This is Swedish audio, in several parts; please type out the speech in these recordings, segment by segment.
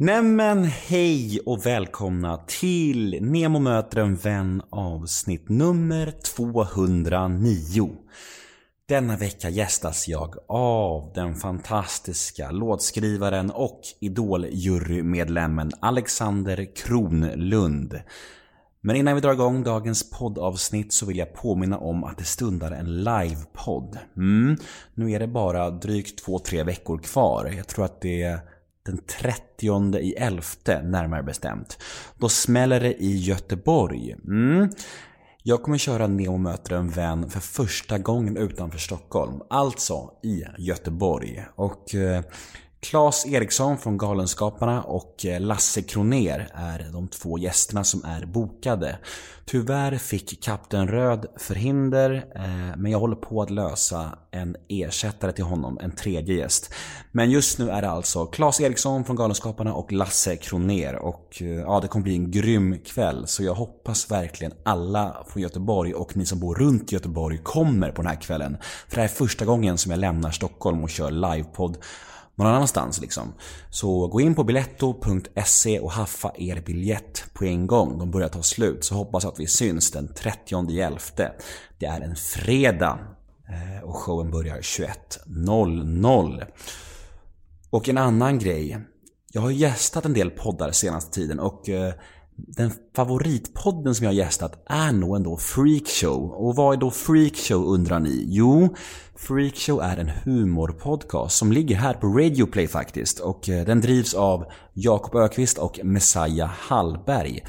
Nämen hej och välkomna till Nemo möter en vän avsnitt nummer 209. Denna vecka gästas jag av den fantastiska låtskrivaren och Idol-jurymedlemmen Alexander Kronlund. Men innan vi drar igång dagens poddavsnitt så vill jag påminna om att det stundar en livepodd. Mm, nu är det bara drygt 2-3 veckor kvar. Jag tror att det är den 30 i 11 närmare bestämt. Då smäller det i Göteborg. Mm. Jag kommer köra Neo möter en vän för första gången utanför Stockholm. Alltså i Göteborg. Och eh, Claes Eriksson från Galenskaparna och eh, Lasse Kroner är de två gästerna som är bokade. Tyvärr fick Kapten Röd förhinder, eh, men jag håller på att lösa en ersättare till honom, en tredje gäst. Men just nu är det alltså Claes Eriksson från Galenskaparna och Lasse Kroner och eh, ja, det kommer bli en grym kväll. Så jag hoppas verkligen alla från Göteborg och ni som bor runt Göteborg kommer på den här kvällen. För det här är första gången som jag lämnar Stockholm och kör livepodd någon annanstans liksom. Så gå in på biletto.se och haffa er biljett på en gång. De börjar ta slut. Så hoppas att vi syns den 30 11. Det är en fredag eh, och showen börjar 21.00. Och en annan grej. Jag har gästat en del poddar senaste tiden och eh, den favoritpodden som jag har gästat är nog ändå Freakshow. Och vad är då Freakshow undrar ni? Jo, Freakshow är en humorpodcast som ligger här på Radioplay faktiskt. Och eh, den drivs av Jakob Ökvist och Messiah Hallberg.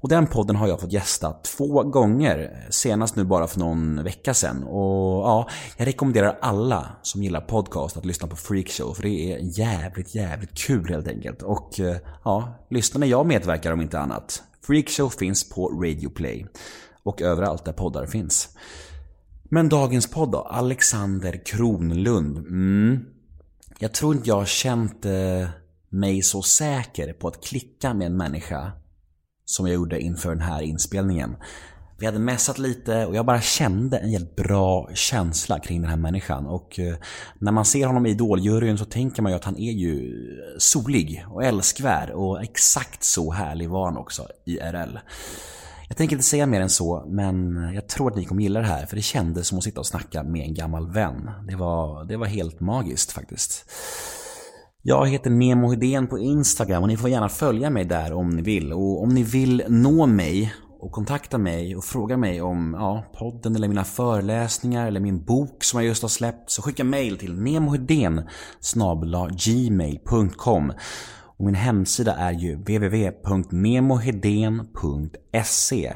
Och den podden har jag fått gästa två gånger. Senast nu bara för någon vecka sedan. Och ja, jag rekommenderar alla som gillar podcast att lyssna på Freakshow. För det är jävligt, jävligt kul helt enkelt. Och eh, ja, lyssna när jag medverkar om inte annat. Freakshow finns på Radioplay. Och överallt där poddar finns. Men dagens podd då? Alexander Kronlund. Mm. Jag tror inte jag har känt eh, mig så säker på att klicka med en människa som jag gjorde inför den här inspelningen. Vi hade mässat lite och jag bara kände en helt bra känsla kring den här människan. Och eh, när man ser honom i Idoljuryn så tänker man ju att han är ju solig och älskvärd och exakt så härlig var han också IRL. Jag tänker inte säga mer än så, men jag tror att ni kommer gilla det här för det kändes som att sitta och snacka med en gammal vän. Det var, det var helt magiskt faktiskt. Jag heter Nemo Hedén på Instagram och ni får gärna följa mig där om ni vill. Och om ni vill nå mig och kontakta mig och fråga mig om ja, podden eller mina föreläsningar eller min bok som jag just har släppt så skicka mail till nemohedén gmail.com och min hemsida är ju www.nemohedén.se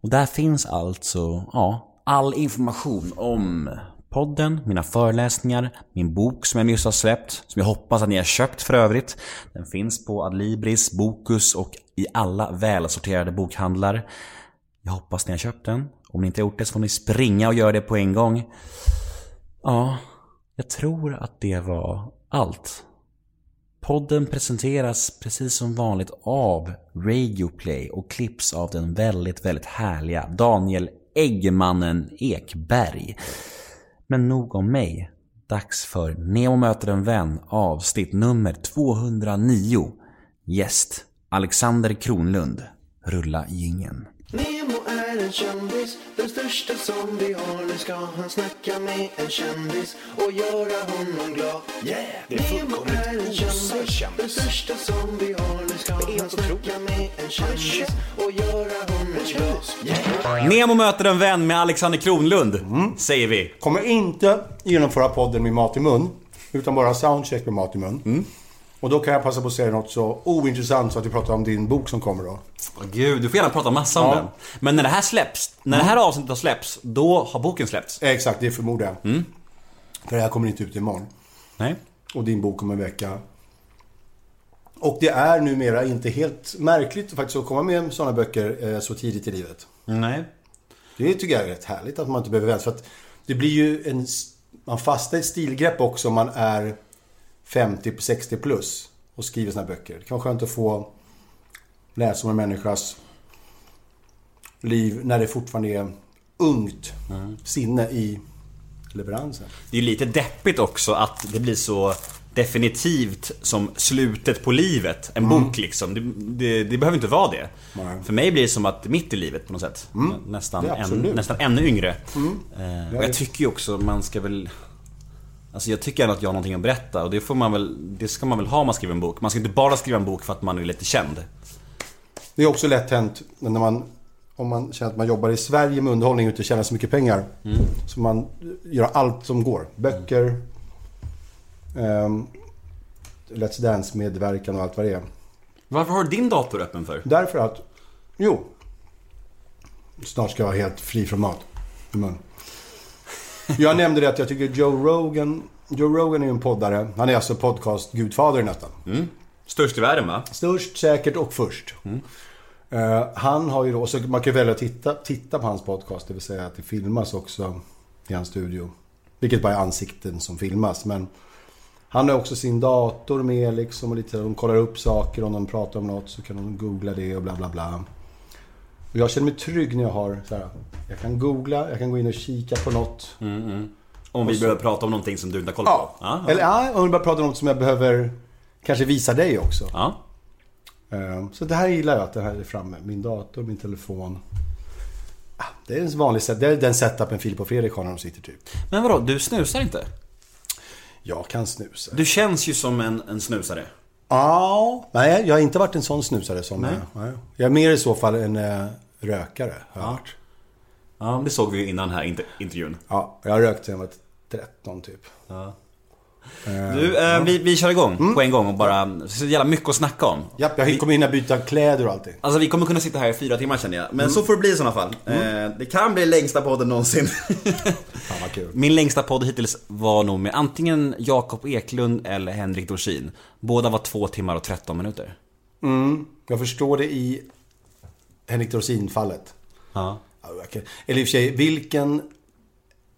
och där finns alltså ja, all information om podden, mina föreläsningar, min bok som jag nyss har släppt, som jag hoppas att ni har köpt för övrigt. Den finns på Adlibris, Bokus och i alla välsorterade bokhandlar. Jag hoppas ni har köpt den. Om ni inte har gjort det så får ni springa och göra det på en gång. Ja, jag tror att det var allt. Podden presenteras precis som vanligt av Radioplay och klipps av den väldigt, väldigt härliga Daniel Eggmannen Ekberg. Men nog om mig. Dags för Neo möter en vän avsnitt nummer 209. Gäst Alexander Kronlund. Rulla gingen. En kändis, den största som vi har. Nu ska han snacka med en kändis och göra honom glad. Yeah! Det är fullkomligt är en osar kändis, kändis. den största som vi har. Nu ska han snacka med en kändis och göra honom glad. Yeah! Nemo möter en vän med Alexander Kronlund, säger vi. Kommer inte genomföra podden med mat i mun. Utan bara soundcheck med mat i mun. Och då kan jag passa på att säga något så ointressant så att vi pratar om din bok som kommer då. Åh, Gud, du får gärna prata massa om Ja. den. Men när det här släpps, när det här avsnittet har släppts, då har boken släppts. Exakt, det förmodar jag. För det här kommer inte ut imorgon. Nej. Och din bok om en vecka. Och det är numera inte helt märkligt faktiskt att komma med sådana böcker eh, så tidigt i livet. Nej. Det tycker jag är rätt härligt att man inte behöver vänta. För att det blir ju en... Man fastnar i ett stilgrepp också om man är 50-60 plus och skriver här böcker. Det kan vara skönt att få läsa om en människas liv när det fortfarande är ungt sinne i leveransen. Det är ju lite deppigt också att det blir så definitivt som slutet på livet. En bok liksom. Det, det, det behöver inte vara det. Nej. För mig blir det som att mitt i livet på något sätt. Nästan, Det är en, nästan ännu yngre. Eh, och jag tycker ju också man ska väl... Alltså jag tycker ändå att jag har någonting att berätta och det får man väl... Det ska man väl ha om man skriver en bok. Man ska inte bara skriva en bok för att man är lite känd. Det är också lätt hänt när man, om man känner att man jobbar i Sverige med underhållning och inte tjänar så mycket pengar. Så man gör allt som går. Böcker, ehm, Let's Dance-medverkan och allt vad det är. Varför har du din dator öppen för? Därför att, jo. Snart ska jag vara helt fri från mat i mun. Jag nämnde det att jag tycker Joe Rogan, Joe Rogan är ju en poddare. Han är alltså podcast-gudfader nästan. Störst i världen va? Störst, säkert och först. Eh, han har ju då, så man kan välja att titta, titta på hans podcast, det vill säga att det filmas också i hans studio. Vilket bara är ansikten som filmas, men han har också sin dator med liksom och lite, de kollar upp saker om de pratar om något så kan de googla det och bla bla bla. Och jag känner mig trygg när jag har så här, jag kan googla, jag kan gå in och kika på något. Om vi behöver prata om någonting som du inte har koll på? Ja, ja. ja. eller ja, om vi bara pratar om något som jag behöver kanske visa dig också. ja. Eh, Så det här gillar jag att det här är framme. Min dator, min telefon. Ah, Det är en vanlig Det är den setupen Filip och Fredrik har när de sitter typ. Men vadå, du snusar inte? Jag kan snusa. Du känns ju som en, en snusare. Ja, nej jag har inte varit en sån snusare som... Nej. Nej. Jag är mer i så fall en eh, rökare. Har jag varit. Ja, det såg vi ju innan här inter- intervjun. Ja, jag har rökt sedan jag var 13 typ. Du, eh, vi, vi kör igång på en gång och bara... Så jävla mycket att snacka om. Japp, jag kommer hinna byta kläder och allting. Alltså vi kommer kunna sitta här i fyra timmar känner jag. Men så får det bli i sådana fall. Eh, det kan bli längsta podden någonsin. Fan vad kul. Min längsta podd hittills var nog med antingen Jakob Eklund eller Henrik Dorsin. Båda var två timmar och 13 minuter. Jag förstår det i Henrik Dorsin-fallet. Ja. Eller i och för sig, vilken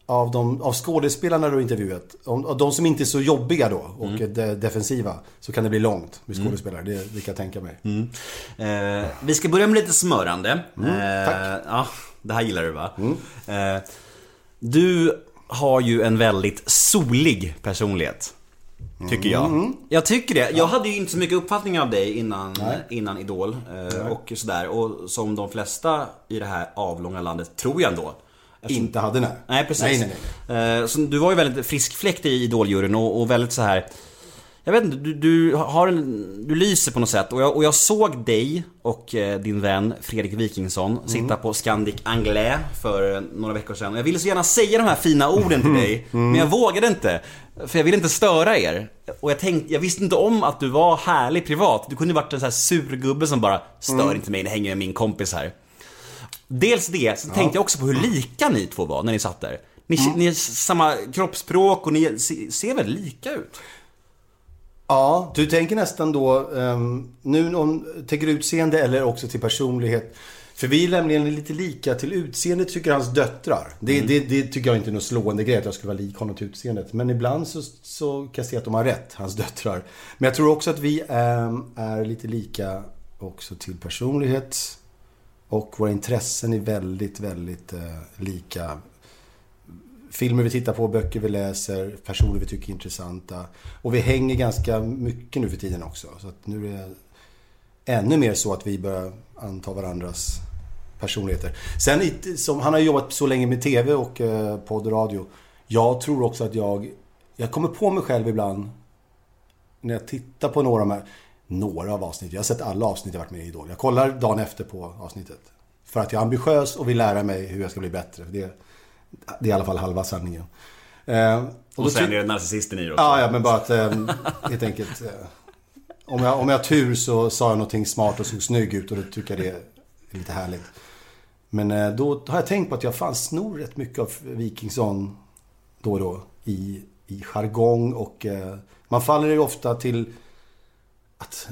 av, de, av skådespelarna du har intervjuat, om, av de som inte är så jobbiga då och Mm. de, defensiva, så kan det bli långt med skådespelare. Det, det kan jag tänka mig. Mm. Eh, vi ska börja med lite smörande. eh, tack. Ja, det här gillar du va? Eh, du har ju en väldigt solig personlighet. Tycker jag. Jag tycker det. Jag hade ju inte så mycket uppfattning av dig innan, innan Idol eh, och sådär. Och som de flesta i det här avlånga landet, tror jag ändå. Eftersom- Inte hade nej. Nej precis. Nej, nej, nej. Eh, Så du var ju väldigt frisk fläkt i Idoljuryn och, och väldigt så här. Jag vet inte, du, du, har en, du lyser på något sätt och jag, och jag såg dig och eh, din vän Fredrik Wikingsson Mm. sitta på Scandic Anglais för eh, några veckor sedan. Och jag ville så gärna säga de här fina orden till dig, Mm. men jag vågade inte. För jag ville inte störa er. Och jag tänkte, jag visste inte om att du var härlig privat. Du kunde varit en sån här sur gubbe som bara Stör Mm. inte mig, ni hänger med min kompis här. Dels det, så tänkte jag också på hur lika ni två var när ni satt där. Ni, Mm. ni har samma kroppsspråk och ni se- ser väldigt lika ut. Ja, du tänker nästan då, um, nu om, tänker utseende eller också till personlighet? För vi är nämligen lite lika till utseende tycker hans döttrar. Det, det, det tycker jag inte är någon slående grej att jag skulle vara lik honom till utseendet. Men ibland så, så kan jag se att de har rätt, hans döttrar. Men jag tror också att vi ehm, är lite lika också till personlighet. Och våra intressen är väldigt, väldigt eh, lika. Filmer vi tittar på, böcker vi läser, personer vi tycker är intressanta. Och vi hänger ganska mycket nu för tiden också. Så att nu är det ännu mer så att vi börjar anta varandras personligheter. Sen, som, han har ju jobbat så länge med TV och eh, podd och radio. Jag tror också att jag... Jag kommer på mig själv ibland när jag tittar på några av de här... Några av avsnitten. Jag har sett alla avsnitt jag varit med i Idol. Jag kollar dagen efter på avsnittet. För att jag är ambitiös och vill lära mig hur jag ska bli bättre. Det, det är i alla fall halva sanningen. Eh, Och då sen är det narcissisten i det också. Ja, ja, men bara att eh, helt enkelt. Eh, om, jag, om jag har tur så sa jag någonting smart och såg snygg ut och då tycker jag det är lite härligt. Men eh, då har jag tänkt på att jag fan snor rätt mycket av Wikingsson då och då i, i jargong och eh, man faller ju ofta till att,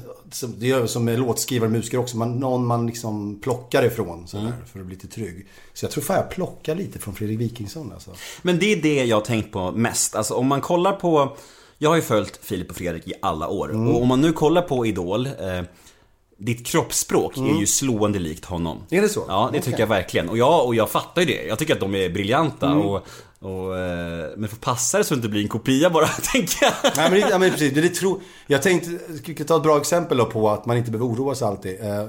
det gör som med låtskrivare och musiker också, man, någon man liksom plockar ifrån sådär, för att bli lite trygg. Så jag tror fan jag plockar lite från Fredrik Wikingsson alltså. Men det är det jag har tänkt på mest. Alltså om man kollar på... Jag har ju följt Filip och Fredrik i alla år. Mm. Och om man nu kollar på Idol. Eh, ditt kroppsspråk är ju slående likt honom. Mm. Är det så? Ja, det Okej. tycker jag verkligen. Och jag, och jag fattar ju det. Jag tycker att de är briljanta. Mm. Och, och, eh, men får passa det så det inte blir en kopia bara, tänker jag. Nej men, ja, men precis, det, det tro, jag tänkte, jag ska ta ett bra exempel då på att man inte behöver oroa sig alltid. Eh,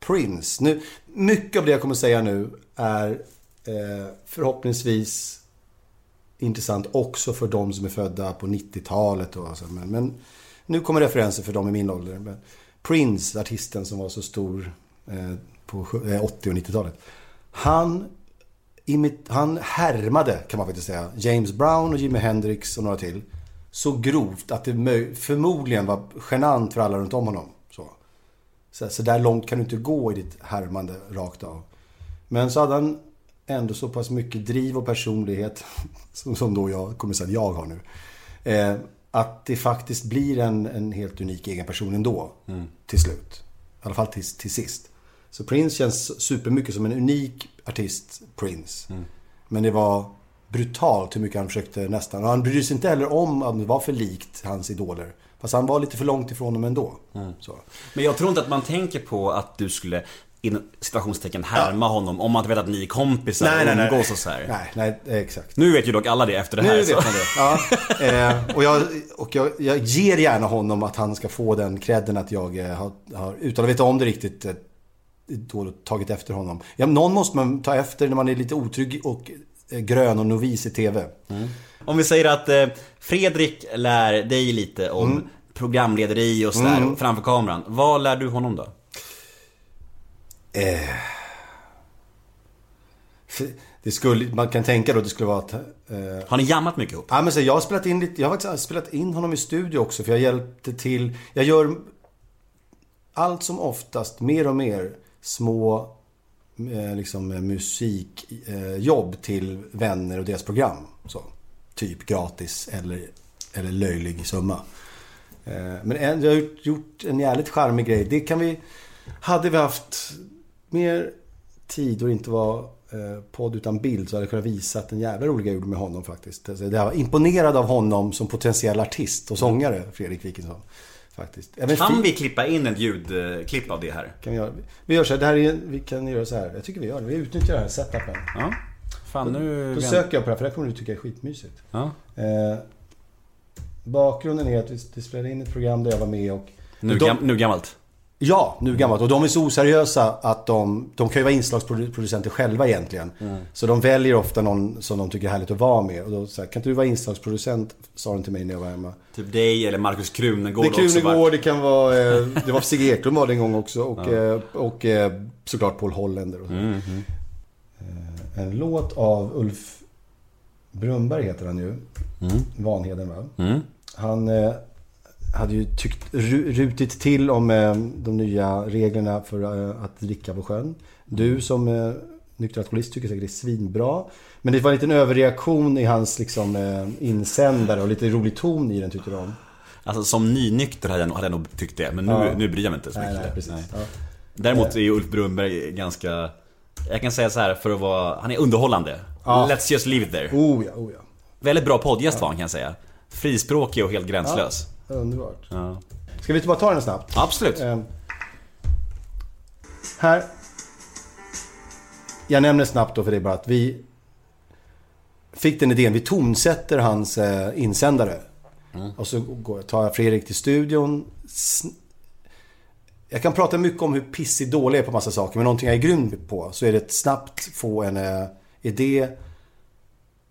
Prince. Nu, mycket av det jag kommer säga nu är eh, förhoppningsvis intressant också för de som är födda på 90-talet. Och alltså, men, men nu kommer referenser för dem i min ålder. Men Prince, artisten som var så stor eh, på 80 eh, och 90-talet. Han, han härmade, kan man faktiskt säga, James Brown och Jimi Hendrix och några till. Så grovt att det förmodligen var genant för alla runt om honom. Så. Så, så där långt kan du inte gå i ditt härmande rakt av. Men så hade han ändå så pass mycket driv och personlighet, som, som då jag kommer säga att jag har nu. Eh, att det faktiskt blir en, en helt unik egen person ändå. Till slut. I alla fall till, till sist. Så Prince känns supermycket som en unik artist, Prince. Men det var brutalt hur mycket han försökte nästan. Och han brydde sig inte heller om att det var för likt hans idoler. Fast han var lite för långt ifrån dem ändå. Så. Men jag tror inte att man tänker på att du skulle in situationstecken härma honom om man inte vet att ni är kompisar och umgås och så här. Nej, nej, exakt. Nu vet ju dock alla det efter det här. Nu vet man det. Ja. Eh, och jag, och jag, jag ger gärna honom att han ska få den credden att jag eh, har, har utan att veta om det riktigt, eh, tagit efter honom. Ja, någon måste man ta efter när man är lite otrygg och eh, grön och novis i TV. Om vi säger att eh, Fredrik lär dig lite om Mm. programlederi och sådär framför kameran. Vad lär du honom då? För Det skulle, man kan tänka då det skulle vara att... Eh, Har ni jammat mycket ihop? Ja, men så jag har spelat in lite, jag har faktiskt spelat in honom i studio också för jag hjälpte till. Jag gör allt som oftast mer och mer små eh, liksom, eh, musikjobb eh, till vänner och deras program. Så, typ gratis eller, eller löjlig summa. Eh, men en, jag har gjort, en jävligt charmig grej. Det kan vi... Hade vi haft mer tid och inte var eh, podd utan bild så hade jag kunnat visa en jävla rolig grej jag gjorde med honom faktiskt. Alltså, jag var imponerad av honom som potentiell artist och sångare, Fredrik Wikingsson. Faktiskt. Även Kan vi klippa in ett ljudklipp av det här? Kan vi, göra, vi gör så här, det här är, vi kan göra så här. Jag tycker vi gör det. Vi utnyttjar den här setupen. Ja. Fan nu... Då söker jag på det här för det här kommer du tycka är skitmysigt. Ja. Eh, bakgrunden är att vi, vi spelade in ett program där jag var med och... Nu, de, gam, nu gammalt. Ja, nu gammalt. Och de är så oseriösa att de, de kan ju vara inslagsproducenter själva egentligen. Så de väljer ofta någon som de tycker är härligt att vara med. Och då så här, kan inte du vara inslagsproducent? Sa de till mig när jag var hemma. Typ dig eller Markus Krunegård Det är också bara. Krunegård, det kan vara... Eh, det var Sigge Eklund var det en gång också. Och, eh, och eh, såklart Paul Hollander och så. Mm, Eh, en låt av Ulf Brumberg heter han ju. Vanheden va? Mm. Han hade ju tyckt, ru- rutit till om eh, de nya reglerna för eh, att dricka på sjön. Du som eh, nykter alkoholist tycker säkert det är svinbra. Men det var en liten överreaktion i hans liksom, insändare och lite rolig ton i den tyckte de. Alltså som nynykter hade jag, nog- hade jag nog tyckt det. Men nu, Ja. nu bryr jag mig inte så Nej, mycket. nej. Nej. Ja. Däremot är Ulf Brunberg ganska... Jag kan säga så här för att vara... Han är underhållande. Ja. Let's just leave it there. Oh ja, oh ja. Väldigt bra poddgäst var han kan jag säga. Frispråkig och helt gränslös. Underbart. Ja. Ska vi bara ta den snabbt? Absolut. Eh, här. Jag nämner snabbt då för det är bara att vi fick den idén. Vi tonsätter hans eh, insändare. Och så går, tar jag Fredrik till studion. Jag kan prata mycket om hur pissig dålig jag är på massa saker. Men någonting jag är grym på så är det att snabbt få en eh, idé.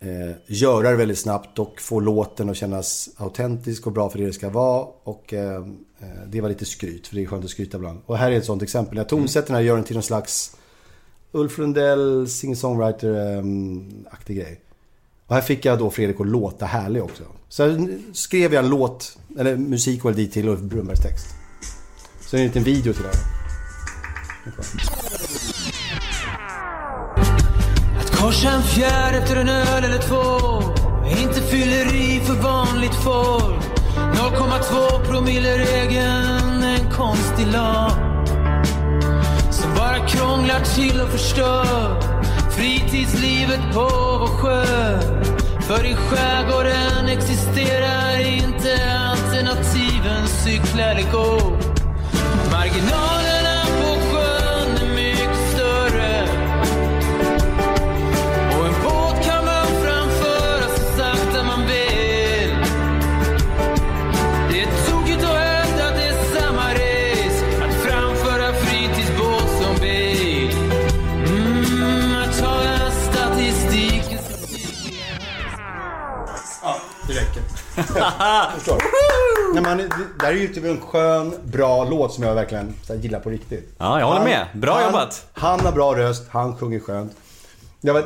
Eh, göra det väldigt snabbt och få låten att kännas autentisk och bra för det det ska vara. Och eh, eh, det var lite skryt, för det är skönt att skryta ibland. Och här är ett sånt exempel. Jag tonsätter den här, gör den till någon slags Ulf Lundell, singer-songwriter-aktig eh, grej. Och här fick jag då Fredrik att låta härlig också. Så skrev jag en låt, eller musik och dit till Ulf Brunbergs text. Så är det en liten video till det här korsa en fjärd efter en öl eller två. Inte fylleri för vanligt folk. 0,2 promille regeln en konstig lag. Som bara krånglar till och förstör. Fritidslivet på vår sjö. För i skärgården existerar inte alternativen cykla eller gå. Marginal Förstår? Nej, men, det där är ju typ en skön, bra låt som jag verkligen så här, gillar på riktigt. Ja, jag håller med. Bra han, jobbat. Han har bra röst, han sjunger skönt. Jag vet,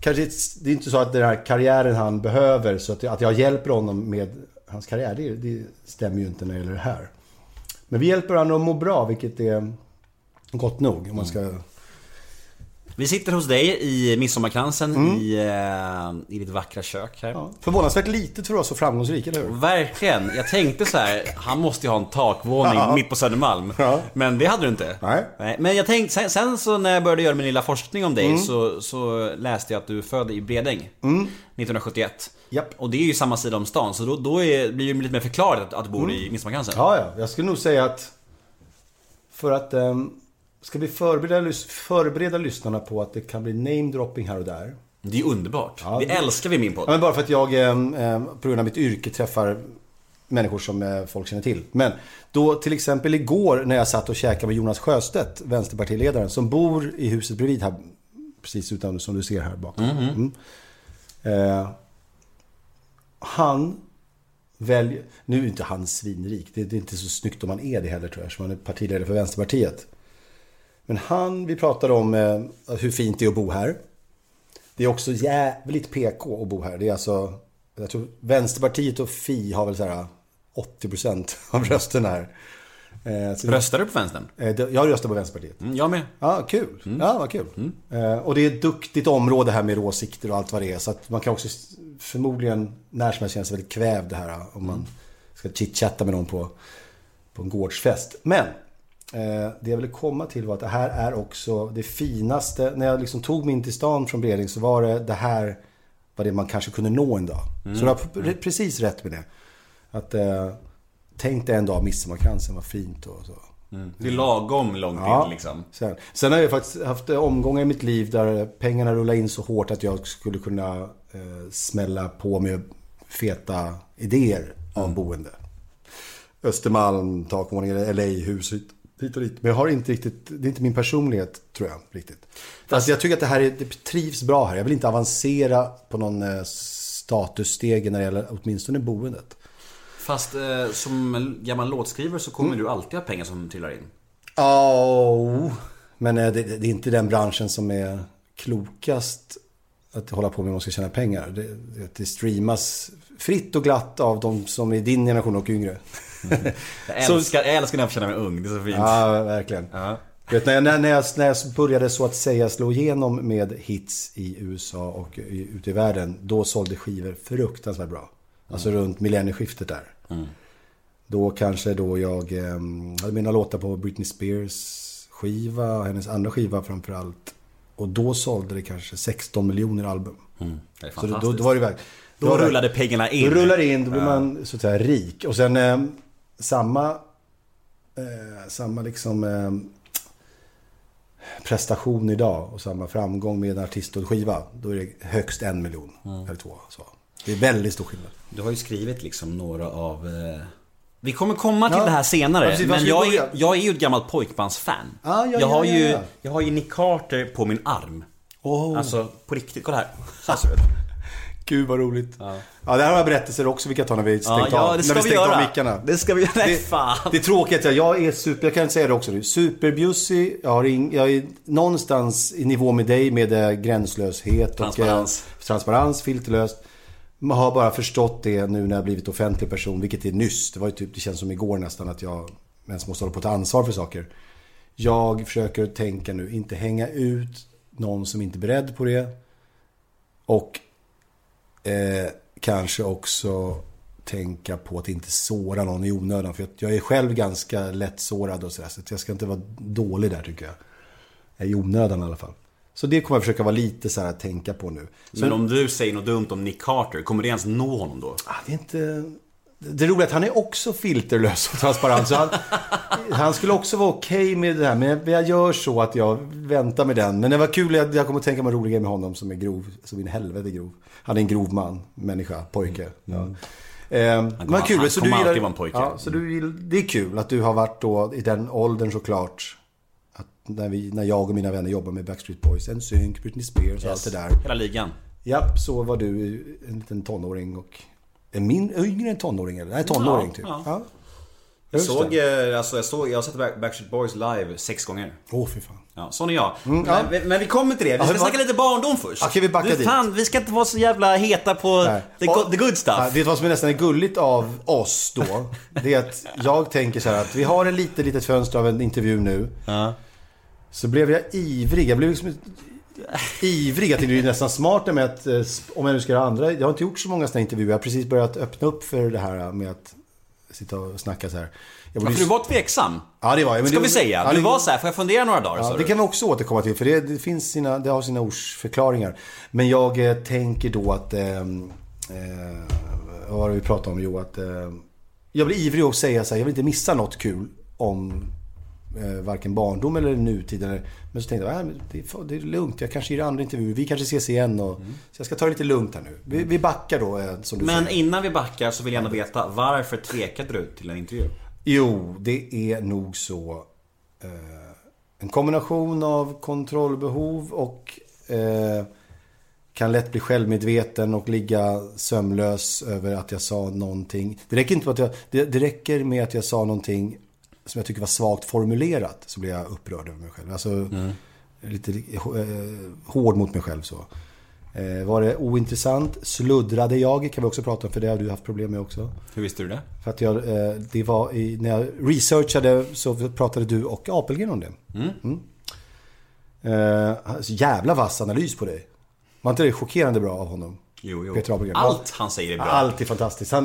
kanske, det är inte så att den här karriären han behöver, så att, att jag hjälper honom med hans karriär, det, det stämmer ju inte när det gäller det här. Men vi hjälper honom att må bra, vilket är gott nog. Om man ska... Vi sitter hos dig i Midsommarkransen i, eh, i ditt vackra kök här. Ja, förvånansvärt litet för att vara så framgångsrik, eller hur? Verkligen. Jag tänkte så här, han måste ju ha en takvåning Ja. mitt på Södermalm. Ja. Men det hade du inte. Nej. Men jag tänkte, sen, sen så när jag började göra min lilla forskning om Mm. dig så, så läste jag att du är född i Bredäng. 1971. Japp. Och det är ju samma sida om stan, så då, då är, blir det ju lite mer förklarat att, att du bor i Midsommarkransen. Mm. Ja, ja. Jag skulle nog säga att för att um, ska vi förbereda, förbereda lyssnarna på att det kan bli namedropping här och där. Det är underbart. Ja, det det- älskar vi min podd. Ja, men bara för att jag ehm, på grund av mitt yrke träffar människor som eh, folk känner till. Men då till exempel igår när jag satt och käkade med Jonas Sjöstedt, vänsterpartiledaren, som bor i huset bredvid här, precis utan som du ser här bakom. Mm. Eh, han väljer, nu är inte han svinrik, det, det är inte så snyggt om man är det heller tror jag, som han är partiledare för Vänsterpartiet. Men han, vi pratade om eh, hur fint det är att bo här. Det är också jävligt PK att bo här. Det är alltså, jag tror Vänsterpartiet och Fi har väl så här 80% av rösterna här. Eh, så, Röstar du på vänstern? eh, jag röstar på Vänsterpartiet. Mm, jag med. Ja, kul. Ja, vad kul. Eh, och det är ett duktigt område här med åsikter och allt vad det är. Så att man kan också förmodligen när som helst känna sig väldigt kvävd här. Om man ska chitchatta med någon på, på en gårdsfest. Men eh, det jag ville komma till var att det här är också det finaste. När jag liksom tog mig in till stan från Bredäng så var det det här var det man kanske kunde nå en dag. Så du har pre- precis rätt med det. Att eh, tänk dig en dag midsommarkransen, vad fint och så. Det är lagom långt Ja. in liksom. Sen, sen har jag faktiskt haft omgångar i mitt liv där pengarna rullar in så hårt att jag skulle kunna eh, smälla på med feta idéer av boende. Östermalm, takvåningar, LA-hus hit och dit. Men jag har inte riktigt, det är inte min personlighet tror jag riktigt. Fast jag tycker att det här är, det trivs bra här. Jag vill inte avancera på någon eh, statusstege när det gäller åtminstone boendet. Fast eh, som gammal låtskrivare så kommer du alltid ha pengar som trillar in. Oh, men eh, det, det är inte den branschen som är klokast att hålla på med om man ska tjäna pengar. Det, det, det streamas fritt och glatt av de som är din generation och yngre. Jag älskar, jag älskar när jag får känna mig ung, det är så fint. Ja, verkligen. Ja. Vet, när, jag, när, jag, när jag började så att säga slå igenom med hits i USA och ute i världen, då sålde skivor fruktansvärt bra. Alltså runt millennieskiftet där. Då kanske då jag eh, hade mina låtar på Britney Spears skiva, hennes andra skiva framförallt. Och då sålde det kanske 16 miljoner album. Mm, det är Så då, fantastiskt. då, då var det verkligen... Då rullade pengarna in. Då rullar det in, då blir man så att säga rik. Och sen eh, samma, eh, samma liksom eh, prestation idag och samma framgång med en artist och skiva. Då är det högst en miljon eller två. Så. Det är väldigt stor skillnad. Du har ju skrivit liksom några av... Eh... Vi kommer komma till Ja. det här senare. Ja, precis, men jag är, jag är ju ett gammalt pojkbandsfan. Ah, ja, jag, har ju, ja, ja. jag har ju Nick Carter på min arm. Oh. Alltså, på riktigt. Kolla här. Så ut. Gud vad roligt. Ja. ja, där har jag berättelser också vi kan ta när vi stängt Ja, av. ja, det ska när vi, av göra. mickarna. Det ska vi göra. Nej, Det, fan. det är tråkigt jag är super, jag kan säga det också nu, superbjussig. Jag, har ing, jag är någonstans i nivå med dig med eh, gränslöshet Transparens. och eh, transparens, filterlöst. Man har bara förstått det nu när jag blivit offentlig person, vilket är nyss. Det var ju typ, det känns som igår nästan att jag ens måste hålla på att ta ansvar för saker. Jag försöker tänka nu, inte hänga ut någon som inte är beredd på det. Och eh, kanske också tänka på att inte såra någon i onödan. För jag är själv ganska lätt sårad och sådär. Så jag ska inte vara dålig där tycker jag. I onödan i alla fall. Så det kommer jag försöka vara lite så här att tänka på nu. Men om du säger något dumt om Nick Carter, kommer det ens nå honom då? Ah, det är inte... Det roliga är att han är också filterlös och transparent. Så han, han skulle också vara okej med det här. Men jag, gör så att jag väntar med den. Men det var kul, jag, jag kommer att tänka mig en rolig grej med honom som är grov. Som in i helvete grov. Han är en grov man, människa, pojke. Ja. Eh, men kommer- kul, han så kommer du gillar, alltid vara en pojke. Ja, så du vill, det är kul att du har varit då i den åldern såklart. Att när, vi, när jag och mina vänner jobbar med Backstreet Boys, NSYNC, Britney Spears och allt det där. Hela ligan. Ja, så var du en liten tonåring och är min, yngre än tonåring eller? Nej, tonåring Ja, typ. ja. Ja. Jag såg, eh, alltså jag såg, jag har sett Back- Backstreet Boys live sex gånger. Åh, fy fan. Ja, sån är jag. Mm, ja. men, vi- men vi kommer till det. Vi ska hur- snacka lite barndom först. Okej, vi backar du, dit. Fan, vi ska inte vara så jävla heta på Nej. the, Och- the good stuff. Ja, vet du vad som är nästan är gulligt av oss då? Det är att jag tänker så här att vi har en litet, litet fönster av en intervju nu. Ja. Så blev jag ivrig. Jag blev liksom ivrig. Jag tänkte det är nästan smart med att, eh, om jag nu ska göra andra. Jag har inte gjort så många sådana intervjuer. Jag har precis börjat öppna upp för det här med att sitta och snacka så här. Jag Ja, borde för ju- du var tveksam. Ja, det var jag. Men Ska det- vi säga. Ja, Du det- var så här, får jag fundera några dagar? Ja, du? det kan vi också återkomma till för det, det, finns sina, det har sina ordsförklaringar. Men jag eh, tänker då att... Eh, eh, vad var det vi pratade om? Jo, att... Eh, jag blir ivrig att säga så här, jag vill inte missa något kul om varken barndom eller nutid. Eller, men så tänkte jag, äh, det, är, det är lugnt, jag kanske ger andra intervjuer. Vi kanske ses igen. Och, Så jag ska ta det lite lugnt här nu. Vi, vi backar då, eh, som du Men säger. innan vi backar så vill jag ändå veta, varför tvekade du till en intervju? Jo, det är nog så. Eh, en kombination av kontrollbehov och eh, kan lätt bli självmedveten och ligga sömnlös över att jag sa någonting. Det räcker, inte med att jag, det, det räcker med att jag sa någonting som jag tycker var svagt formulerat. Så blir jag upprörd över mig själv. Alltså lite eh, hård mot mig själv så. Eh, var det ointressant? Sluddrade jag? Kan vi också prata om för det har du haft problem med också. Hur visste du det? För att jag, eh, det var i, när jag researchade så pratade du och Apelgren om det. Mm. Eh, alltså, jävla vass analys på dig. Var inte det chockerande bra av honom? Jo, jo. Peter Apelgren. Allt han säger är bra. Allt är fantastiskt. Han,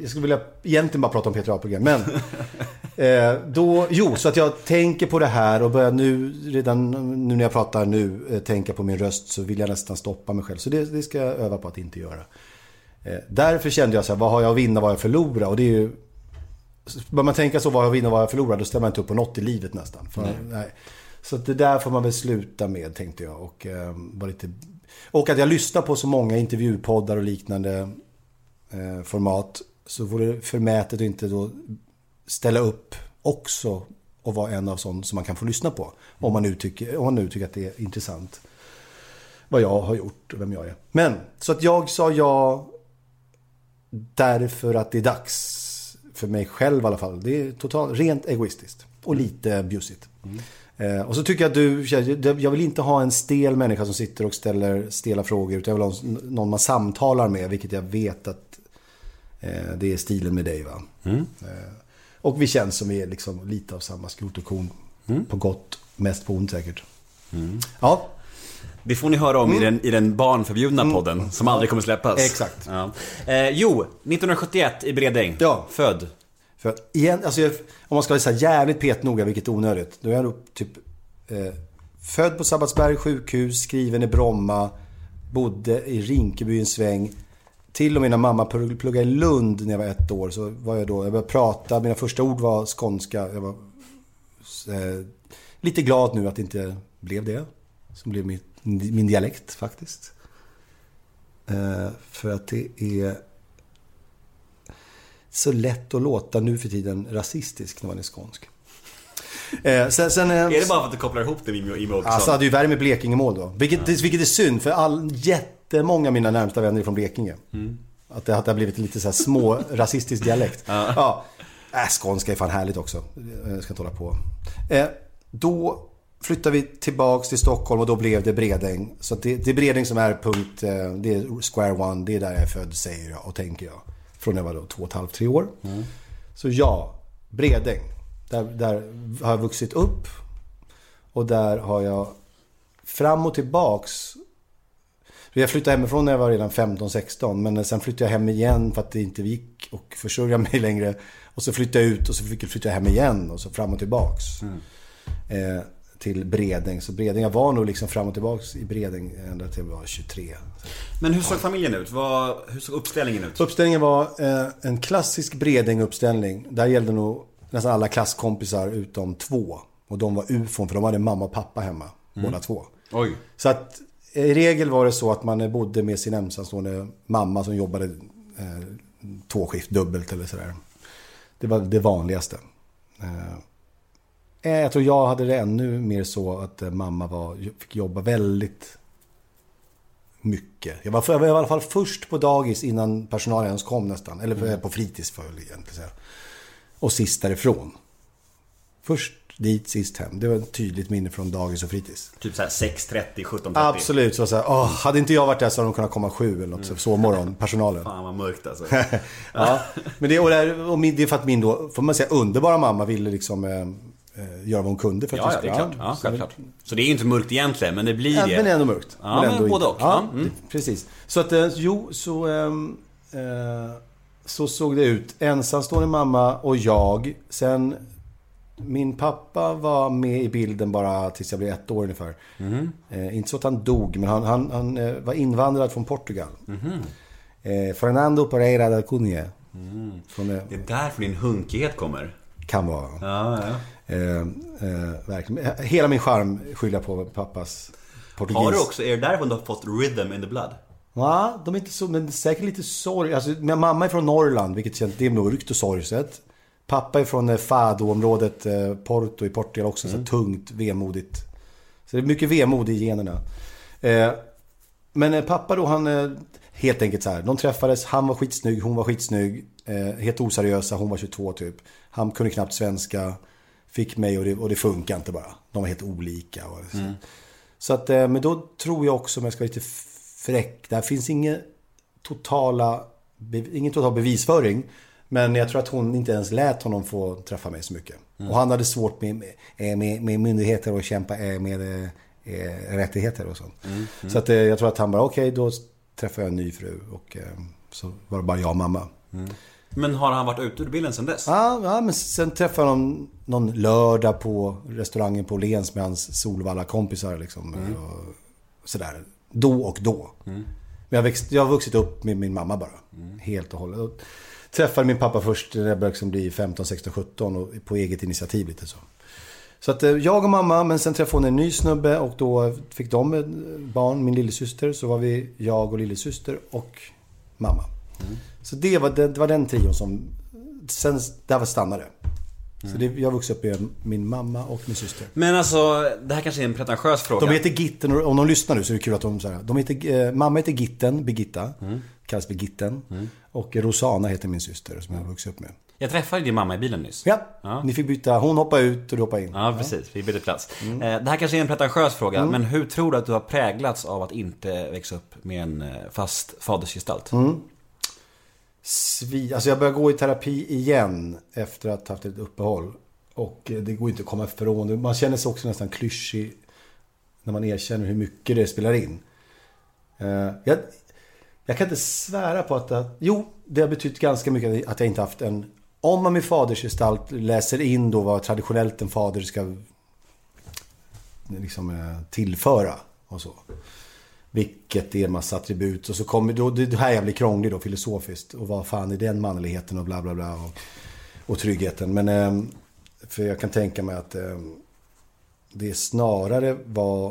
Jag skulle vilja egentligen bara prata om Peter Apelgren. Men eh, då, jo, så att jag tänker på det här och börjar nu, redan nu när jag pratar nu, eh, tänka på min röst så vill jag nästan stoppa mig själv. Så det, det ska jag öva på att inte göra. Eh, därför kände jag så här, vad har jag att vinna, vad har jag att förlora? Och det är ju... Bör man tänka så, vad har jag att vinna, vad har jag att förlora? Då ställer man inte upp på något i livet nästan. För, nej. Så att det där får man väl sluta med, tänkte jag. Och, eh, var lite och att jag lyssnar på så många intervjupoddar och liknande eh, format. Så vore det förmätet att inte då ställa upp också och vara en av sådana som man kan få lyssna på. Om man nu tycker, om man nu tycker att det är intressant. Vad jag har gjort och vem jag är. Men, så att jag sa ja därför att det är dags. För mig själv i alla fall. Det är totalt, rent egoistiskt. Och lite bjussigt. Mm. Eh, och så tycker jag att du, jag vill inte ha en stel människa som sitter och ställer stela frågor. Utan jag vill ha någon man samtalar med. Vilket jag vet att eh, det är stilen med dig va. Eh, och vi känns som vi är liksom lite av samma skrot och korn. På gott, mest på ont säkert. Ja, Det får ni höra om i, den, i den barnförbjudna podden som aldrig kommer släppas. Mm. Exakt. Ja. Eh, jo, 1971 i Bredäng. Ja. Född. För att igen, alltså jag, om man ska vara så jävligt petnoga, vilket är onödigt. Då är jag nog typ eh, född på Sabbatsberg sjukhus, skriven i Bromma, bodde i Rinkeby en sväng. Till och med när mamma pluggade i Lund när jag var ett år så var jag då, jag började prata, mina första ord var skånska. Jag var eh, lite glad nu att det inte blev det. Som blev min, min dialekt faktiskt. Eh, för att det är så lätt att låta nu för tiden rasistisk när man är skånsk. Eh, sen, sen, eh, Är det bara för att du kopplar ihop det med Jimmie Åkesson? Alltså hade ju värre med Blekinge-mål då. Vilket, vilket är synd för all, jättemånga av mina närmsta vänner är från Blekinge. Att, det, att det har blivit lite så här små rasistisk dialekt. ja. Äh, skånska är fan härligt också. Jag ska inte hålla på. Eh, då flyttade vi tillbaks till Stockholm och då blev det Bredäng. Så det, det är Bredäng som är punkt, eh, det är square one, det är där jag är född säger jag och tänker jag. Från när jag var då två och ett halvt, tre år. Så ja, Bredäng. Där, där har jag vuxit upp. Och där har jag fram och tillbaks. Jag flyttade hemifrån när jag var redan 15-16. Men sen flyttade jag hem igen för att det inte gick och försörja mig längre. Och så flyttade jag ut och så fick jag flytta hem igen. Och så fram och tillbaks. Eh, till Bredäng. Så Bredäng, jag var nog liksom fram och tillbaks i Bredäng ända till jag var 23. Men hur såg familjen ut? Vad, hur såg uppställningen ut? Uppställningen var eh, en klassisk Bredäng-uppställning. Där gällde nog nästan alla klasskompisar utom två. Och de var ufon för de hade mamma och pappa hemma. Båda två. Oj. Så att i regel var det så att man bodde med sin ensamstående mamma som jobbade eh, tvåskift dubbelt eller sådär. Det var det vanligaste. Eh, jag tror jag hade det ännu mer så att eh, mamma var, fick jobba väldigt mycket. Jag var, jag var i alla fall först på dagis innan personalen ens kom nästan. Eller på fritids får jag egentligen säga. Och sist därifrån. Först dit, sist hem. Det var ett tydligt minne från dagis och fritids. Typ såhär 6.30, 17.30. Absolut. Så var så här, åh, hade inte jag varit där så hade de kunnat komma sju eller något. Så sovmorgon, personalen. Fan vad mörkt alltså. Ja, men det, och det, är- och min, det är för att min då, får man säga, underbara mamma ville liksom eh, eh, göra vad hon kunde för att Ja, jag ja, det är klart. Ja, så- självklart. Så det är inte mörkt egentligen, men det blir Ja, det. men ändå mörkt. Ja, men ändå både inte. och. Ja, mm. det- precis. Så att, eh, jo, så... ehm, eh, så såg det ut. Ensamstående mamma och jag. Sen... Min pappa var med i bilden bara tills jag blev ett år ungefär. Mhm. Eh, inte så att han dog, men han, han, han eh, var invandrad från Portugal. Mhm. Eh, Fernando Pereira da Cunha. Mm. Från, eh, Det är därför din hunkighet kommer. kan vara. Ja, ja. Eh, eh, verkligen. Hela min charm skyller jag på pappas portugis. Har du också, är det därför du har fått rhythm in the blood? Ja, de är inte så, men säkert lite sorg. Alltså, min mamma är från Norrland, vilket känns, det är mörkt och sorgset. Pappa är från eh, Fado-området, eh, Porto i Portugal också, så tungt, vemodigt. Så det är mycket vemod i generna. Eh, men eh, pappa då, han... Helt enkelt så här, de träffades, han var skitsnygg, hon var skitsnygg. Eh, helt oseriösa, hon var 22 typ. Han kunde knappt svenska. Fick mig och det, och det funkar inte bara. De var helt olika. Och, så. Så att, eh, men då tror jag också, om jag ska vara lite fräck, där finns inga totala, ingen total bevisföring. Men jag tror att hon inte ens lät honom få träffa mig så mycket. Och han hade svårt med, med, med, med myndigheter och kämpa eh, med eh, eh, rättigheter och sånt. Så att, eh, jag tror att han bara, okej då träffar jag en ny fru. Och eh, så var det bara jag och mamma. Men har han varit ute ur bilden sen dess? Ja, ja, men sen träffade honom någon lördag på restaurangen på Åhléns med hans Solvalla-kompisar. Liksom, och sådär. Då och då. Men jag, växt, jag har vuxit upp med min mamma bara. Helt och hållet. Och träffade min pappa först när jag började liksom bli 15, 16, 17 och på eget initiativ lite så. Så att eh, jag och mamma, men sen träffade hon en ny snubbe och då fick de barn, min lillasyster. Så var vi jag och lillasyster och mamma. Så det var, det, det var den trion som... Sen, där var stannade Så det, jag vuxit upp med min mamma och min syster. Men alltså, det här kanske är en pretentiös fråga. De heter Gitten, och om de lyssnar nu så är det kul att de säger de heter, eh, Mamma heter Gitten, Birgitta. Kallas för Gitten. Och Rosana heter min syster som jag har vuxit upp med. Jag träffade din mamma i bilen nyss. Ja, Ja. ni fick byta. Hon hoppade ut och du hoppade in. Ja, precis. Vi bytte plats. Mm. Eh, Det här kanske är en pretentiös fråga, men hur tror du att du har präglats av att inte växa upp med en eh, fast fadersgestalt? Svi, alltså jag började gå i terapi igen efter att ha haft ett uppehåll. Och eh, det går inte att komma ifrån det. Man känner sig också nästan klyschig när man erkänner hur mycket det spelar in. Eh, jag, jag kan inte svära på att det, Jo, det har betytt ganska mycket att jag inte haft en... Om man med fadersgestalt läser in då vad traditionellt en fader ska liksom eh, tillföra och så. Vilket är en massa attribut. Och så kommer då, det här jag blir krånglig då filosofiskt. Och vad fan är den manligheten och bla bla bla. Och, och tryggheten. Men eh, för jag kan tänka mig att eh, det snarare var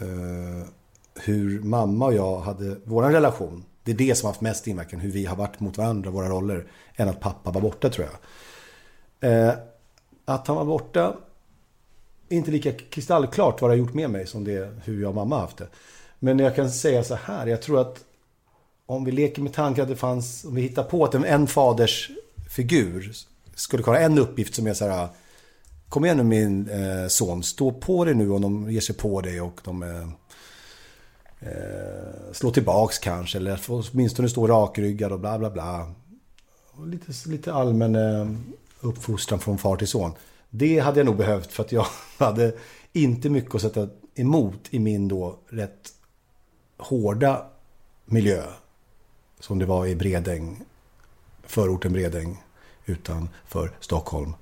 eh, hur mamma och jag hade vår relation. Det är det som har haft mest inverkan. Hur vi har varit mot varandra, våra roller. Än att pappa var borta tror jag. Att han var borta inte lika kristallklart vad det har gjort med mig som det hur jag och mamma har haft det. Men jag kan säga så här, jag tror att om vi leker med tanken att det fanns, om vi hittar på att en, faders figur skulle kunna ha en uppgift som är så här, kom igen nu min eh, son, stå på dig nu om de ger sig på dig och de eh, eh slår tillbaks kanske, eller får åtminstone stå rakryggad och bla bla bla. Och lite, lite allmän eh, uppfostran från far till son. Det hade jag nog behövt för att jag hade inte mycket att sätta emot i min då rätt hårda miljö. Som det var i Bredäng, förorten Bredäng utanför Stockholm.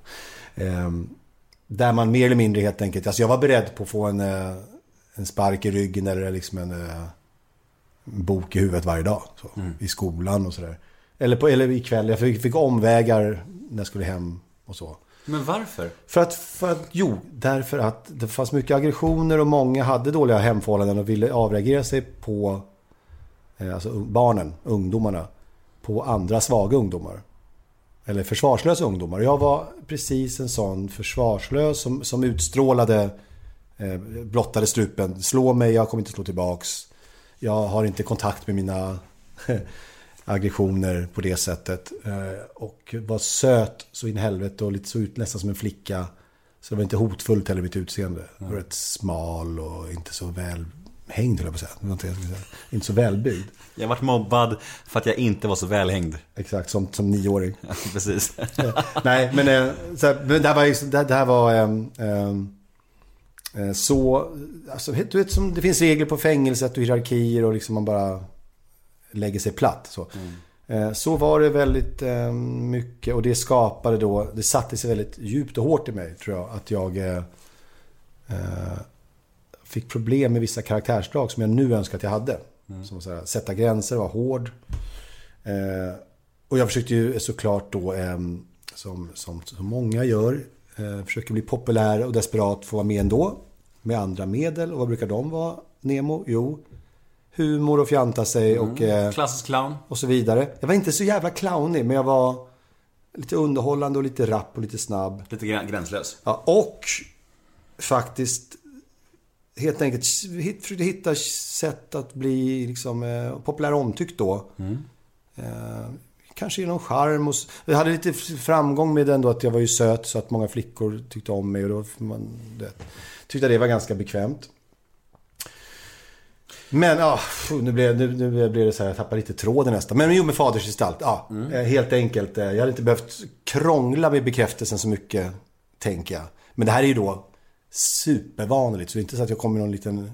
Ehm, där man mer eller mindre helt enkelt, alltså jag var beredd på att få en, eh, en spark i ryggen eller liksom en, eh, en bok i huvudet varje dag. Så, I skolan och sådär. Eller, på, eller ikväll, jag fick, fick omvägar när jag skulle hem och så. Men varför? För att, för att, jo, därför att det fanns mycket aggressioner och många hade dåliga hemförhållanden och ville avreagera sig på eh, alltså barnen, ungdomarna, på andra svaga ungdomar. Eller försvarslösa ungdomar. Jag var precis en sån försvarslös som, som utstrålade, eh, blottade strupen. Slå mig, jag kommer inte slå tillbaks. jag har inte kontakt med mina aggressioner på det sättet. Eh, och var söt så in i helvete och lite så ut nästan som en flicka. Så det var inte hotfullt heller mitt utseende. Var rätt smal och inte så väl hängd höll jag på att säga. Inte, så välbyggd. Jag varit mobbad för att jag inte var så välhängd. Exakt, som, som nioåring. Ja, Precis. Nej, men, eh, så, här, men det här var, det, det här var ehm, eh, så... Alltså, du vet, som, det finns regler på fängelset och hierarkier och liksom man bara lägger sig platt. Så, Eh, så var det väldigt eh, mycket och det skapade då, det satte sig väldigt djupt och hårt i mig tror jag. Att jag eh, eh, fick problem med vissa karaktärsdrag som jag nu önskar att jag hade. Som så här, sätta gränser, vara hård. Eh, och jag försökte ju såklart då, eh, som, som, som många gör, eh, försöker bli populär och desperat få vara med ändå. Med andra medel. Och vad brukar de vara, Nemo? Jo, humor och fjanta sig och, eh, Klassisk clown. och så vidare. Jag var inte så jävla clownig, men jag var lite underhållande och lite rapp och lite snabb. Lite grä- gränslös. Ja, och faktiskt helt enkelt försökte hitta sätt att bli liksom, eh, populär omtyckt då. Eh, kanske genom charm och... Jag hade lite framgång med ändå att jag var ju söt så att många flickor tyckte om mig och då man, det, tyckte det var ganska bekvämt. Men ja, nu blev, nu, nu blev det så här, jag tappade lite tråden nästan. Men jo, med fadersgestalt. Ja, eh, helt enkelt. eh, Jag hade inte behövt krångla med bekräftelsen så mycket, tänker jag. Men det här är ju då supervanligt. Så det är inte så att jag kommer med någon liten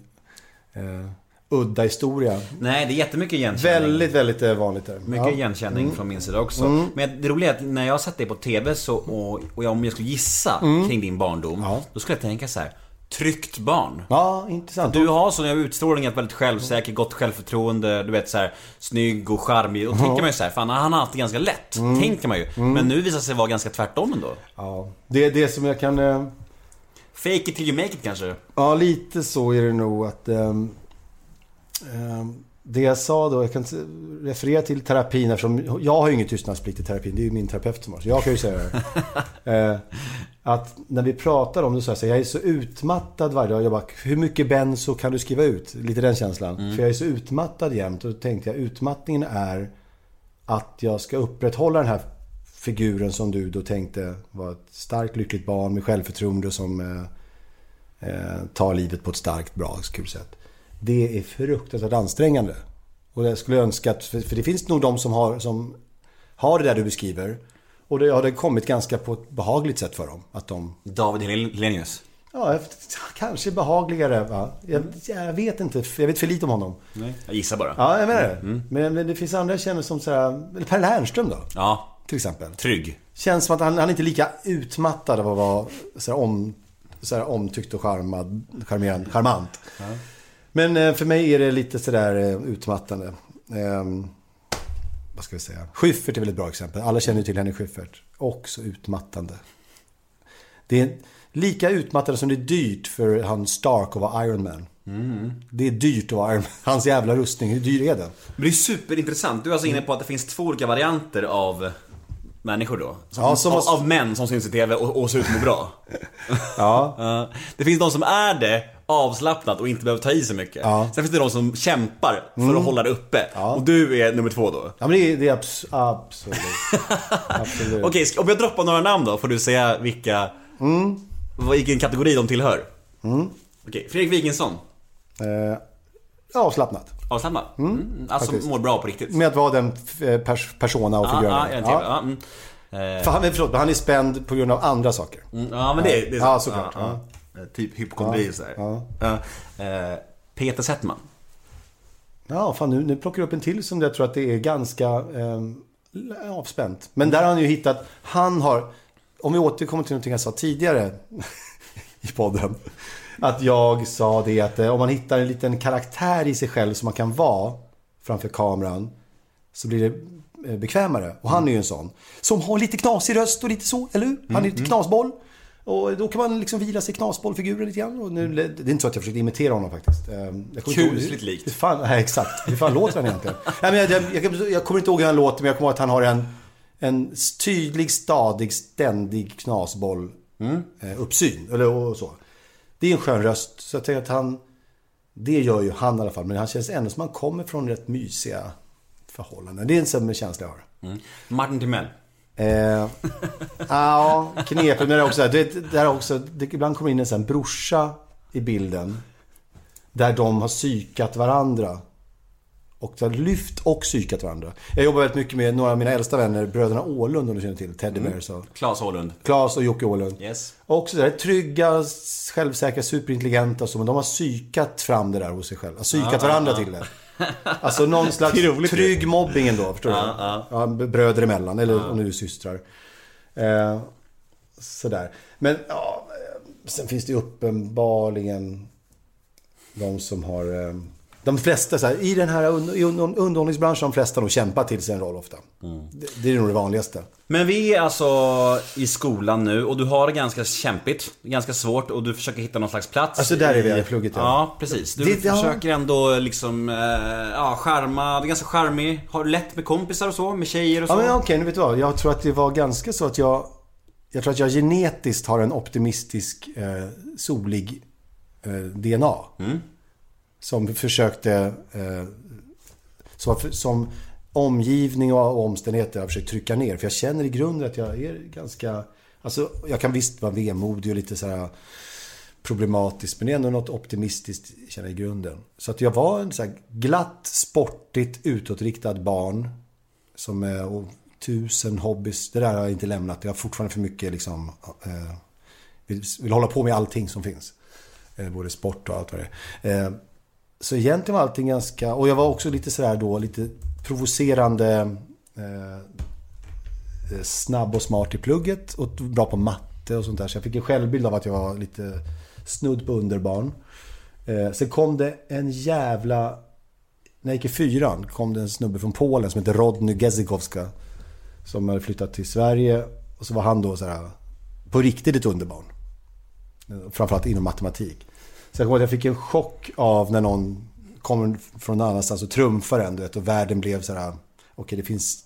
eh, udda historia. Nej, det är jättemycket igenkänning. Väldigt, väldigt eh, vanligt där. Mycket Ja. Mm. igenkänning från min sida också. Men det roliga är att när jag har sett dig på TV så, och, och jag, om jag skulle gissa kring din barndom. Mm. Ja. Då skulle jag tänka så här. Tryggt barn. Ja, intressant. Du har sån utstrålning, ett väldigt självsäker, gott självförtroende, du vet så här snygg och charmig. Och tänker man ju så här, fan han har haft det ganska lätt. Mm. Tänker man ju. Men nu visar det sig vara ganska tvärtom ändå. Ja, det är det som jag kan... Eh, Fake it till you make it kanske. Ja, lite så är det nog att... ehm, ehm, det jag sa då, jag kan referera till terapin eftersom jag har ju ingen tystnadsplikt i terapin. Det är ju min terapeut som har. Så jag kan ju säga det. Eh, Att när vi pratar om det så här, så jag är så utmattad varje dag. Jag bara, hur mycket benzo kan du skriva ut? Lite den känslan. För jag är så utmattad jämt. Och då tänkte jag, utmattningen är att jag ska upprätthålla den här figuren som du då tänkte var ett starkt, lyckligt barn med självförtroende som eh, eh, tar livet på ett starkt, bra, kul sätt. Det är fruktansvärt ansträngande. Och jag skulle önska att, för, det finns nog de som har, som har det där du beskriver. Och det har det kommit ganska på ett behagligt sätt för dem. Att de, David Helenius. ja, kanske behagligare va? Jag, jag vet inte, jag vet för lite om honom. Nej. Jag gissar bara. Ja, jag menar det. Men, men det finns andra jag känner som så här, Per Lernström då, Ja. till exempel. Trygg. Känns som att han, han är inte lika utmattad av att vara så här, om, så här, omtyckt och charmad, charmerad, charmant. Men eh, för mig är det lite sådär eh, utmattande. Ehm, vad ska vi säga? Schyffert är väl ett bra exempel. Alla känner ju till Henrik Schyffert. Också utmattande. Det är lika utmattande som det är dyrt för han Stark att vara Iron Man. Det är dyrt att vara Iron Man. Hans jävla rustning, hur dyr är den? Men det är superintressant. Du är alltså inne på att det finns två olika varianter av människor då? Som, Ja, som av, måste- av män som syns i TV och, och ser ut att må bra. Ja, Ja. det finns de som är det avslappnat och inte behöver ta i så mycket. Ja. Mm. Sen finns det de som kämpar för att hålla det uppe. Och du är nummer två då. ja men det är, det är abs- absolut. absolut. Okej, ska- om jag droppar några namn då får du säga vilka... Mm. Vilken kategori de tillhör. Okej, Fredrik Wikingsson. Eh, avslappnat. Avslappnad. Mm. Alltså faktiskt. mår bra på riktigt. Med att vara den eh, pers persona och Ja, figuren. ja, jag är ja. mm. Eh, För han, förlåt, han är spänd på grund av andra saker. Mm, Ja men det, det är Ja, så. såklart, Ja, ja. Typ hypokondri och sådär. Ja. Ja. Eh, Peter Settman. Ja, fan nu, nu plockar du upp en till som jag tror att det är ganska eh, avspänt. Men där har han ju hittat, han har, om vi återkommer till någonting jag sa tidigare i podden. Att jag sa det att eh, om man hittar en liten karaktär i sig själv som man kan vara framför kameran. Så blir det eh, bekvämare. Och han är ju en sån. Som har lite knasig röst och lite så, eller hur? Han är lite knasboll. Och då kan man liksom vila sig i knasbollfiguren lite grann. Och nu, det är inte så att jag försökte imitera honom faktiskt. Eh, Kusligt likt. hur fan, nej, exakt. Hur fan låter han egentligen? Nej, men jag, jag, jag, jag kommer inte ihåg hur han låter, men jag kommer ihåg att han har en, en tydlig, stadig, ständig knasboll Mm. uppsyn. Eller och så. Det är en skön röst. Så jag tänker att han... Det gör ju han i alla fall. Men han känns ändå som han kommer från rätt mysiga förhållanden. Det är en sån känsla jag har. Mm. Martin Timell. Eh, ja, knepigt. Men det är också, det, det är också det, ibland kommer in en sån brorsa i bilden. Där de har psykat varandra. Och de har lyft och psykat varandra. Jag jobbar väldigt mycket med några av mina äldsta vänner, bröderna Åhlund om du känner till. Teddy Bears och Claes Åhlund. Klas och Jocke Åhlund. Yes. Också där trygga, självsäkra, superintelligenta och så. Men de har psykat fram det där hos sig själva. Psykat varandra till det. Alltså någon slags roligt trygg mobbing ändå, förstår du? Ja, bröder emellan, eller om nu är systrar. Eh, sådär. Men ja, eh, sen finns det ju uppenbarligen de som har... Eh, de flesta, så här, i den här und- i und- underhållningsbranschen, de flesta nog kämpat till sig en roll ofta. Det, det är nog det vanligaste. Men vi är alltså i skolan nu och du har det ganska kämpigt, ganska svårt och du försöker hitta någon slags plats. Alltså, där är vi i- plugget, ja. Ja, precis. Du Det- ja. försöker ändå liksom, eh, ja, charma, du är ganska charmig. Har lätt med kompisar och så? Med tjejer och så? Ja men okej, nu vet du vad. Jag tror att det var ganska så att jag... Jag tror att jag genetiskt har en optimistisk, eh, solig eh, DNA. Som försökte... Eh, som, som omgivning och omständigheter har försökt trycka ner. För jag känner i grunden att jag är ganska... Alltså, jag kan visst vara vemodig och lite så här problematisk. Men det är ändå något optimistiskt känner jag i grunden. Så att jag var en så här glatt, sportigt, utåtriktad barn. Som är, och tusen hobbys. Det där har jag inte lämnat. Jag har fortfarande för mycket liksom... Eh, vill, vill hålla på med allting som finns. Eh, både sport och allt vad det är. Eh, så egentligen var allting ganska... Och jag var också lite sådär då, lite provocerande... Eh, eh snabb och smart i plugget och bra på matte och sånt där. Så jag fick en självbild av att jag var lite snudd på underbarn. Eh, sen kom det en jävla... När jag gick i fyran kom det en snubbe från Polen som hette Rodny Gezikowska. Som hade flyttat till Sverige. Och så var han då så här, på riktigt ett underbarn. Framförallt inom matematik. Så jag kommer att jag fick en chock av när någon kommer från någon annanstans och trumfar en, du vet. Och världen blev så här, okej det finns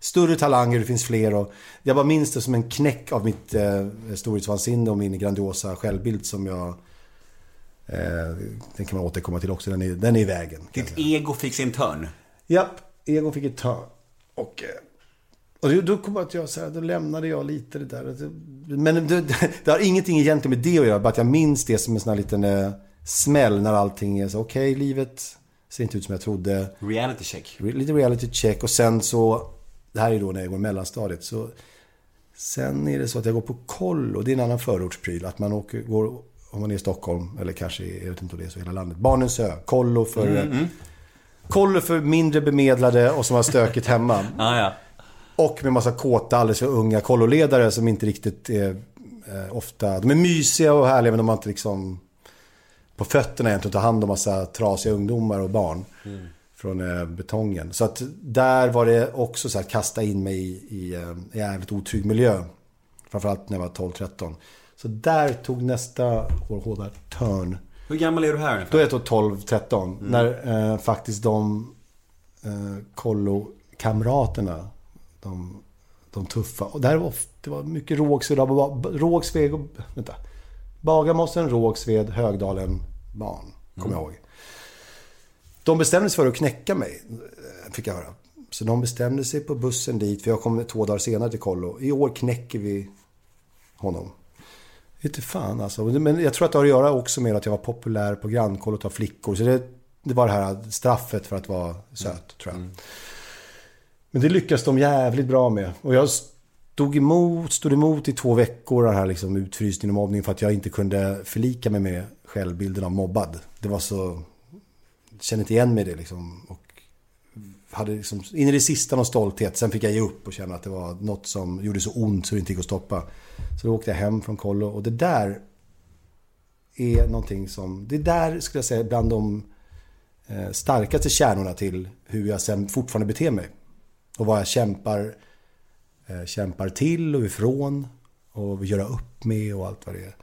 större talanger, det finns fler. Och jag bara minns det som en knäck av mitt eh, storhetsvansinne och min grandiosa självbild som jag... Eh, den kan man återkomma till också, den är, den är i vägen. Ditt ego fick sin törn. Japp, egon fick ett törn. Och, eh, och då- kom jag att jag så här, då lämnade jag lite det där. Men det, det har ingenting egentligen med det att göra, bara att jag minns det som en sån här liten eh, smäll när allting är så okej, livet ser inte ut som jag trodde. Reality check. Re- Lite reality check och sen så, det här är då när jag går i mellanstadiet. Så, sen är det så att jag går på kollo, det är en annan förortspryl. Att man åker, går, om man är i Stockholm, eller kanske, jag vet inte om det är så i hela landet. Barnens ö, kollo för, kollo för mindre bemedlade och som har stökigt hemma. Ah, ja. Och med massa kåta, alldeles för unga kolloledare som inte riktigt är eh, ofta... De är mysiga och härliga men de har inte liksom på fötterna egentligen tar hand om massa trasiga ungdomar och barn. Från eh, betongen. Så att där var det också så att kasta in mig i, i eh, en jävligt otrygg miljö. Framförallt när jag var 12-13. Så där tog nästa år hårda törn. Hur gammal är du här ungefär? Då är jag då 12-13. När eh, faktiskt de eh, kollokamraterna, de, de tuffa. Och där var det var mycket Rågsved, Rågsved och... Vänta. Bagarmossen, Rågsved, Högdalen, barn. Kommer jag ihåg. De bestämde sig för att knäcka mig, fick jag höra. Så de bestämde sig på bussen dit, för jag kom två dagar senare till kollo. I år knäcker vi honom. Inte fan alltså. Men jag tror att det har att göra också med att jag var populär på grannkollot av flickor. Så det, det var det här straffet för att vara söt, tror jag. Men det lyckas de jävligt bra med. Och jag stod emot, stod emot i två veckor den här liksom utfrysningen och mobbning för att jag inte kunde förlika mig med självbilden av mobbad. Det var så... Jag kände inte igen mig i det liksom. Och hade liksom in i det sista någon stolthet. Sen fick jag ge upp och känna att det var något som gjorde så ont så det inte gick att stoppa. Så då åkte jag hem från kollo och det där är någonting som... Det där skulle jag säga bland de eh, starkaste kärnorna till hur jag sen fortfarande beter mig. Och vad jag kämpar, eh, kämpar till och ifrån. Och vill göra upp med och allt vad det är.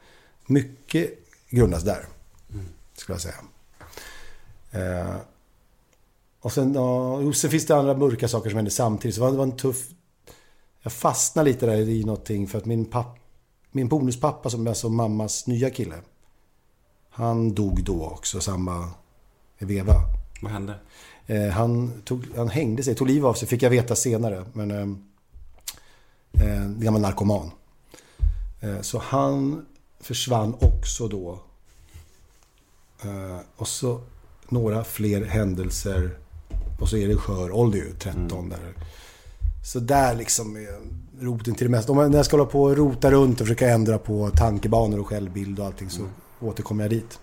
Mycket grundas där. Skulle jag säga. Eh, och sen, ja, sen finns det andra mörka saker som hände samtidigt. Så det var, en tuff... Jag fastnade lite där i någonting för att min pappa, min bonuspappa som är alltså mammas nya kille. Han dog då också, samma veva. Vad hände? Eh, han, tog, han hängde sig, tog livet av sig, fick jag veta senare. Men eh, eh, gammal narkoman. Eh, så han försvann också då. Eh, och så några fler händelser. Och så är det skör ålder ju, 13 där. Så där liksom är roten till det mesta. Om jag, när jag ska hålla på och rota runt och försöka ändra på tankebanor och självbild och allting så återkommer jag dit.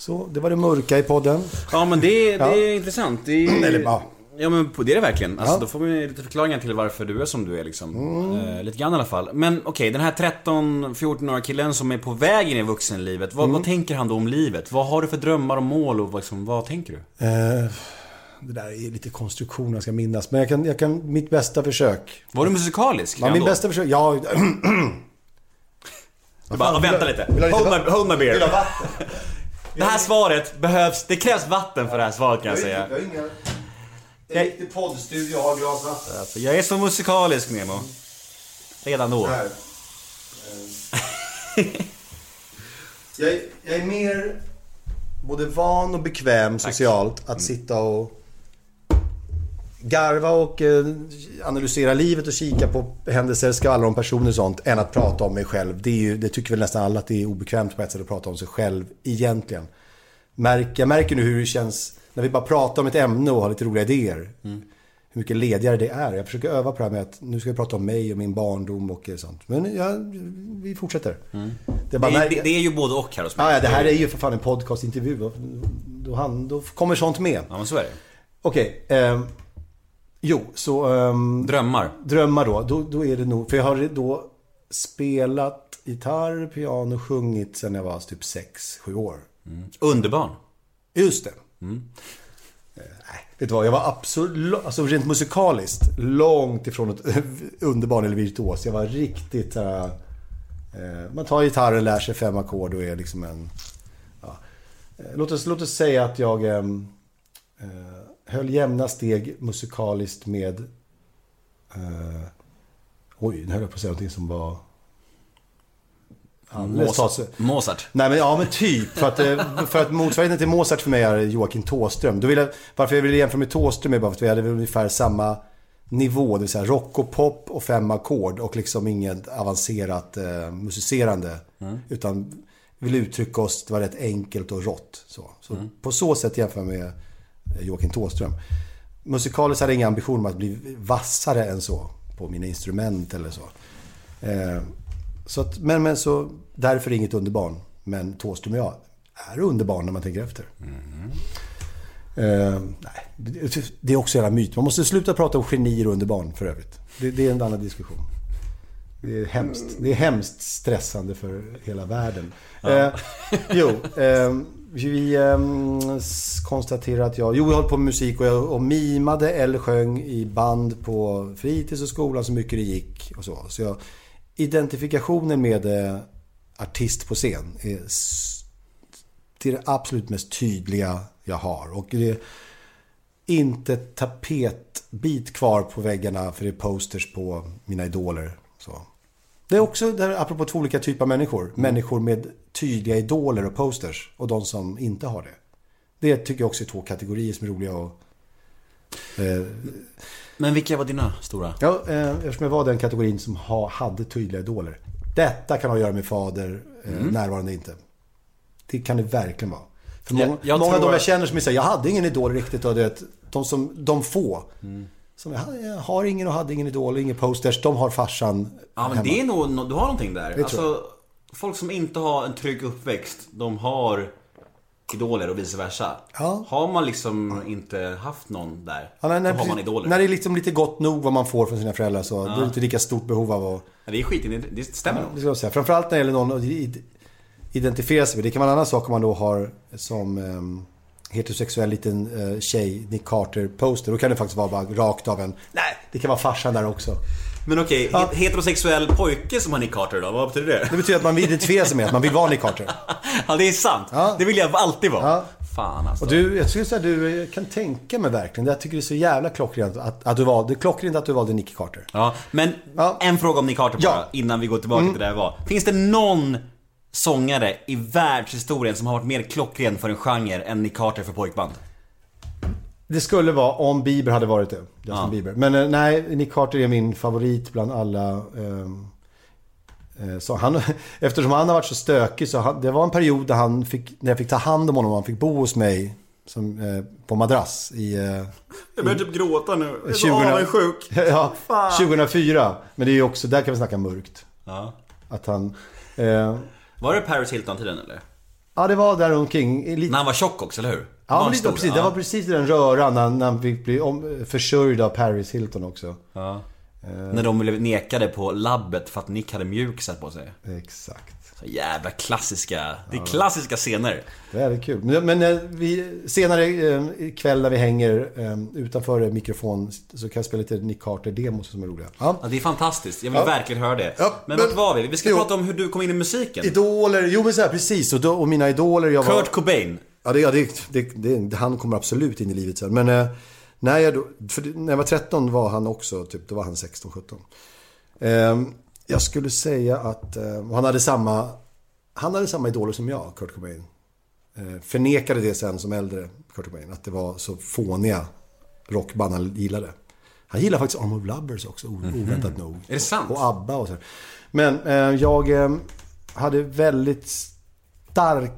Så det var det mörka i podden. Ja men det, det är intressant. Det är, Eller, ja. Ja men det är det verkligen. Alltså, Ja. Då får man ju lite förklaringar till varför du är som du är liksom. Eh, lite grann i alla fall. Men okej, den här 13-14-åriga killen som är på väg in i vuxenlivet. Vad, vad tänker han då om livet? Vad har du för drömmar och mål och liksom, vad tänker du? Eh, det där är lite konstruktion jag ska minnas. Men jag kan, jag kan mitt bästa försök. Var du musikalisk? Ja, min då? bästa försök, ja... Du bara, vänta lite. Hold my, hold my beer. Vill du ha vatten? Det här svaret behövs, det krävs vatten för det här svaret kan jag säga. Jag har inga... Det är en riktig poddstudio har glas vatten. Alltså, jag är så musikalisk Nemo. Redan då. Här. Jag, är, jag är mer både van och bekväm socialt att sitta och garva och eh, analysera livet och kika på händelser, skvallra om personer och sånt, än att prata om mig själv. Det, är ju, det tycker väl nästan alla att det är obekvämt på ett sätt att prata om sig själv egentligen. Märk, jag märker nu hur det känns när vi bara pratar om ett ämne och har lite roliga idéer. Hur mycket ledigare det är. Jag försöker öva på det här med att nu ska vi prata om mig och min barndom och sånt. Men ja, vi fortsätter. Det, är Det, bara är- märk- det, det är ju både och här hos mig. Ja, ja, det här är ju för fan en podcastintervju. Då, då, han, då kommer sånt med. Ja men så är det. Okej. ehm, jo, så ehm, Drömmar. drömmar då, då. Då är det nog... För jag har då spelat gitarr, piano, sjungit sen jag var typ 6-7 år. Underbarn. Just det. Eh, nej, vet du vad? Jag var absolut, alltså rent musikaliskt, långt ifrån ett underbarn eller virtuos. Jag var riktigt så här, eh, Man tar gitarren, lär sig fem ackord och är liksom en... Ja. Eh, Låt, oss, låt oss säga att jag eh, eh, höll jämna steg musikaliskt med... Eh, oj, nu höll jag på att säga någonting som var... Alldeles Mozart. Mozart. Nej men ja men typ. För att, eh, för att motsvarigheten till Mozart för mig är Joakim Thåström. Då vill jag, varför jag vill jämföra med Thåström är bara för att vi hade väl ungefär samma nivå. Det vill säga rock och pop och fem ackord och liksom inget avancerat eh, musicerande. Utan vill uttrycka oss, det var rätt enkelt och rått. Så, så På så sätt jämför jag med Joakim Thåström. Musikaliskt hade jag inga ambitioner om att bli vassare än så på mina instrument eller så. Eh, så att, men, men så, därför inget underbarn. Men Thåström och jag är underbarn när man tänker efter. Eh, nej, det, är också en myt. Man måste sluta prata om genier och underbarn för övrigt. Det, det är en annan diskussion. Det är hemskt. Det är hemskt stressande för hela världen. Eh, jo, eh, vi ehm, konstaterar att jag... Jo, jag höll på med musik och jag och mimade eller sjöng i band på fritids och skolan så mycket det gick. Och så. så jag, identifikationen med eh, artist på scen är till det absolut mest tydliga jag har. Och det är inte tapetbit kvar på väggarna för det är posters på mina idoler. Det är också, där, apropå två olika typer av människor. Människor med tydliga idoler och posters och de som inte har det. Det tycker jag också är två kategorier som är roliga att... Eh, Men vilka var dina stora? ja, eh, eftersom jag var den kategorin som ha, hade tydliga idoler. Detta kan ha att göra med fader, eh, närvarande inte. Det kan det verkligen vara. För många, jag många av dem jag känner som säger jag hade ingen idol riktigt. Och det, de, som, de få. Som jag, har ingen och hade ingen idol, ingen posters. De har farsan Ja men hemma. det är nog, du har någonting där. tror alltså, folk som inte har en trygg uppväxt, de har idoler och vice versa. Ja. Har man liksom inte haft någon där, Ja, när, när, då har man idoler. när det är liksom lite gott nog vad man får från sina föräldrar så är det inte lika stort behov av att... Ja, det är skit, det, det stämmer Det nog. ska jag säga. Framförallt när det gäller någon att id- identifiera sig med. Det kan vara en annan sak om man då har som um, heterosexuell liten uh, tjej, Nick Carter-poster. Då kan det faktiskt vara bara rakt av en... Nej, det kan vara farsan där också. Men okej, Ja. het- heterosexuell pojke som har Nick Carter då, vad betyder det? Det betyder att man identifierar sig med att man vill vara Nick Carter. Ja det är sant, Ja. det vill jag alltid vara. Ja. Fan alltså. Och du, jag skulle säga att du kan tänka mig verkligen. Jag tycker det är så jävla klockrent att, att du valde, klockrent att du valde Nick Carter. Ja, men Ja. en fråga om Nick Carter bara, Ja. Mm. innan vi går tillbaka till det där var. Finns det någon sångare i världshistorien som har varit mer klockren för en genre än Nick Carter för pojkband? Det skulle vara om Bieber hade varit det. Justin Ja. Bieber. Men eh, nej, Nick Carter är min favorit bland alla. ehm, eh, så han, eftersom han har varit så stökig så han, det var en period där han fick, när jag fick ta hand om honom. Han fick bo hos mig som, eh, på madrass i... Eh, Jag börjar typ gråta nu. Jag är 20 ja, Fan. 2004. Men det är ju också, där kan vi snacka mörkt. Ja. Att han... Eh, Var det Paris Hilton-tiden eller? ja, det var där omkring. Lite, När han var tjock också, eller hur? Ja, men lite, precis. Ja. Det var precis i den röran när, när han fick bli om, försörjd av Paris Hilton också. Ja. När de blev nekade på labbet för att Nick hade mjukisar på sig. Exakt. Så jävla klassiska, det är klassiska scener. Väldigt kul. Men, men eh, vi, senare eh, ikväll när vi hänger eh, utanför mikrofon så kan jag spela lite Nick Carter-demos som är roliga. Ja. Ja, det är fantastiskt, jag vill Ja. verkligen höra det. Ja, men, men- vart var vi? Vi ska Jo. prata om hur du kom in i musiken. Idoler, jo men så här, precis. Och, då, och mina idoler, jag var... Kurt Cobain. Ja, det, det, det, det, han kommer absolut in i livet sen. Men eh, när, jag då, det- när jag var 13 var han också, typ, då var han 16-17. Eh, jag skulle säga att eh, han hade samma, han hade samma idoler som jag, Kurt Cobain. Eh, förnekade det sen som äldre, Kurt Cobain, att det var så fåniga rockband han gillade. Han gillar faktiskt Arm of Lovers också, o- oväntat nog. Är det sant? Och ABBA och så. Men eh, jag eh, hade väldigt starka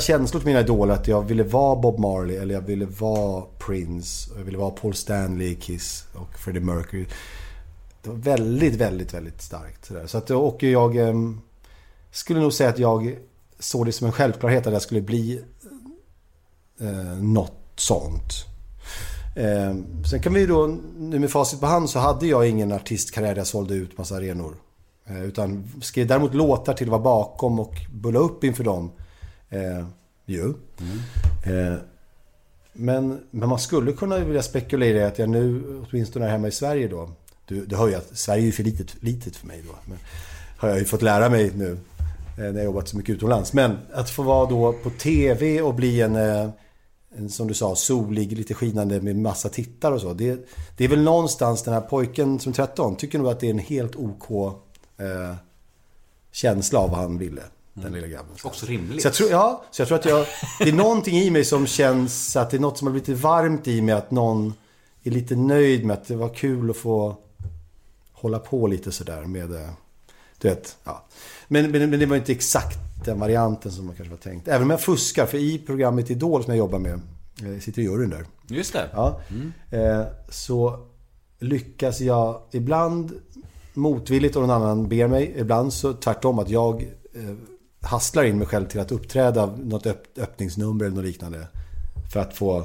känslor till mina idoler. Att jag ville vara Bob Marley eller jag ville vara Prince. Och jag ville vara Paul Stanley, Kiss och Freddie Mercury. Det var väldigt, väldigt, väldigt starkt. sådär. Så att, och jag eh, skulle nog säga att jag såg det som en självklarhet att jag skulle bli eh, något sånt. Eh, sen kan vi ju då, nu med facit på hand så hade jag ingen artistkarriär där jag sålde ut massa arenor. Eh, utan skrev däremot låtar till att vara bakom och bulla upp inför dem. Eh, ju. Eh, men, men man skulle kunna vilja spekulera i att jag nu, åtminstone här hemma i Sverige då. Du, du hör ju att Sverige är ju för litet, litet för mig då. Men, har jag ju fått lära mig nu. eh, När jag jobbat så mycket utomlands. Men att få vara då på TV och bli en, eh, en som du sa, solig, lite skinande med massa tittare och så. Det, det är väl någonstans den här pojken som är 13 tycker nog att det är en helt OK eh, känsla av vad han ville. Den lilla grabben. Också rimligt. Så jag tror, ja, så jag tror att jag, det är någonting i mig som känns att det är något som har blivit varmt i mig. Att någon är lite nöjd med att det var kul att få hålla på lite sådär med, eh, du vet, ja. Men, men, men det var inte exakt den varianten som man kanske var tänkt. Även om jag fuskar, för i programmet Idol som jag jobbar med, eh, jag sitter i juryn där. Just det. Ja, eh, så lyckas jag ibland motvilligt och någon annan ber mig. Ibland så tvärtom att jag eh, hasslar in mig själv till att uppträda något öpp- öppningsnummer eller något liknande. För att få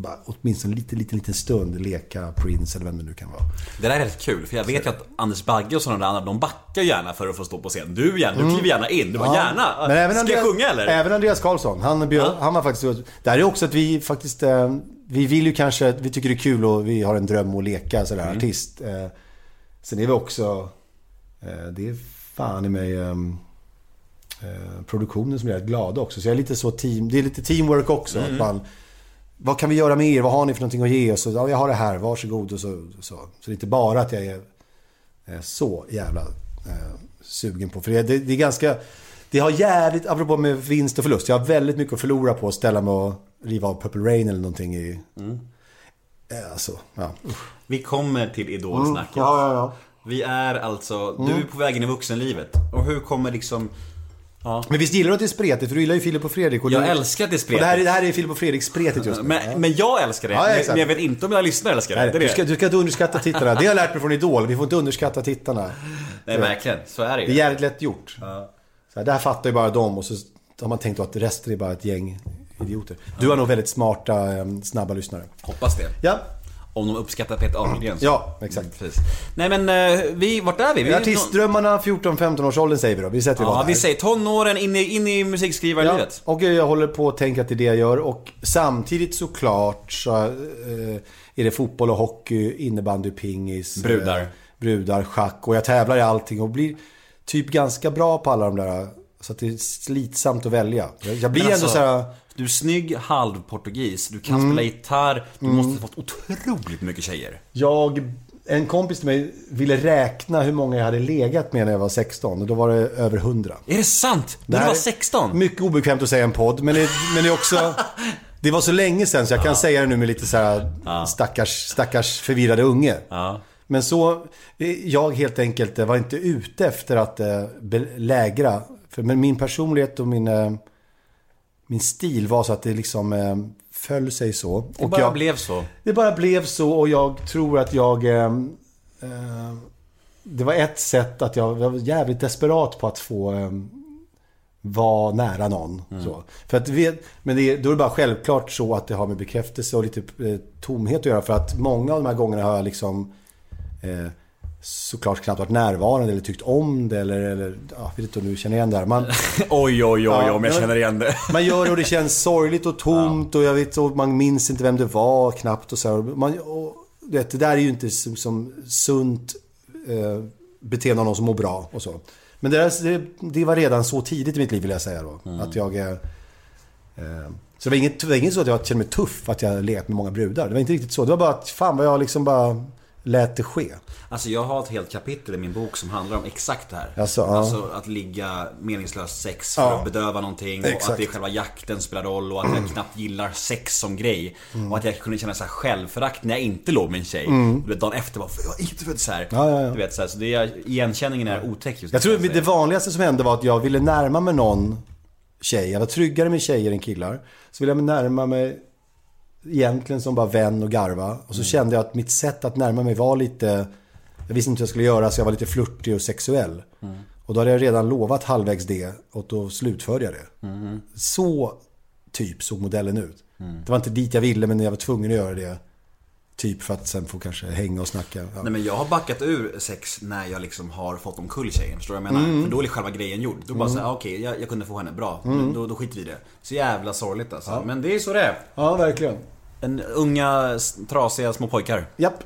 bara, åtminstone en liten, liten, liten stund leka Prince eller vem det nu kan vara. Det där är rätt kul, för jag vet ju att Anders Bagge och sådana där andra, de backar gärna för att få stå på scen. Du gärna, du kliver gärna in. Du bara gärna. Mm. Men även Ska Andreas, jag sjunga eller? Även Andreas Karlsson. Han, bjöd, Ja. han var faktiskt... Där är också att vi faktiskt... Eh, vi vill ju kanske... Vi tycker det är kul och vi har en dröm att leka sådär Mm. artist. Eh, sen är vi också... Eh, det är fan i mig... Produktionen som är rätt glada också. Så jag är lite så team... Det är lite teamwork också. Mm. Att man, vad kan vi göra med er? Vad har ni för någonting att ge oss? Ja, jag har det här. Varsågod. Och så, så. så det är inte bara att jag är så jävla eh, sugen på. För det, det, det är ganska... Det har jävligt, apropå med vinst och förlust. Jag har väldigt mycket att förlora på att ställa mig och riva av Purple Rain eller någonting i... Eh, Alltså, ja. Vi kommer till idolsnacket. Mm. Ja, ja, ja. Vi är alltså, du är på väg in i vuxenlivet. Och hur kommer liksom... Men visst gillar du att det är spretigt? För du gillar ju Filip och Fredrik. Och Jag du, älskar att det är Och spretigt. det här, är- det här är Filip och Fredrik spretigt just nu. Men, men jag älskar det. Ja, ja, men, men jag vet inte om mina lyssnare älskar det. Nej, det, du, ska, du ska inte underskatta tittarna. Det har jag lärt mig från Idol. Vi får inte underskatta tittarna. Nej, verkligen. Så är det Det är ju. jävligt lätt gjort. Så här, det här fattar ju bara de och så har man tänkt att resten är bara ett gäng idioter. Du har nog väldigt smarta, eh, snabba lyssnare. Hoppas det. Ja, Om de uppskattar Peter Ahlgren. så- ja exakt. Precis. Nej men, eh, vi, vart är vi? vi Artistdrömmarna 14-15 års åldern säger vi då. Vi Ja, vad vi där. säger tonåren in i, in i Ja, musikskrivarlivet. och jag håller på att tänka att det jag gör. Och samtidigt såklart så eh, är det fotboll och hockey, innebandy, pingis. eh, Brudar. brudar, schack. Och jag tävlar i allting och blir typ ganska bra på alla de där. Så att det är slitsamt att välja. Jag, blir ändå alltså, så här... Du är snygg halvportugis, du kan Mm. spela gitarr, du måste ha fått otroligt mycket tjejer. Jag En kompis till mig ville räkna hur många jag hade legat med när jag var 16 och då var det över 100. Är det sant? När du var är 16? Mycket obekvämt att säga en podd, men det, men det är också... Det var så länge sedan så jag kan säga det nu med lite så här stackars, stackars förvirrade unge. Ja. Men så, jag helt enkelt var inte ute efter att eh, belägra. För, men min personlighet och min, eh, min stil var så att det liksom eh, föll sig så. Det och bara jag, blev så. det bara blev så och jag tror att jag... Eh, eh, det var ett sätt att jag var jävligt desperat på att få eh, vara nära någon. Så. För att vi, men det, då är det bara självklart så att det har med bekräftelse och lite eh, tomhet att göra. För att många av de här gångerna har jag liksom eh, såklart knappt varit närvarande eller tyckt om det eller, eller ja, vet inte om du känner igen det här. Man, Oj, oj, oj, Ja, om jag känner igen det. man gör det och det känns sorgligt och tomt och jag vet och man minns inte vem det var knappt och så här. Man, och, vet, det där är ju inte som, som sunt eh, beteende av någon som mår bra och så. Men det, där, det, var redan så tidigt i mitt liv vill jag säga då. Att jag... Eh, så det var, inget, det var inget så att jag kände mig tuff att jag legat med många brudar. Det var inte riktigt så. Det var bara att fan vad jag liksom bara lät det ske. Alltså jag har ett helt kapitel i min bok som handlar om exakt det här. Alltså, ja. alltså att ligga meningslöst sex för Ja. att bedöva någonting. Och Exakt. Mm. att det är själva jakten spelar roll och att jag knappt gillar sex som grej. Och att jag kunde känna så här självförakt när jag inte låg med en tjej. Du vet, dagen efter bara, jag är inte född så här. Mm. Ja, ja. Du vet så, här, så det är, igenkänningen är otäck just Jag tror det vanligaste som hände var att jag ville närma mig någon tjej. Jag var tryggare med tjejer än killar. Så ville jag närma mig egentligen som bara vän och garva. Och så kände jag att mitt sätt att närma mig var lite... Jag visste inte hur jag skulle göra så jag var lite flörtig och sexuell. Och då hade jag redan lovat halvvägs det och då slutförde jag det. Så typ såg modellen ut. Det var inte dit jag ville men jag var tvungen att göra det. Typ för att sen få kanske hänga och snacka. Ja. Nej men jag har backat ur sex när jag liksom har fått omkull tjejen, förstår du vad jag menar? Mm. För då är själva grejen gjord. Då bara såhär, ah, okej jag, jag kunde få henne, bra. Då, då skiter vi i det. Så jävla sorgligt alltså. Men det är så det är. ja, verkligen. En unga, trasiga små pojkar. Japp.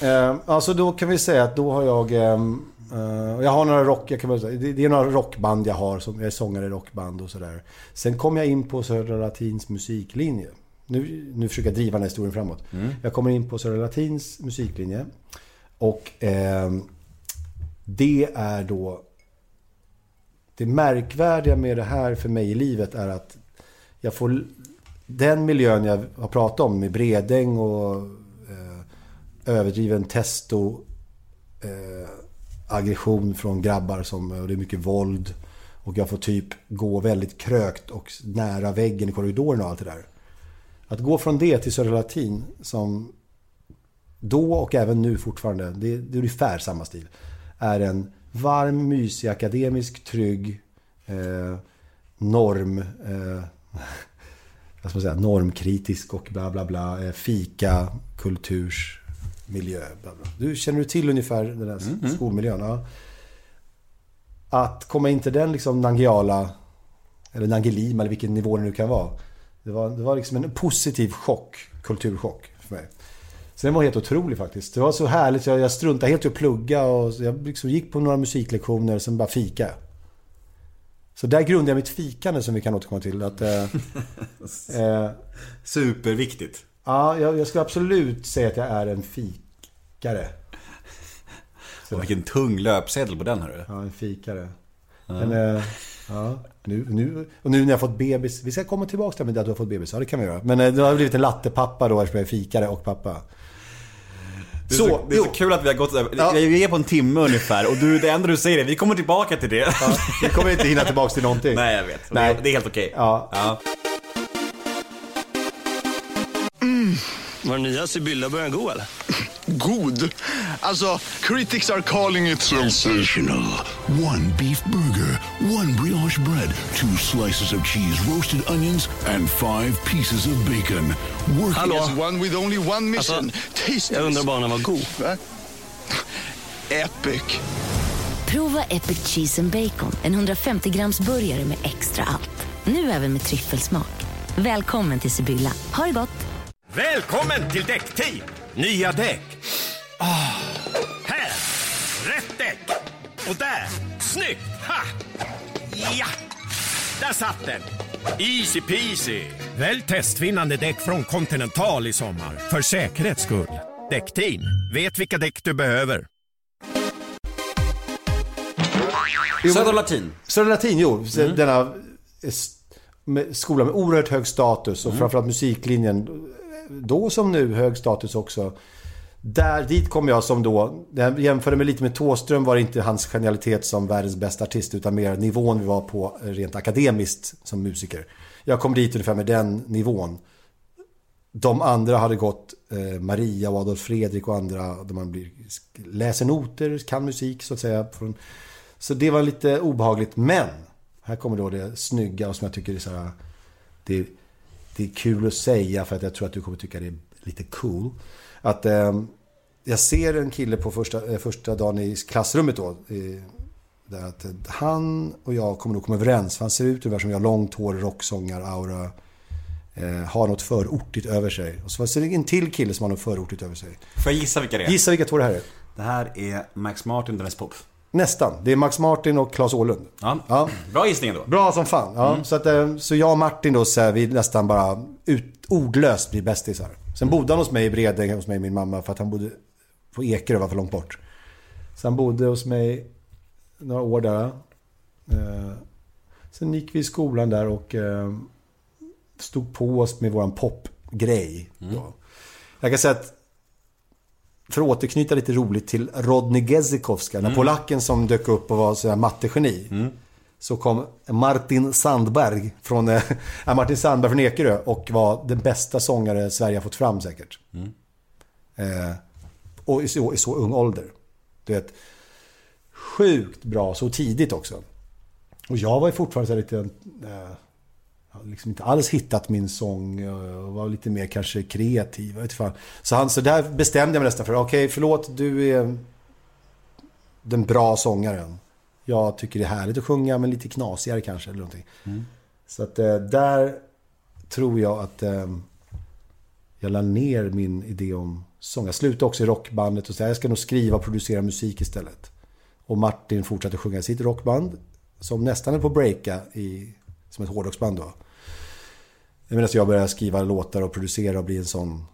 Eh, alltså då kan vi säga att då har jag... ehm, eh, jag har några rock... Jag kan bara säga, det, det är några rockband jag har. Som, jag är sångare i rockband och sådär. Sen kom jag in på Södra Latins musiklinje. Nu, nu försöker jag driva den här historien framåt. Jag kommer in på Södra Latins musiklinje. Och ehm, det är då... Det märkvärdiga med det här för mig i livet är att jag får den miljön jag har pratat om med Bredäng och eh, överdriven testo, eh, aggression från grabbar som, och det är mycket våld. Och jag får typ gå väldigt krökt och nära väggen i korridoren och allt det där. Att gå från det till Södra Latin som då och även nu fortfarande, det, det är ungefär samma stil. Är en varm, mysig, akademisk, trygg, eh, norm... Eh, vad ska man säga, normkritisk och bla bla bla. eh, Fika, kultursmiljö. Bla bla. Du, känner du till ungefär den där skolmiljön? Ja. Att komma in till den liksom Nangiala, eller Nangilima eller vilken nivå det nu kan vara. Det var, det var liksom en positiv chock, kulturchock för mig. Så den var helt otrolig faktiskt. Det var så härligt. Jag, jag struntade helt i att plugga och jag liksom gick på några musiklektioner och sen bara fika. Så där grundade jag mitt fikande som vi kan återkomma till. Att, eh, eh, Superviktigt. ja, jag, jag skulle absolut säga att jag är en fikare. Och vilken tung löpsedel på den hörru. Ja, en fikare. Men, eh, ja, nu, nu, och nu när jag fått bebis. Vi ska komma tillbaka till det med att du har fått bebis. Ja, det kan vi göra. Men eh, det har blivit en lattepappa då eftersom jag är fikare och pappa. Det är så, det är så kul att vi har gått över, Ja. vi är på en timme ungefär och du, det enda du säger är vi kommer tillbaka till det. Ja, vi kommer inte hinna tillbaka till någonting. Nej jag vet, Nej. Det, är, det helt okej. Ja. Ja. Var den nya Sibylla börjar gå eller? God. Alltså, critics are calling it Sensational. One beef burger, one brioche bread, two slices of cheese, roasted onions, and five pieces of bacon. Working Hallå? as one with only one mission. Alltså, Taste Jag undrar bara om den var god. Va? Epic. Prova Epic Cheese and Bacon, en 150 grams burgare med extra allt. Nu även med tryffelsmak. Välkommen till Sibylla. Ha det gott! Välkommen till Däckteam! Nya däck. Ah, här! Rätt däck! Och där! Snyggt! Ha! Ja! Där satt den! Easy peasy! Välj testvinnande däck från Continental i sommar, för säkerhets skull. Däckteam vet vilka däck du behöver. Södra Latin. Södra Latin, jo. Denna eh, skola med oerhört hög status och framförallt musiklinjen. Då som nu hög status också. Där, dit kom jag som då, jag jämförde mig lite med Thåström var det inte hans genialitet som världens bästa artist utan mer nivån vi var på rent akademiskt som musiker. Jag kom dit ungefär med den nivån. De andra hade gått, eh, Maria och Adolf Fredrik och andra, där man blir, läser noter, kan musik så att säga. Från, så det var lite obehagligt. Men, här kommer då det snygga och som jag tycker är så här, det, det är kul att säga för att jag tror att du kommer tycka det är lite cool. Att eh, jag ser en kille på första, eh, första dagen i klassrummet då. I, där att eh, han och jag kommer nog komma överens. För han ser ut ungefär som jag, långt hår, rocksångar, aura. Eh, har något förortigt över sig. Och så var det en till kille som har något förortigt över sig. Får jag gissa vilka det är? Gissa vilka två det här är? Det här är Max Martin, Dennis Pop. Nästan. Det är Max Martin och Claes Åhlund. Ja. Ja. Bra gissning ändå. Bra som fan. Ja, så, att, eh, så jag och Martin då, så här, vi nästan bara ut, ordlöst blir bästisar. Sen bodde han hos mig i Bredäng, hos mig och min mamma, för att han bodde på Ekerö, var för långt bort. Så han bodde hos mig några år där. Eh, sen gick vi i skolan där och eh, stod på oss med våran popgrej. då. Jag kan säga att för att återknyta lite roligt till Rodney Gezikowska, den polacken som dök upp och var sådär mattegeni. Så kom Martin Sandberg från, ja, Martin Sandberg från Ekerö och var den bästa sångare Sverige har fått fram säkert. Eh, och i så, i så ung ålder. Du vet, sjukt bra så tidigt också. Och jag var ju fortfarande så lite... Eh, liksom inte alls hittat min sång eh, och var lite mer kanske kreativ. jag Vet fan. Så, han, så där bestämde jag mig nästan för. Okej, förlåt, du är den bra sångaren. Jag tycker det är härligt att sjunga, men lite knasigare kanske. Eller någonting. Så att eh, där tror jag att eh, jag la ner min idé om sång. Jag slutade också i rockbandet och sa jag ska nog skriva och producera musik istället. Och Martin fortsatte sjunga i sitt rockband. Som nästan är på breaka i, som ett hårdrocksband då. Medan jag började skriva låtar och producera och bli en sån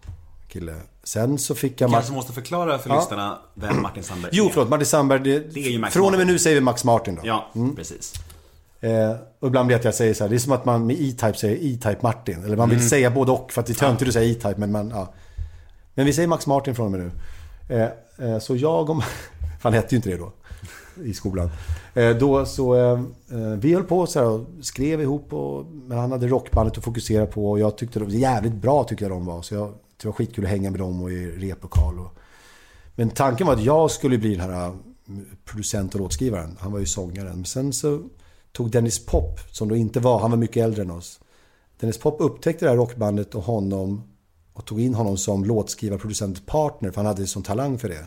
kille. Sen så fick jag... Kanske måste förklara för Ja. lyssnarna vem Martin Sandberg Jo, är. förlåt. Martin Sandberg. Det, Det är ju Max från och med nu säger vi Max Martin då. Ja, precis. Eh, och ibland blir det att jag säger så här, det är som att man med E-Type säger E-Type Martin. Eller man vill Mm. säga både och för att det är töntigt att säga E-Type, men man, ja. Men vi säger Max Martin från och med nu. Eh, eh, så jag och... Han hette ju inte det då. I skolan. Eh, då så... Eh, eh, vi höll på så här och skrev ihop och... Men han hade rockbandet att fokusera på och jag tyckte de var jävligt bra tyckte jag de var. Så jag det var skitkul att hänga med dem och i replokal och... Men tanken var att jag skulle bli den här äh, producent och låtskrivaren. Han var ju sångaren. Men sen så tog Dennis Pop, som då inte var, han var mycket äldre än oss. Dennis Pop upptäckte det här rockbandet och honom och tog in honom som låtskrivarproducentpartner producent, partner. För han hade sån talang för det.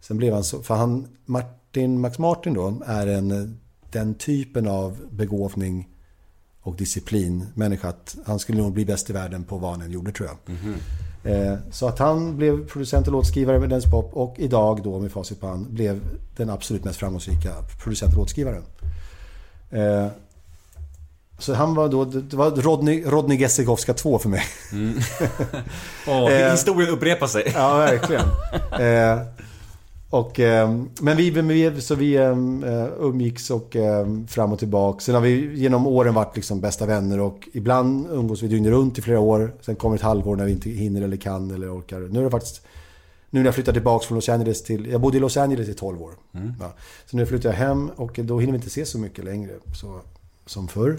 Sen blev han så, för han, Martin, Max Martin då, är en, den typen av begåvning och disciplin människa att han skulle nog bli bäst i världen på vad han än gjorde tror jag. Eh, Så att han blev producent och låtskrivare med Dance Pop och idag då med facit på hand blev den absolut mest framgångsrika producent och låtskrivaren. Eh, Så han var då, det var Rodney, Rodney Gessikowska 2 för mig. Åh, Eh, historien upprepar sig. Ja, verkligen. eh, och, eh, men vi, så vi eh, umgicks och eh, fram och tillbaka. Sen har vi genom åren varit liksom bästa vänner och ibland umgås vi dygnet runt i flera år. Sen kommer ett halvår när vi inte hinner eller kan eller orkar. Nu är det faktiskt nu när jag flyttar tillbaka från Los Angeles till... Jag bodde i Los Angeles i 12 år. Ja. Så nu flyttar jag hem och då hinner vi inte se så mycket längre så, som förr.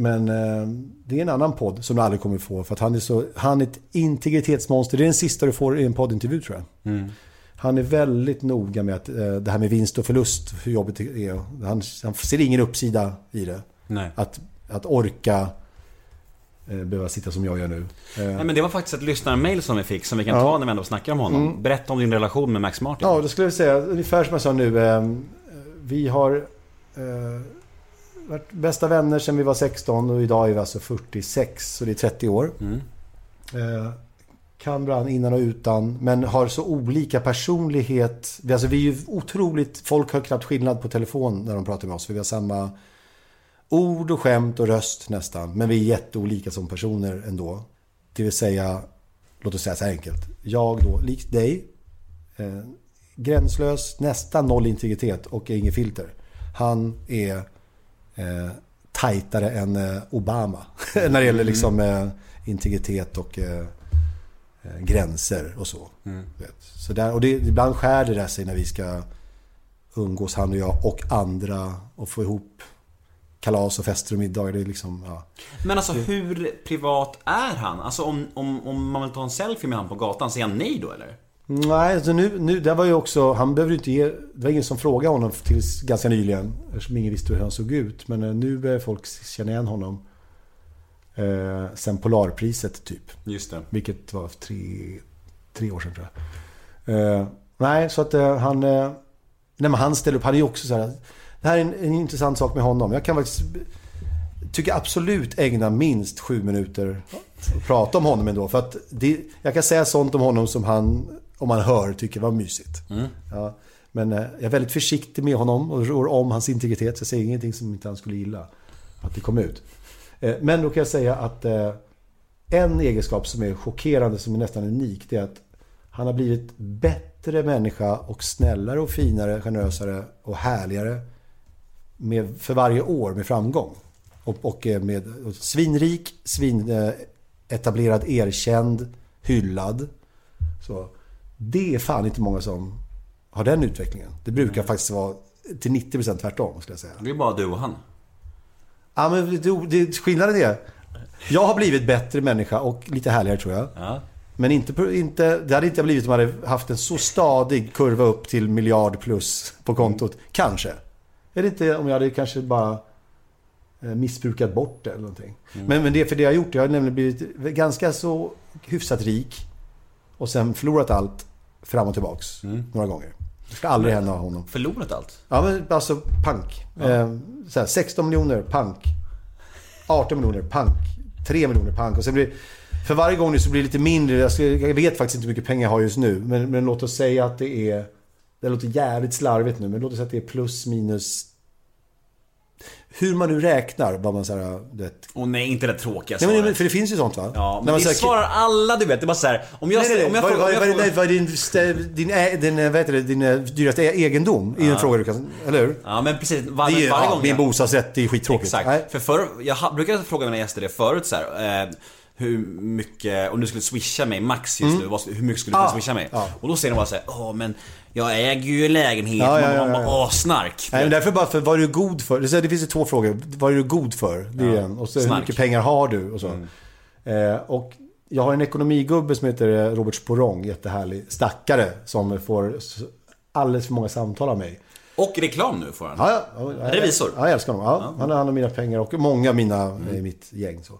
Men eh, det är en annan podd som du aldrig kommer få. För att han är så... Han är ett integritetsmonster. Det är den sista du får i en poddintervju tror jag. Han är väldigt noga med att eh, det här med vinst och förlust, hur jobbigt det är. Han, han ser ingen uppsida i det. Nej. Att, att orka eh, behöva sitta som jag gör nu. Nej, men det var faktiskt ett lyssnarmail som vi fick som vi kan Ja. ta när vi ändå snackar om honom. Berätta om din relation med Max Martin. Ja, då skulle jag säga ungefär som jag sa nu. Vi har varit bästa vänner sedan vi var 16 och idag är vi alltså 46, så det är 30 år. Eh, kan varandra innan och utan, men har så olika personlighet. Vi- Alltså vi är ju otroligt, folk har knappt skillnad på telefon när de pratar med oss. För vi har samma ord och skämt och röst nästan. Men vi är jätteolika som personer ändå. Det vill säga, låt oss säga så här enkelt. Jag då, likt dig, eh, gränslös, nästan noll integritet och inget filter. Han är eh, tajtare än eh, Obama när det gäller liksom eh, integritet och eh, eh, gränser och så. Vet. så där, och det, ibland skär det där sig när vi ska umgås han och jag och andra och få ihop kalas och fester och middagar. Det är liksom, ja. Men alltså hur privat är han? Alltså om, om, om man vill ta en selfie med han på gatan, säger han nej då eller? Nej, alltså nu, nu, det var ju också, han behöver ju inte ge, det var ingen som frågade honom tills ganska nyligen. Eftersom ingen visste hur han såg ut. Men eh, nu börjar folk känna igen honom. Eh, sen Polarpriset typ. Just det. Vilket var för tre, tre år sedan tror jag. Eh, nej, så att eh, han... Eh, nej men han ställer upp, han är ju också så här. Det här är en, en intressant sak med honom. Jag kan faktiskt... Tycker absolut ägna minst sju minuter att prata om honom ändå. För att det, jag kan säga sånt om honom som han, om man hör, tycker var mysigt. Ja, men eh, jag är väldigt försiktig med honom och rår om hans integritet. Så jag säger ingenting som inte han skulle gilla att det kom ut. Eh, Men då kan jag säga att eh, en egenskap som är chockerande, som är nästan unik, det är att han har blivit bättre människa och snällare och finare, generösare och härligare med, för varje år med framgång. Och, och med och svinrik, svinetablerad, erkänd, hyllad. Så det är fan inte många som har den utvecklingen. Det brukar faktiskt vara till 90% tvärtom, skulle jag säga. Det är bara du och han. Ja, men det, det, skillnaden är... Jag har blivit bättre människa och lite härligare tror jag. Ja. Men inte, inte, det hade inte jag blivit om jag hade haft en så stadig kurva upp till miljard plus på kontot. Kanske. Det inte om jag hade kanske bara eh, missbrukat bort det eller någonting. Men, men det är för det jag har gjort. Jag har nämligen blivit ganska så hyfsat rik. Och sen förlorat allt fram och tillbaks. Några gånger. Det ska aldrig hända honom. Förlorat allt? Ja men alltså pank. Eh, så här, 16 miljoner pank. 18 miljoner pank. 3 miljoner pank. Och sen blir för varje gång nu så blir det lite mindre. Jag, ska, jag vet faktiskt inte hur mycket pengar jag har just nu. Men, men låt oss säga att det är... Det låter jävligt slarvigt nu. Men låt oss säga att det är plus minus... Hur man nu räknar. Vad man så här, du vet. Och nej, inte det tråkiga Nej, men, svaret. för det finns ju sånt va? Ja, När men man det svarar alla du vet. Det är bara så här, om jag... Nej, nej, nej. Om jag Vad är din- är din, din, eh, vad heter det, din eh, dyraste egendom? I en fråga du kan... Eller hur? Ja men precis, var, Det är, varje ja, gång min bostadsrätt, det är skittråkigt. Exakt. Nej. För förr, jag brukade fråga mina gäster det förut så här, eh, hur mycket, om du skulle swisha mig max just nu, vad, hur mycket skulle du Mm. Ah, swisha mig? ja. Och då säger de bara såhär, åh men jag äger ju en lägenhet, Ja, ja, ja, man ja. bara, åh snark. Nej, men därför bara för vad är du god för? Det finns ju två frågor. Vad är du god för? Det är Ja. en. Och så hur mycket pengar har du? Och så. Eh, och jag har en ekonomigubbe som heter eh, Robert Sporrong, jättehärlig stackare, som får alldeles för många samtal av mig. Och reklam nu får han. Ja, ja, ja, Revisor. Ja, jag älskar honom. Ja, Han har hand om mina pengar och många av mina i mitt gäng. Så.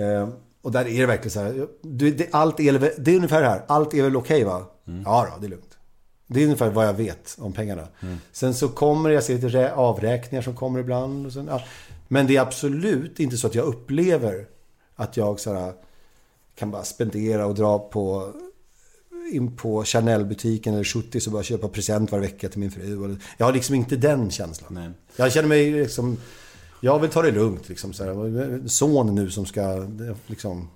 Eh, och där är det verkligen så här. Du, det, allt är, det är ungefär det här. Allt är väl okej va? Ja då, det är lugnt. Det är ungefär vad jag vet om pengarna. Sen så kommer jag se lite rä- avräkningar som kommer ibland. Och sen, ja. Men det är absolut inte så att jag upplever att jag så här, kan bara spendera och dra på in på Chanel-butiken eller Schuttis och bara köpa present varje vecka till min fru. Jag har liksom inte den känslan. Nej. Jag känner mig liksom... Jag vill ta det lugnt liksom. Så här. Son nu som ska liksom...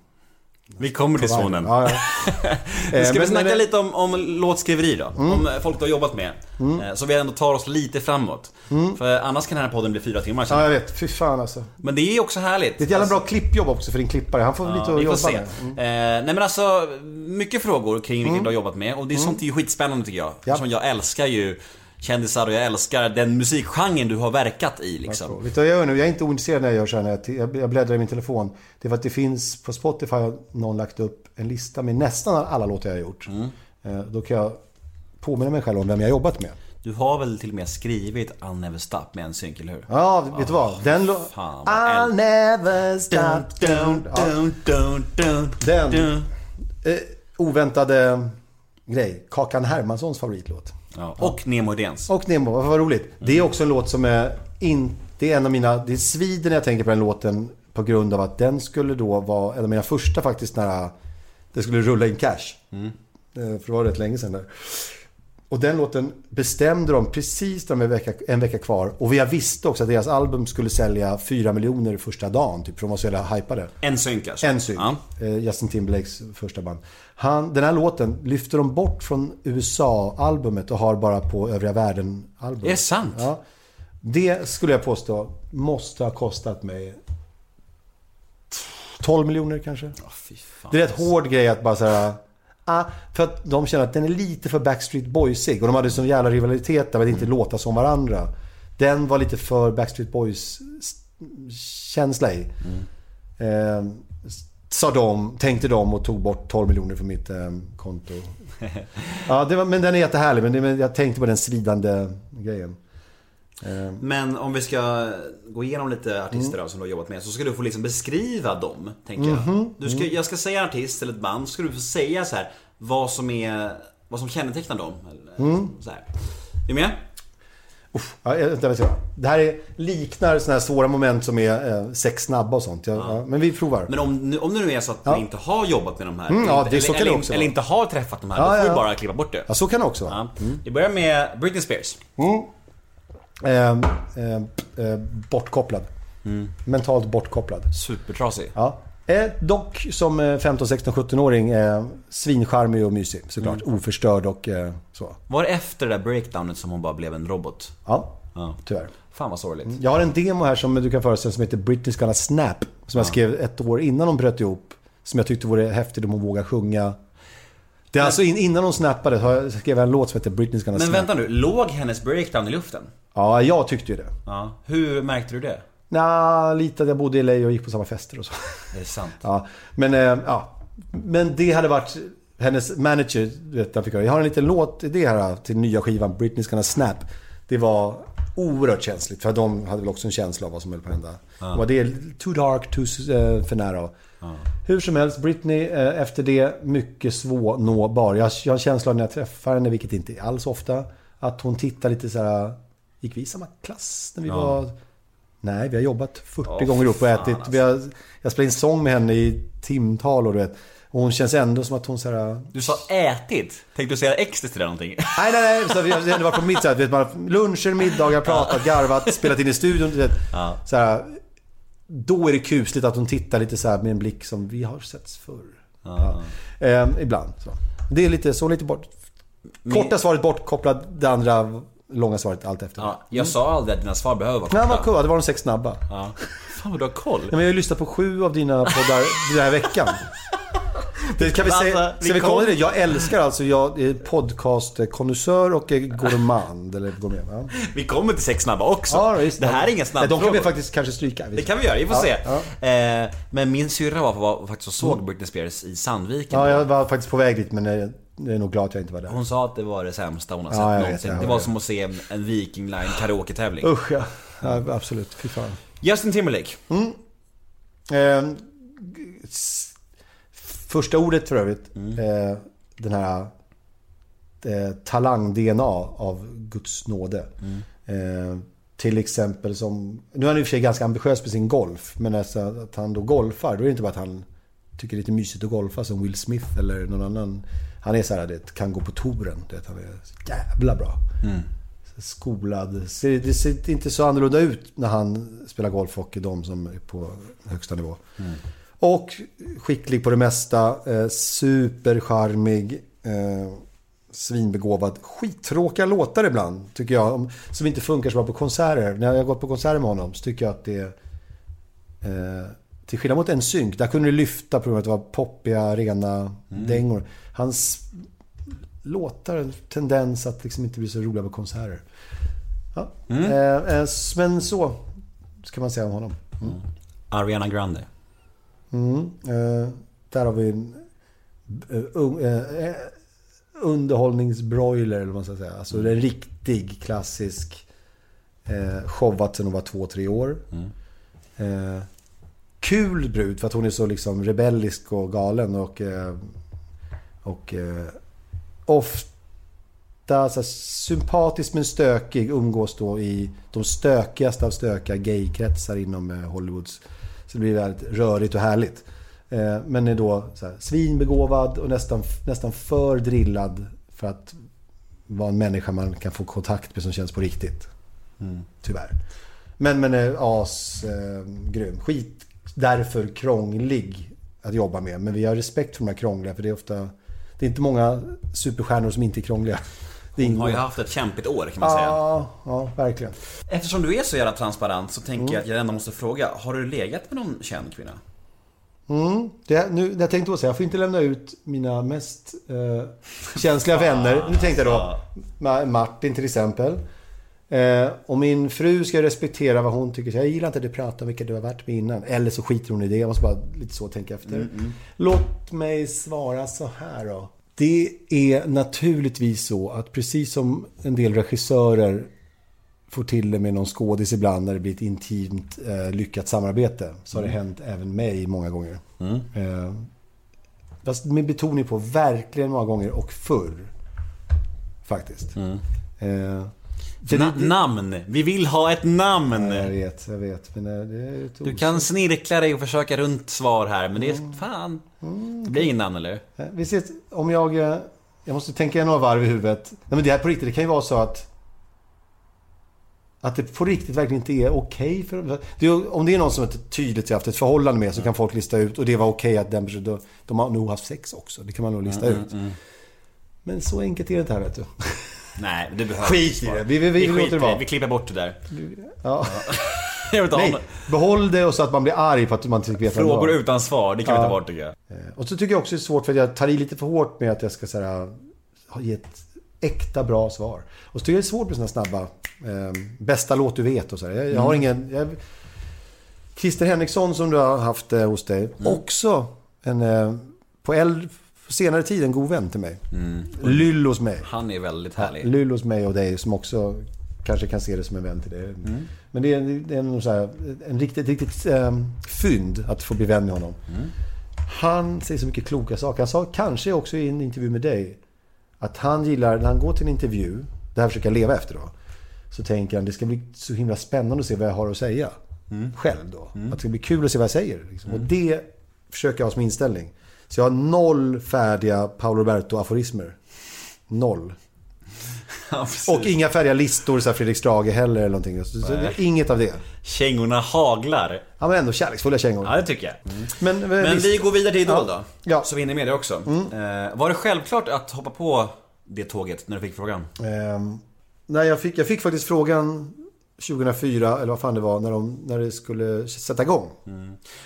Vi kommer till sonen. Ja, ja. Nu ska Eh, vi snacka men- lite om, om låtskriveri då. Om eh, folk du har jobbat med. Eh, Så vi ändå tar oss lite framåt. För annars kan den här podden bli fyra timmar Ja, jag sen. vet. Fy fan alltså. Men det är också härligt. Det är ett jävla Alltså- bra klippjobb också för din klippare. Han får Ja, lite att jobba se. med. Mm. Eh, nej men alltså, mycket frågor kring vilken du har jobbat med och det är sånt är ju skitspännande tycker jag. Eftersom jag älskar ju kändisar och jag älskar den musikgenren du har verkat i liksom. Vet du vad jag gör nu? Jag är inte ointresserad när jag gör så här. Jag, jag bläddrar i min telefon. Det är för att det finns på Spotify har någon lagt upp en lista med nästan alla låtar jag har gjort. Mm. Eh, Då kan jag påminna mig själv om vem jag har jobbat med. Du har väl till och med skrivit I'll never stop med en synk, eller hur? Ja, vet du vad? Den lå- fan, vad I'll äl- never stop. Dun, dun, dun, dun, Den. eh, oväntade grej. Kakan Hermanssons favoritlåt. Ja, och Nemo Idéns. Och Nemo, vad var roligt. Det är också en låt som är in, Det är en av mina... Det svider när jag tänker på den låten på grund av att den skulle då vara en av mina första faktiskt när det skulle rulla in cash. Eh, För det var rätt länge sedan där. Och den låten bestämde de precis när de en vecka, en vecka kvar. Och vi visste också att deras album skulle sälja 4 miljoner första dagen. Typ, för de var så jävla hypade. En synk alltså? En synk. Ja. Eh, Justin Timberlakes första band. Han, den här låten lyfter de bort från USA-albumet och har bara på övriga världen-albumet. Är det sant? Ja. Det skulle jag påstå måste ha kostat mig 12 miljoner kanske. Fan. Det är rätt hård grej att bara säga Ah, för att de känner att den är lite för Backstreet Boysig. Och de hade sån jävla rivalitet där att inte låta som varandra. Den var lite för Backstreet Boys känsla i. Eh, sa de, tänkte de och tog bort 12 miljoner från mitt eh, konto. ja, var, men den är jättehärlig. Men, det, men jag tänkte på den stridande grejen. Eh, Men om vi ska gå igenom lite artister då, som du har jobbat med så ska du få liksom beskriva dem, tänker jag. Du ska, jag ska säga en artist eller ett band, så ska du få säga så här vad som är, vad som kännetecknar dem. Eller, så här. Är du med? Ja, jag- vänta, vänta. Det här är, liknar sådana här svåra moment som är eh, sex snabba och sånt. Jag, ja. men vi provar. Men om, om det nu är så att Ja. du inte har jobbat med de här, Mm, ja, eller, det- så kan eller, det också eller inte har träffat de här, Ja, då får ja, du ja. bara klippa bort det. Ja, så kan det också vara. Ja. Vi börjar med Britney Spears. Ehm, ehm, eh, bortkopplad. Mentalt bortkopplad. Supertrasig. Ja. Eh, dock som eh, 15, 16, 17-åring eh, svincharmig och mysig såklart. Oförstörd och eh, så. Var det efter det där breakdownet som hon bara blev en robot? Ja, Ja. tyvärr. Fan vad sorgligt. Jag har en demo här som du kan föreställa som heter British Gonna Snap. Som jag skrev ett år innan de bröt ihop. Som jag tyckte vore häftigt om hon vågar sjunga. Det är alltså in, innan hon snappade jag skrev jag en låt som heter Britney's Gonna Men Snap. vänta nu, låg hennes breakdown i luften? Ja, jag tyckte ju det. Ja. Hur märkte du det? Nja, lite att jag bodde i LA och gick på samma fester och så. Är det sant? Ja, men, eh, ja. men det hade varit hennes manager, vet, jag fick höra. Jag har en liten låt idé här till nya skivan Britney's Gonna Snap. Det var oerhört känsligt för de hade väl också en känsla av vad som höll på att hända. Och det är too dark, too uh, för nära. Hur som helst, Britney eh, efter det mycket svårnåbar. Jag, jag har en känsla av när jag träffar henne, vilket inte är alls ofta, att hon tittar lite så här. Gick vi i samma klass när vi var... Nej, vi har jobbat 40 Åh, gånger ihop och ätit. Vi har, jag spelade in sång med henne i timtal och du vet. Och hon känns ändå som att hon så här... Du sa ätit. Tänkte du säga ecstasy eller någonting? Nej, nej, nej. Så vi har ändå varit på mitt sätt. Vet, man har luncher, middagar, pratat, garvat, spelat in i studion. Vet, Ja. så här, då är det kusligt att hon tittar lite så här med en blick som vi har setts förr. Ja. Eh, ibland. Så. Det är lite så, lite bort... Korta svaret bortkopplad, det andra långa svaret allt efter. Ja, jag sa aldrig att dina svar behöver vara Nej, korta. vad cool. Det var de sex snabba. Ja. Fan vad du har koll. Nej, men jag har ju lyssnat på sju av dina poddar den här veckan. Det kan vi säga, Alltså, vi ska vi komma kom- till det? Jag älskar alltså, jag är podcastkonnässör och gourmand. Eller gourmet, va? Vi kommer till sex snabba också. Ja, visst. det här är inga snabbfrågor. De kan vi faktiskt kanske stryka. Det kan vi göra, vi får Ja, se. ja. Eh, men min syrra var, var faktiskt och såg Britney Spears i Sandviken. Ja, jag var faktiskt på väg dit men jag jag är nog glad att jag inte var där. Hon sa att det var det sämsta hon har Ja, sett vet, någonsin. det hör var det. som att se en, en Viking Line karaoke-tävling. Usch ja. ja. Absolut, fy fan. Justin Timberlake. Eh, s- första ordet för övrigt. Eh, den här eh, talang-DNA av Guds nåde. Eh, till exempel som... Nu är han i och för sig ganska ambitiös med sin golf. Men alltså att han då golfar, då är det inte bara att han tycker det är lite mysigt att golfa som Will Smith eller någon annan. Han är så här, det kan gå på touren. Det, han är jävla bra. Skolad. Ser- Det ser inte så annorlunda ut när han spelar golf och de som är på högsta nivå. Och skicklig på det mesta. Eh, supercharmig. Eh, svinbegåvad. Skittråkiga låtar ibland, tycker jag. om- Som inte funkar så bra på konserter. När jag har gått på konserter med honom så tycker jag att det... Eh, till skillnad mot en synk, där kunde det lyfta på grund av att det var poppiga, rena dängor. Hans låtar en tendens att liksom inte bli så roliga på konserter. Ja. Eh, eh, men så ska man säga om honom. Ariana Grande. Mm. Eh, där har vi en eh, eh, underhållningsbroiler eller vad man ska säga. Alltså en riktig klassisk eh, showat sen hon var två, tre år. Eh, kul brud för att hon är så liksom rebellisk och galen och, eh, och eh, ofta så sympatisk men stökig umgås då i de stökigaste av stökiga gaykretsar inom Hollywoods. Så det blir väldigt rörigt och härligt. Eh, Men är då så här, svinbegåvad och nästan, nästan för drillad för att vara en människa man kan få kontakt med som känns på riktigt. Tyvärr. Men, men är as eh, grym. Skit därför krånglig att jobba med. Men vi har respekt för de här krångliga för det är ofta... Det är inte många superstjärnor som inte är krångliga. Det Hon har ju haft ett kämpigt år kan man säga. Ja, ja, verkligen. Eftersom du är så jävla transparent så tänker jag att jag ändå måste fråga. Har du legat med någon känd kvinna? Mm. Det, nu, jag tänkte också säga, jag får inte lämna ut mina mest eh, känsliga vänner. Nu tänkte jag då, Ma- Martin till exempel. Eh, och min fru ska respektera vad hon tycker. Så Jag gillar inte att du pratar om vilka du har varit med innan. Eller så skiter hon i det. Jag måste bara lite så tänka efter. Låt mig svara så här då. Det är naturligtvis så att precis som en del regissörer får till det med någon skådis ibland när det blir ett intimt eh, lyckat samarbete. Så har det hänt även mig många gånger. Eh, fast med betoning på verkligen många gånger och förr. Faktiskt. Eh, för Na- det- det- namn! Vi vill ha ett namn! Ja, jag vet, jag vet. Men eh, det är Du kan snirkla dig och försöka runt svar här men det är fan... Det blir ingen namn eller? Eh, Vi ses, om jag... eh, Jag måste tänka några varv i huvudet. Nej men det här på riktigt, det kan ju vara så att... Att det på riktigt verkligen inte är okej för... Det är, om det är någon som ett tydligt har haft ett förhållande med så kan folk lista ut och det var okej att den personen... De har nog haft sex också. Det kan man nog lista Mm, ut. Men så enkelt är det inte här vet du. Nej, det behövs Skit i det. Vi- vi- vi låter skiter det i. Vi klipper bort det där. Ja. Jag vill inte Nej, någon- behåll det och så att man blir arg för att man inte vet det var. Frågor utan svar, det kan vi Ja. ta bort tycker jag. Och så tycker jag också det är svårt för att jag tar i lite för hårt med att jag ska så här, ge ett äkta bra svar. Och så tycker jag det är svårt med såna snabba eh, bästa låt du vet och så här. Jag, jag har ingen... Jag, Christer Henriksson som du har haft eh, hos dig. Också en... Eh, på äldre, senare tid en god vän till mig. Lyll hos mig. Han är väldigt härlig. Lyll hos mig och dig som också kanske kan se det som en vän till dig. Men det är, en- det är en, här, en riktigt, riktigt eh, fynd att få bli vän med honom. Han säger så mycket kloka saker. Han sa kanske också i en intervju med dig att han gillar, när han går till en intervju, det här försöker jag leva efter då. Så tänker han det ska bli så himla spännande att se vad jag har att säga. Själv då. Att det ska bli kul att se vad jag säger. Liksom. Och det försöker jag ha som inställning. Så jag har noll färdiga Paolo Roberto-aforismer. Noll. Ja. Och inga färdiga listor, så Fredrik Strage heller eller någonting. Så, inget av det. Kängorna haglar. Ja, men ändå kärleksfulla kängor. Ja, det tycker jag. Men, men, Men visst. vi går vidare till Idol Ja. då. Ja. Mm. Så vi hinner med det också. Eh, var det självklart att hoppa på det tåget när du fick frågan? Ehm, nej, jag fick, jag fick faktiskt frågan 2004, eller vad fan det var, när, de, när det skulle sätta igång.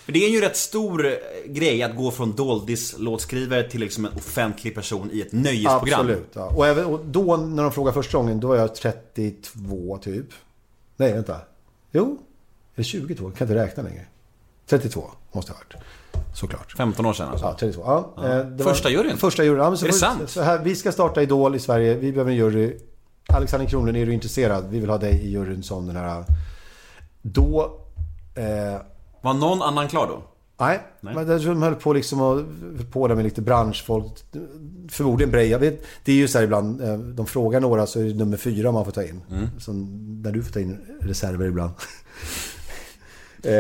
För det är ju rätt stor eh, grej att gå från doldis-låtskrivare till liksom en offentlig person i ett nöjesprogram. Absolut. Ja. Och, även, och då, när de frågade första gången, då var jag 32 typ. Nej, vänta. Jo, det 22? Jag kan inte räkna längre. 32 måste jag ha varit. Såklart. 15 år sedan alltså. Ja, 32. Ja, eh, det Första juryn? Första juryn. Ja, men så Är det sant? Så här, vi ska starta Idol i Sverige. Vi behöver en jury. Alexander Kronlund, är du intresserad? Vi vill ha dig i juryn som den här... Då... Eh, Var någon annan klar då? nej, Nej. men de höll på liksom och på där med lite branschfolk. Förmodligen Brej. Jag vet, det är ju så här ibland. eh, De frågar några så är det nummer fyra man får ta in. Mm. Som när du får ta in reserver ibland. eh.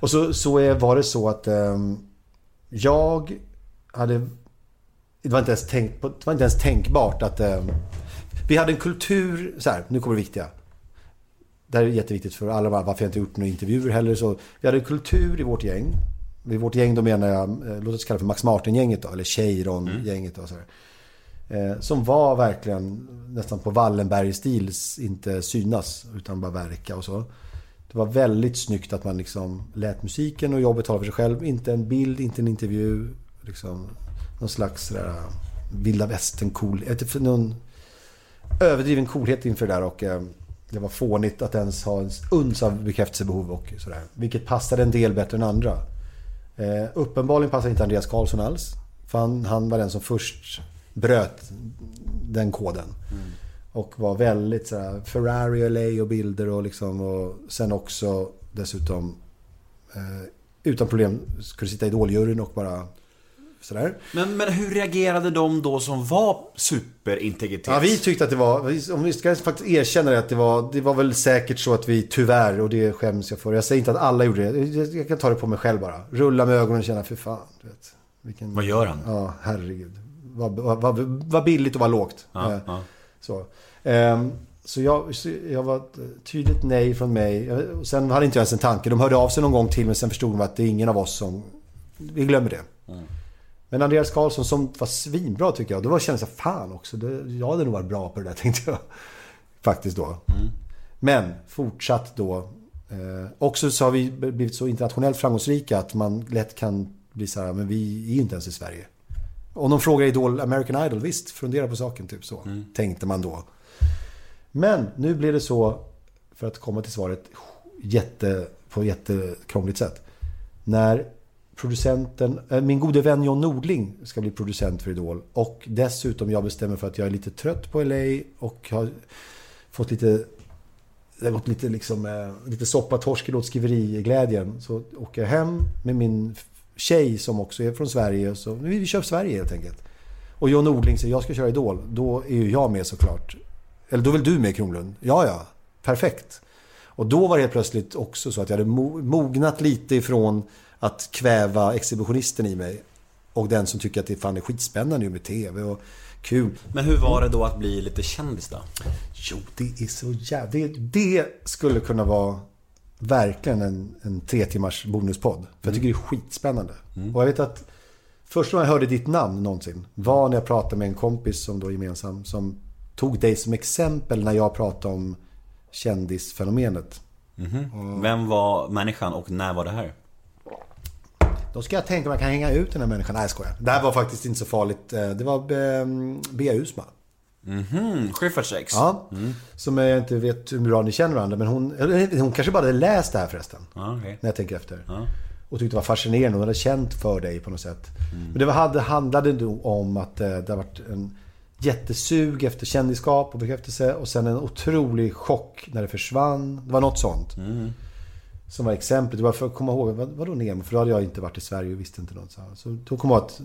Och så, så är, var det så att ehm, jag hade... Det var inte ens, tänkt, det var inte ens tänkbart att... ehm, vi hade en kultur... Så här, nu kommer det viktiga. Det här är jätteviktigt för alla varför jag inte gjort några intervjuer heller. Så vi hade en kultur i vårt gäng. I vårt gäng då menar jag, eh, låt oss kalla det för Max Martin-gänget då. Eller Cheiron-gänget då. Så här. Eh, som var verkligen nästan på Wallenberg-stil. Inte synas utan bara verka och så. Det var väldigt snyggt att man liksom lät musiken och jobbet tala för sig själv. Inte en bild, inte en intervju. Liksom någon slags sådär eh, vilda västern cool. Någon överdriven coolhet inför det där och eh, det var fånigt att ens ha en uns av bekräftelsebehov och sådär. Vilket passade en del bättre än andra. Eh, uppenbarligen passade inte Andreas Karlsson alls. För han, han var den som först bröt den koden. Och var väldigt sådär Ferrari och LA och bilder och liksom och sen också dessutom eh, utan problem skulle sitta i idoljuryn och bara sådär. Men, men hur reagerade de då som var superintegritet? Ja, vi tyckte att det var, om vi ska faktiskt erkänna det, att det var, det var väl säkert så att vi tyvärr, och det skäms jag för. Jag säger inte att alla gjorde det. Jag, kan ta det på mig själv bara. Rulla med ögonen och känna, för fan. Du vet, vilken, Vad gör han? Ja, herregud. var, var, var billigt och var lågt. Ja, Eh, ja. Så, Ehm, så jag, så jag var tydligt nej från mig. Och Sen hade inte jag ens en tanke. De hörde av sig någon gång till men sen förstod de att det är ingen av oss som... Vi glömmer det. Men Andreas Karlsson som var svinbra tycker jag. Då var kändes jag fan också. Det, jag hade nog varit bra på det där tänkte jag. Faktiskt då. Men fortsatt då. Eh, också så har vi blivit så internationellt framgångsrika att man lätt kan bli så här, men vi är ju inte ens i Sverige. Om de frågar Idol, American Idol, visst, fundera på saken, typ så. Tänkte man då. Men nu blev det så, för att komma till svaret, jätte, på ett jättekrångligt sätt. När producenten, äh, min gode vän John Nordling ska bli producent för Idol. Och dessutom jag bestämmer för att jag är lite trött på LA och har fått lite det har gått lite, liksom, äh, lite soppatorsk i låtskriveriglädjen. Så åker jag hem med min tjej som också är från Sverige. Så vi vi kör Sverige helt enkelt. Och John Nordling säger jag ska köra Idol. Då är ju jag med såklart. Eller då vill du med Kronlund? Ja, ja. Perfekt. Och då var det helt plötsligt också så att jag hade mognat lite ifrån att kväva exhibitionisten i mig. Och den som tycker att det fan är skitspännande med TV och kul. Men hur var det då att bli lite kändis då? Jo, det är så jävla... Det, det skulle kunna vara verkligen en, en tre timmars bonuspodd. För jag tycker det är skitspännande. Och jag vet att första gången jag hörde ditt namn någonsin var när jag pratade med en kompis som då är gemensam. Som tog dig som exempel när jag pratade om kändisfenomenet. Vem var människan och när var det här? Då ska jag tänka om jag kan hänga ut den här människan. Nej, jag skojar. Det här var faktiskt inte så farligt. Eh, Det var eh, Bea Usma. Mhm, Schyffertsex. Ja. Som jag inte vet hur bra ni känner varandra. Men hon, hon kanske bara hade läst det här förresten. Ja, okej. När jag tänker efter. Och tyckte det var fascinerande. Hon hade känt för dig på något sätt. Men det var, hade, handlade då om att eh, det har varit en jättesug efter kändisskap och bekräftelse. Och sen en otrolig chock när det försvann. Det var något sånt. Som var exemplet. Det var för att komma ihåg, vad, vadå Nemo? För då hade jag inte varit i Sverige och visste inte något. Så, så då kom jag att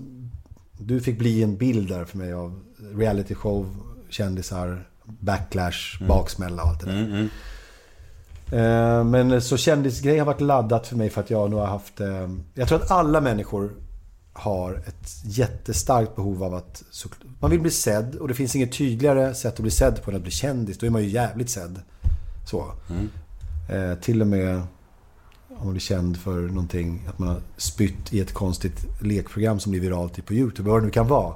du fick bli en bild där för mig av reality show, kändisar, backlash, baksmälla och allt det där. Eh, Men så kändisgrej har varit laddat för mig för att jag nog har haft... eh, Jag tror att alla människor har ett jättestarkt behov av att... Man vill bli sedd och det finns inget tydligare sätt att bli sedd på än att bli kändis. Då är man ju jävligt sedd. Så. Eh, till och med man blir känd för någonting, att man har spytt i ett konstigt lekprogram som blir viralt på YouTube, vad det nu kan vara.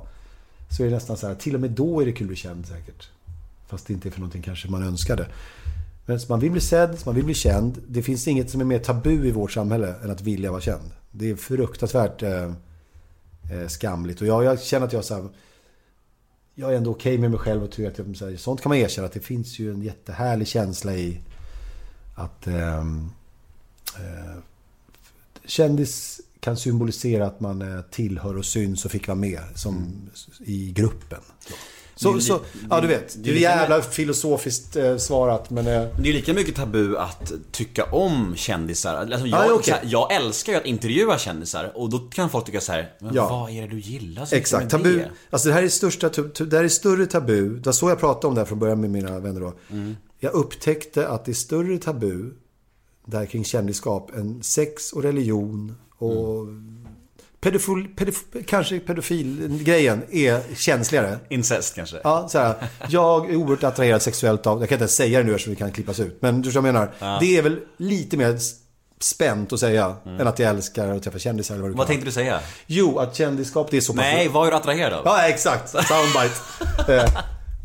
Så är det nästan så här, till och med då är det kul att bli känd säkert. Fast det inte är för någonting kanske man önskade. Men så man vill bli sedd, man vill bli känd. Det finns inget som är mer tabu i vårt samhälle än att vilja vara känd. Det är fruktansvärt eh, eh skamligt. Och jag, jag känner att jag så här, jag är ändå okej med mig själv och tycker att jag, så här, sånt kan man erkänna. Att det finns ju en jättehärlig känsla i att eh, kändis kan symbolisera att man eh, tillhör och syns och fick vara med som, i gruppen. Så, Det så, li- ja du vet. det Det är jävla filosofiskt eh, svarat men... Eh, Det är lika mycket tabu att tycka om kändisar. Alltså Ja, jag, så här, jag älskar ju att intervjua kändisar och då kan folk tycka så här, Ja. vad är det du gillar så Exakt, med tabu. det? Alltså det här är största, det här är större tabu. Det var så jag pratade om det här från början med mina vänner då. Mm. Jag upptäckte att det är större tabu där kring kändisskap än sex och religion och pedofil, pedof, kanske pedofilgrejen är känsligare. Incest kanske? Ja, så här, jag är oerhört attraherad sexuellt av, jag kan inte ens säga det nu eftersom det kan klippas ut. Men du vad jag menar. Det är väl lite mer spänt att säga än att jag älskar att träffa kändisar eller vad du Mm. Vad tänkte du säga? Jo, att kändisskap det är så pass... Nej, vad är du attraherad av? Ja, exakt. Soundbite.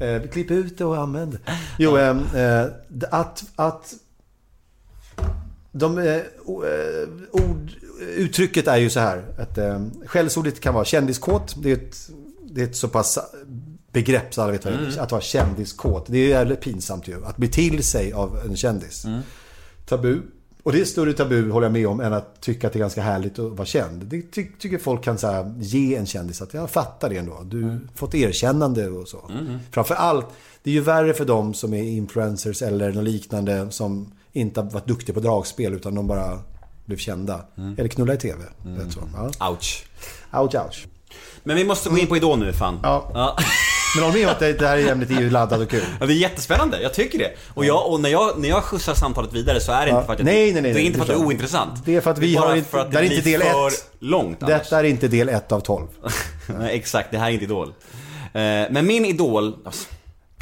eh, eh, klipp ut det och använd. Jo, eh, eh, att... att de, eh, eh, ord, uttrycket är ju så här. Att, eh, skällsordet kan vara kändiskåt. Det är ett, det är ett så pass begrepp så alla vet vad det är. Att vara kändiskåt. Det är jävligt pinsamt ju. Att bli till sig av en kändis. Tabu. Och det är större tabu, håller jag med om, än att tycka att det är ganska härligt att vara känd. Det ty tycker folk kan så här, ge en kändis att jag fattar det ändå. Du har fått erkännande och så. Framför allt, det är ju värre för dem som är influencers eller något liknande som inte varit duktiga på dragspel utan de bara blev kända. Eller knulla i TV. Vet så. Ja. Ouch. Ouch, ouch. Men vi måste gå in på Idol nu fan. Ja. Men håll med om att det här ämnet är ju laddat och kul. Ja, det är jättespännande, jag tycker det. Och, jag, och när, jag, när jag skjutsar samtalet vidare så är det Ja. inte för att, Nej, nej, nej, det är nej, inte för att det är ointressant. Det är för att vi har inte- det är inte del för ett. långt annars. Detta är inte del 1 av 12. Nej, exakt, det här är inte Idol. Eh, Men min idol, alltså,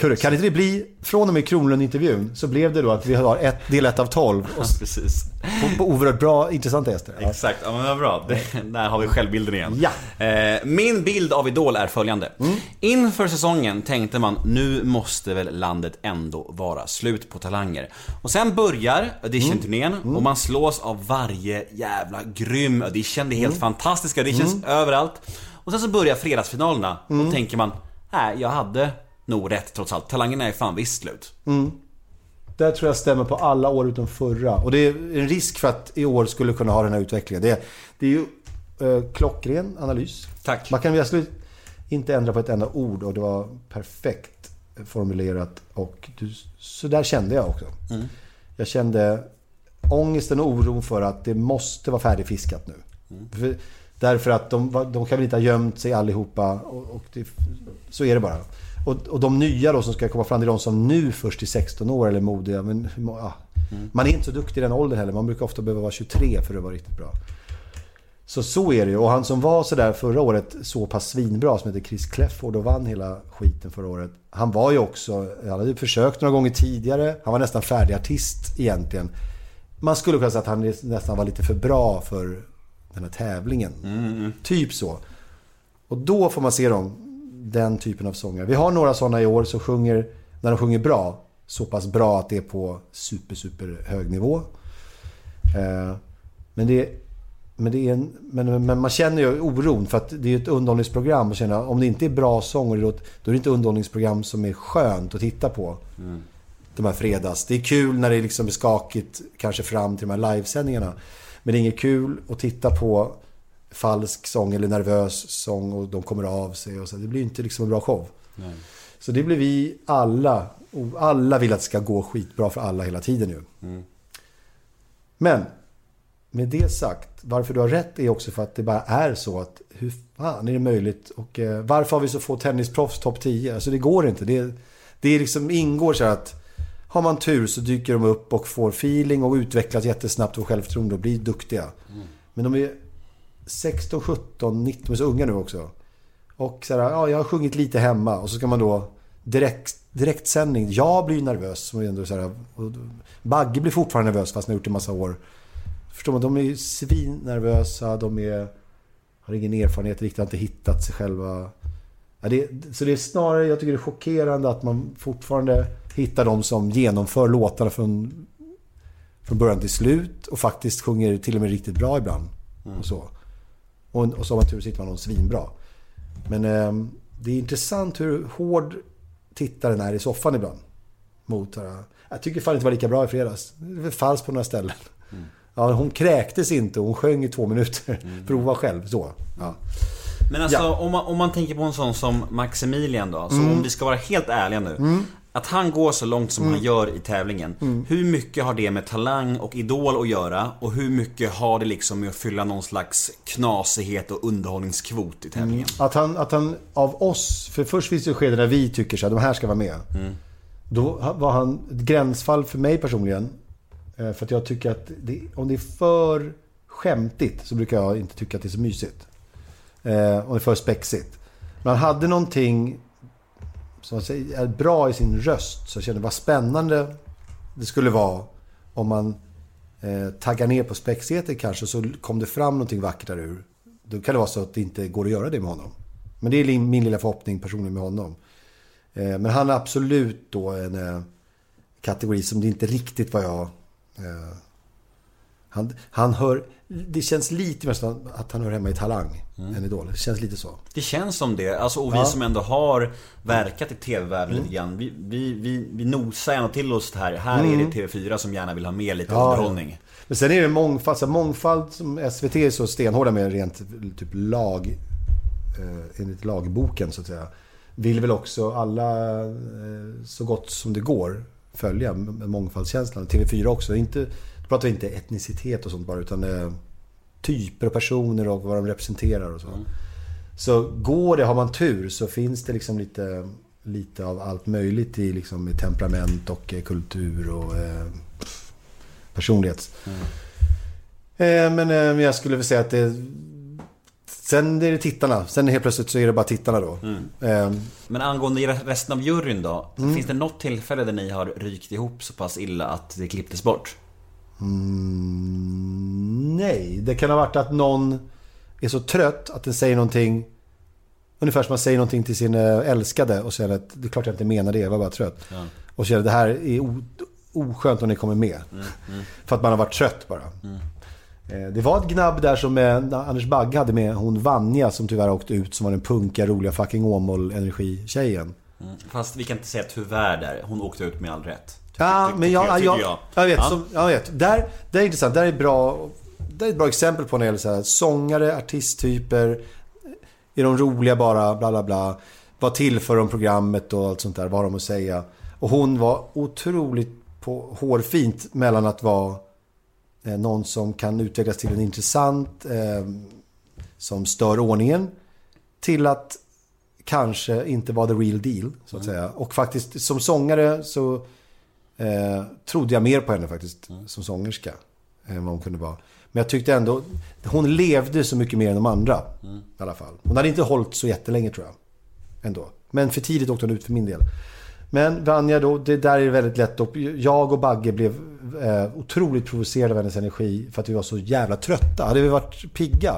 Kurre, kan inte det bli, från och med Kronlund-intervjun, så blev det då att vi har ett, del 1 av 12 och precis. på, på oerhört bra, intressanta gäster. Ja. Exakt, ja men vad bra. Det, där har vi självbilden igen. Ja. Eh, min bild av Idol är följande. Inför säsongen tänkte man, nu måste väl landet ändå vara slut på talanger. Och sen börjar auditionturnén och man slås av varje jävla grym audition. Det är helt fantastiska auditions överallt. Och sen så börjar fredagsfinalerna och då tänker man, nej jag hade nog rätt trots allt. Talangerna är fan visst slut. Det tror jag stämmer på alla år utom förra. Och det är en risk för att i år skulle kunna ha den här utvecklingen. Det är, det är ju eh, klockren analys. Tack. Man kan absolut inte ändra på ett enda ord och det var perfekt formulerat. Och du, så där kände jag också. Jag kände ångesten och oron för att det måste vara färdigfiskat nu. För, därför att de, de kan väl inte ha gömt sig allihopa. Och, och det, så är det bara. Och, och de nya då som ska komma fram, det är de som nu först är 16 år eller modiga. Men, ja. Man är inte så duktig i den åldern heller. Man brukar ofta behöva vara 23 för att vara riktigt bra. Så så är det ju. Och han som var sådär förra året så pass svinbra som heter Chris Clefford och vann hela skiten förra året. Han var ju också, han hade ju försökt några gånger tidigare. Han var nästan färdig artist egentligen. Man skulle kunna säga att han nästan var lite för bra för den här tävlingen. Typ så. Och då får man se dem, den typen av sånger. Vi har några sådana i år som sjunger, när de sjunger bra, så pass bra att det är på super, super hög nivå. Eh, men det, men, det är en, men, men man känner ju oron för att det är ett underhållningsprogram. Och känner, om det inte är bra sånger då, då är det inte underhållningsprogram som är skönt att titta på. De här fredags. Det är kul när det liksom är skakigt, kanske fram till de här livesändningarna. Men det är inget kul att titta på falsk sång eller nervös sång och de kommer av sig. Och så. Det blir inte liksom en bra show. Så det blir vi alla. och Alla vill att det ska gå skitbra för alla hela tiden nu. Men med det sagt, varför du har rätt är också för att det bara är så att hur fan är det möjligt? Och eh, varför har vi så få tennisproffs topp 10? Alltså det går inte. Det, det är liksom ingår så här att har man tur så dyker de upp och får feeling och utvecklas jättesnabbt och självförtroende och blir duktiga. Men de är 16, 17, 19, de är så unga nu också. Och så här, ja, jag har sjungit lite hemma och så ska man då direkt, direktsändning. Jag blir nervös. Som ändå så här, och Bagge blir fortfarande nervös fast han har gjort det en massa år. Förstår man? De är ju svinnervösa. De är, har ingen erfarenhet riktigt, har inte hittat sig själva. Ja, det, så det är snarare, jag tycker det är chockerande att man fortfarande hittar de som genomför låtarna från, från början till slut och faktiskt sjunger till och med riktigt bra ibland. Och så. Och, och så har man tur så hittar man någon svinbra. Men eh, det är intressant hur hård tittaren är i soffan ibland. Mot, eh, jag tycker fan inte det var lika bra i fredags. Det falskt på några ställen. Ja, hon kräktes inte, hon sjöng i två minuter. Prova själv, så. Ja. Men alltså Ja. om, man, om man tänker på en sån som Maximilian då, så Mm. om vi ska vara helt ärliga nu. Att han går så långt som Mm. han gör i tävlingen. Hur mycket har det med talang och idol att göra? Och hur mycket har det liksom med att fylla någon slags knasighet och underhållningskvot i tävlingen? Att han, att han av oss, för först finns det skeden där vi tycker så här, de här ska vara med. Då var han ett gränsfall för mig personligen. Eh, För att jag tycker att det, om det är för skämtigt så brukar jag inte tycka att det är så mysigt. Eh, om det är för spexigt. Men han hade någonting som är bra i sin röst. Så jag kände vad spännande det skulle vara om man eh, taggar ner på spexigheter kanske så kom det fram någonting vackert där ur. Då kan det vara så att det inte går att göra det med honom. Men det är min lilla förhoppning personligen med honom. Eh, men han är absolut då en eh, kategori som det inte riktigt var jag... Eh, han, han hör... Det känns lite mer som att han hör hemma i Talang än Idol. Det känns lite så. Det känns som det. Alltså, och vi Ja. som ändå har verkat i TV-världen Mm. lite grann. Vi, vi, vi, vi nosar gärna till oss det här. Här är det TV4 som gärna vill ha med lite Mm. Ja, underhållning. Men sen är det mångfald. Så mångfald som SVT är så stenhårda med rent typ lag... Eh, enligt lagboken så att säga. Vill väl också alla eh, så gott som det går följa med mångfaldskänslan. TV4 också. Inte, pratar vi inte etnicitet och sånt bara utan eh, typer och personer och vad de representerar och så. Så går det, har man tur, så finns det liksom lite, lite av allt möjligt i liksom, i temperament och eh, kultur och eh, personlighet. Eh, men eh, jag skulle väl säga att det... Sen är det tittarna. Sen helt plötsligt så är det bara tittarna då. Eh, Men angående resten av juryn då? Finns det något tillfälle där ni har rykt ihop så pass illa att det klipptes bort? Mm, nej, det kan ha varit att någon är så trött att den säger någonting Ungefär som man säger någonting till sin eh, älskade och säger att det är klart jag inte menar det, jag var bara trött. Och säger att det här är oskönt om ni kommer med. För att man har varit trött bara. Eh, Det var ett gnabb där som eh, Anders Bagge hade med hon Vanja som tyvärr åkte ut som var den punkiga, roliga fucking Åmål-energitjejen. Fast vi kan inte säga tyvärr där. Hon åkte ut med all rätt. Ja, men jag, jag, jag. jag, vet. Ja. Som, jag vet. Där, det är intressant. Där är bra. Det är ett bra exempel på när det gäller så här, sångare, artisttyper. Är de roliga bara, bla bla bla. Vad tillför de programmet och allt sånt där. Vad har de att säga? Och hon var otroligt på, hårfint mellan att vara eh, någon som kan utvecklas till en intressant, eh, som stör ordningen. Till att kanske inte vara the real deal, så att säga. Och faktiskt som sångare så eh, trodde jag mer på henne faktiskt, som sångerska. Än vad hon kunde vara. Men jag tyckte ändå, hon levde så mycket mer än de andra. I alla fall. Hon hade inte hållit så jättelänge tror jag. Ändå. Men för tidigt åkte hon ut för min del. Men Vanja då, det där är väldigt lätt upp. Jag och Bagge blev eh, otroligt provocerade av hennes energi för att vi var så jävla trötta. Hade vi varit pigga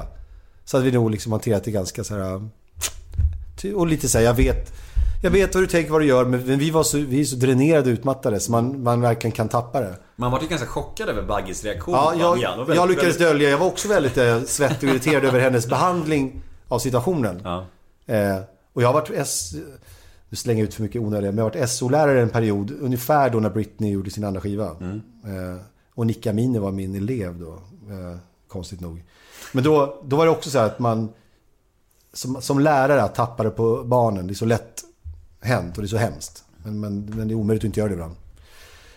så hade vi nog liksom hanterat det ganska så här... Och lite så här, jag vet, jag vet vad du tänker, vad du gör, men vi, var så, vi är så dränerade och utmattade så man, man verkligen kan tappa det. Man var ju ganska chockad över Bagges reaktion. Ja, jag, väldigt- jag lyckades väldigt- dölja. Jag var också väldigt eh, svettig och irriterad över hennes behandling av situationen. Ja. Eh, och jag har varit S... Nu slänger jag ut för mycket onödiga, men jag har varit SO-lärare en period. Ungefär då när Britney gjorde sin andra skiva. Eh, och Nick Amine var min elev då. Eh, konstigt nog. Men då, då var det också så här att man som, som lärare att tappa det på barnen. Det är så lätt hänt och det är så hemskt. Men, men, men det är omöjligt att inte göra det ibland.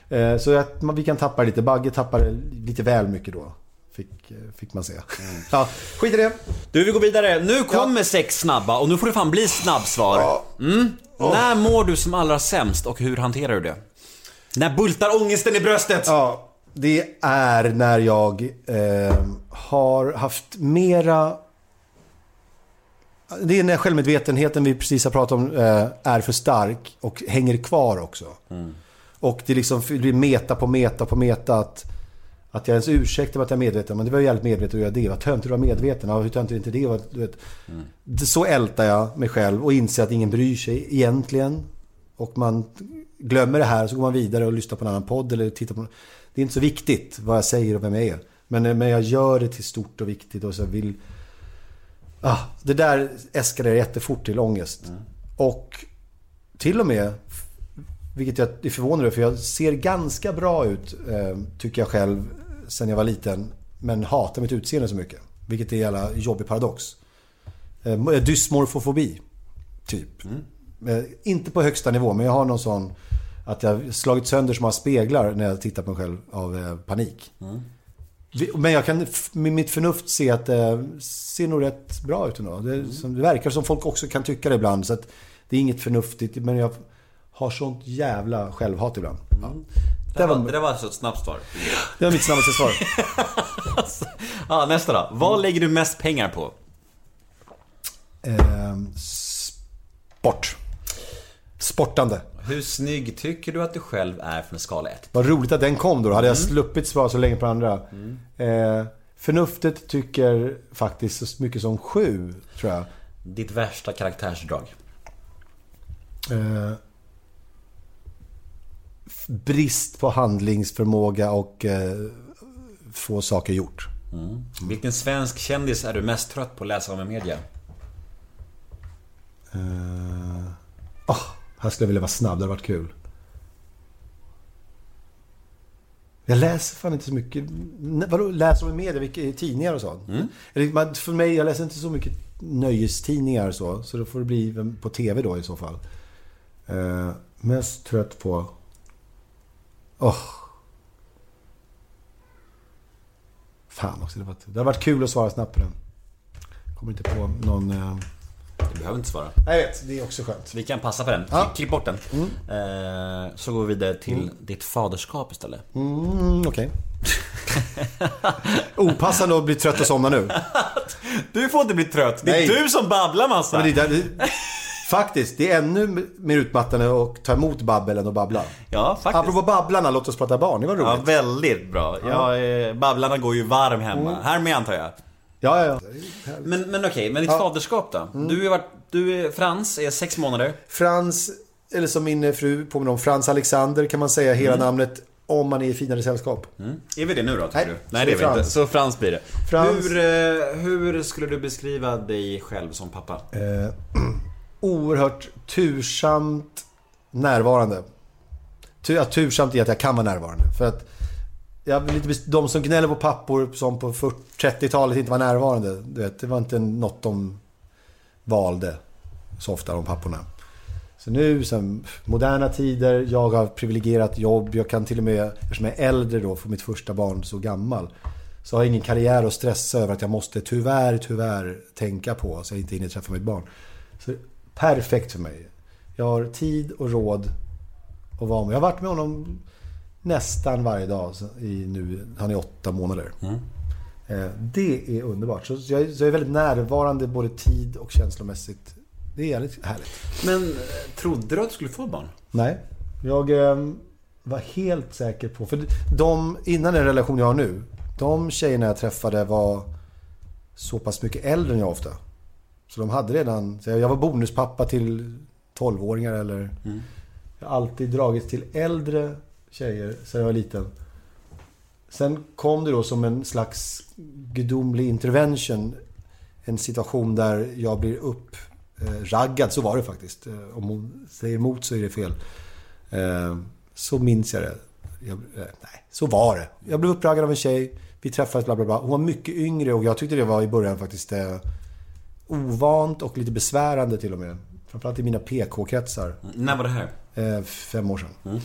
Eh, så att man, vi kan tappa lite. Bagge tappade lite väl mycket då. Fick, eh, fick man se. ja, skit i det. Du, vi går vidare. Nu kommer sex snabba och nu får det fan bli snabbsvar. Mm. När mår du som allra sämst och hur hanterar du det? När bultar ångesten i bröstet? Ja, det är när jag eh, har haft mera... Det är när självmedvetenheten vi precis har pratat om eh, är för stark och hänger kvar också. Och det liksom blir meta på meta på meta att, att jag ens ursäktar mig att jag är medveten. Men det var ju jävligt medveten att göra det. Vad töntigt att vara medveten. Ja, hur töntigt inte det? Vad- Du vet. Det- Så ältar jag mig själv och inser att ingen bryr sig egentligen. Och man glömmer det här så går man vidare och lyssnar på en annan podd eller tittar på... Det är inte så viktigt vad jag säger och vem jag är. Men, men jag gör det till stort och viktigt och så vill... Ah, det där eskalerar jättefort till ångest. Och till och med, vilket jag är förvånad över, för jag ser ganska bra ut, eh, tycker jag själv, sen jag var liten. Men hatar mitt utseende så mycket. Vilket är en jävla jobbig paradox. Eh, dysmorfofobi, typ. Eh, inte på högsta nivå, men jag har någon sån att jag slagit sönder som har speglar när jag tittar på mig själv av eh, panik. Vi- Men jag kan med mitt förnuft se att det ser nog rätt bra ut ändå. Det, som, det verkar som folk också kan tycka det ibland. Så att det är inget förnuftigt, men jag har sånt jävla självhat ibland. Ja. Det, var, det där var alltså ett snabbt svar. Det var mitt snabbaste svar. Ja, nästa då. Vad lägger du mest pengar på? Ehm, sport. Sportande. Hur snygg tycker du att du själv är från skala 1? Vad roligt att den kom då. Hade jag sluppit svara så länge på andra. Eh, förnuftet tycker faktiskt så mycket som sju, tror jag. Ditt värsta karaktärsdrag? Eh, brist på handlingsförmåga och eh, få saker gjort. Vilken svensk kändis är du mest trött på att läsa om i media? Eh, åh, här skulle jag vilja vara snabb, det hade varit kul. Jag läser fan inte så mycket. Vadå, läser i media? Vilka, tidningar och sånt? Man- för mig, jag läser inte så mycket nöjestidningar och så. Så då får det bli på TV då i så fall. Eh, mest trött på... Åh. Fan också, det hade varit kul att svara snabbt på den. Kommer inte på någon... Eh... Du behöver inte svara. Jag vet, det är också skönt. Vi kan passa på den. Ja. Klipp bort den. Eh, så går vi vidare till ditt faderskap istället. Mm, okej. Opassande att bli trött och somna nu. Du får inte bli trött. Det är Nej. du som babblar massa. Men det, är där- det, faktiskt, det är ännu mer utmattande att ta emot babbel än att babbla. Ja, faktiskt. Apropå babblarna, låt oss prata barn. Det var Ja, roligt. väldigt bra. Ja, eh, babblarna går ju varm hemma. Här med antar jag. Ja, ja, ja. Men, men okej, men ditt faderskap då? Du är, varit, du är Frans, är sex månader. Frans, eller som min fru påminner om, Frans Alexander kan man säga hela namnet om man är i finare sällskap. Är vi det nu då, tycker Nej, du? så Nej, det är vi är inte. Frans. Så Frans blir det. Frans. Hur, eh, hur skulle du beskriva dig själv som pappa? Eh, oerhört tursamt närvarande. Ja, tursamt i att jag kan vara närvarande. För att jag blir lite de som gnäller på pappor som på 30-talet inte var närvarande. Du vet, det var inte något de valde så ofta, de papporna. Så nu, sen, moderna tider, jag har privilegierat jobb. Jag kan till och med, eftersom jag är äldre då, för mitt första barn så gammal. Så har jag ingen karriär att stressa över att jag måste tyvärr, tyvärr tänka på. Så jag inte hinner träffa mitt barn. Så perfekt för mig. Jag har tid och råd att vara med. Jag har varit med honom nästan varje dag i nu. Han är åtta månader. Eh, Det är underbart. Så jag, är- väldigt närvarande både tid och känslomässigt. Det är jävligt härligt. Men eh, trodde du att du skulle få barn? Nej. Jag eh, var helt säker på... För de, innan den relation jag har nu. De tjejerna jag träffade var så pass mycket äldre än jag ofta. Så de hade redan... Jag var bonuspappa till 12-åringar eller... Jag har alltid dragits till äldre tjejer sedan jag var liten. Sen kom det då som en slags gudomlig intervention. En situation där jag blir uppraggad. Så var det faktiskt. Eh, Om hon säger emot så är det fel. Eh, Så minns jag det. Jag, eh, nej, så var det. Jag blev uppraggad av en tjej. Vi träffades bla bla bla. Hon var mycket yngre och jag tyckte det var i början faktiskt eh, ovant och lite besvärande till och med. Framförallt i mina PK-kretsar. När var det här? Eh, fem år sedan.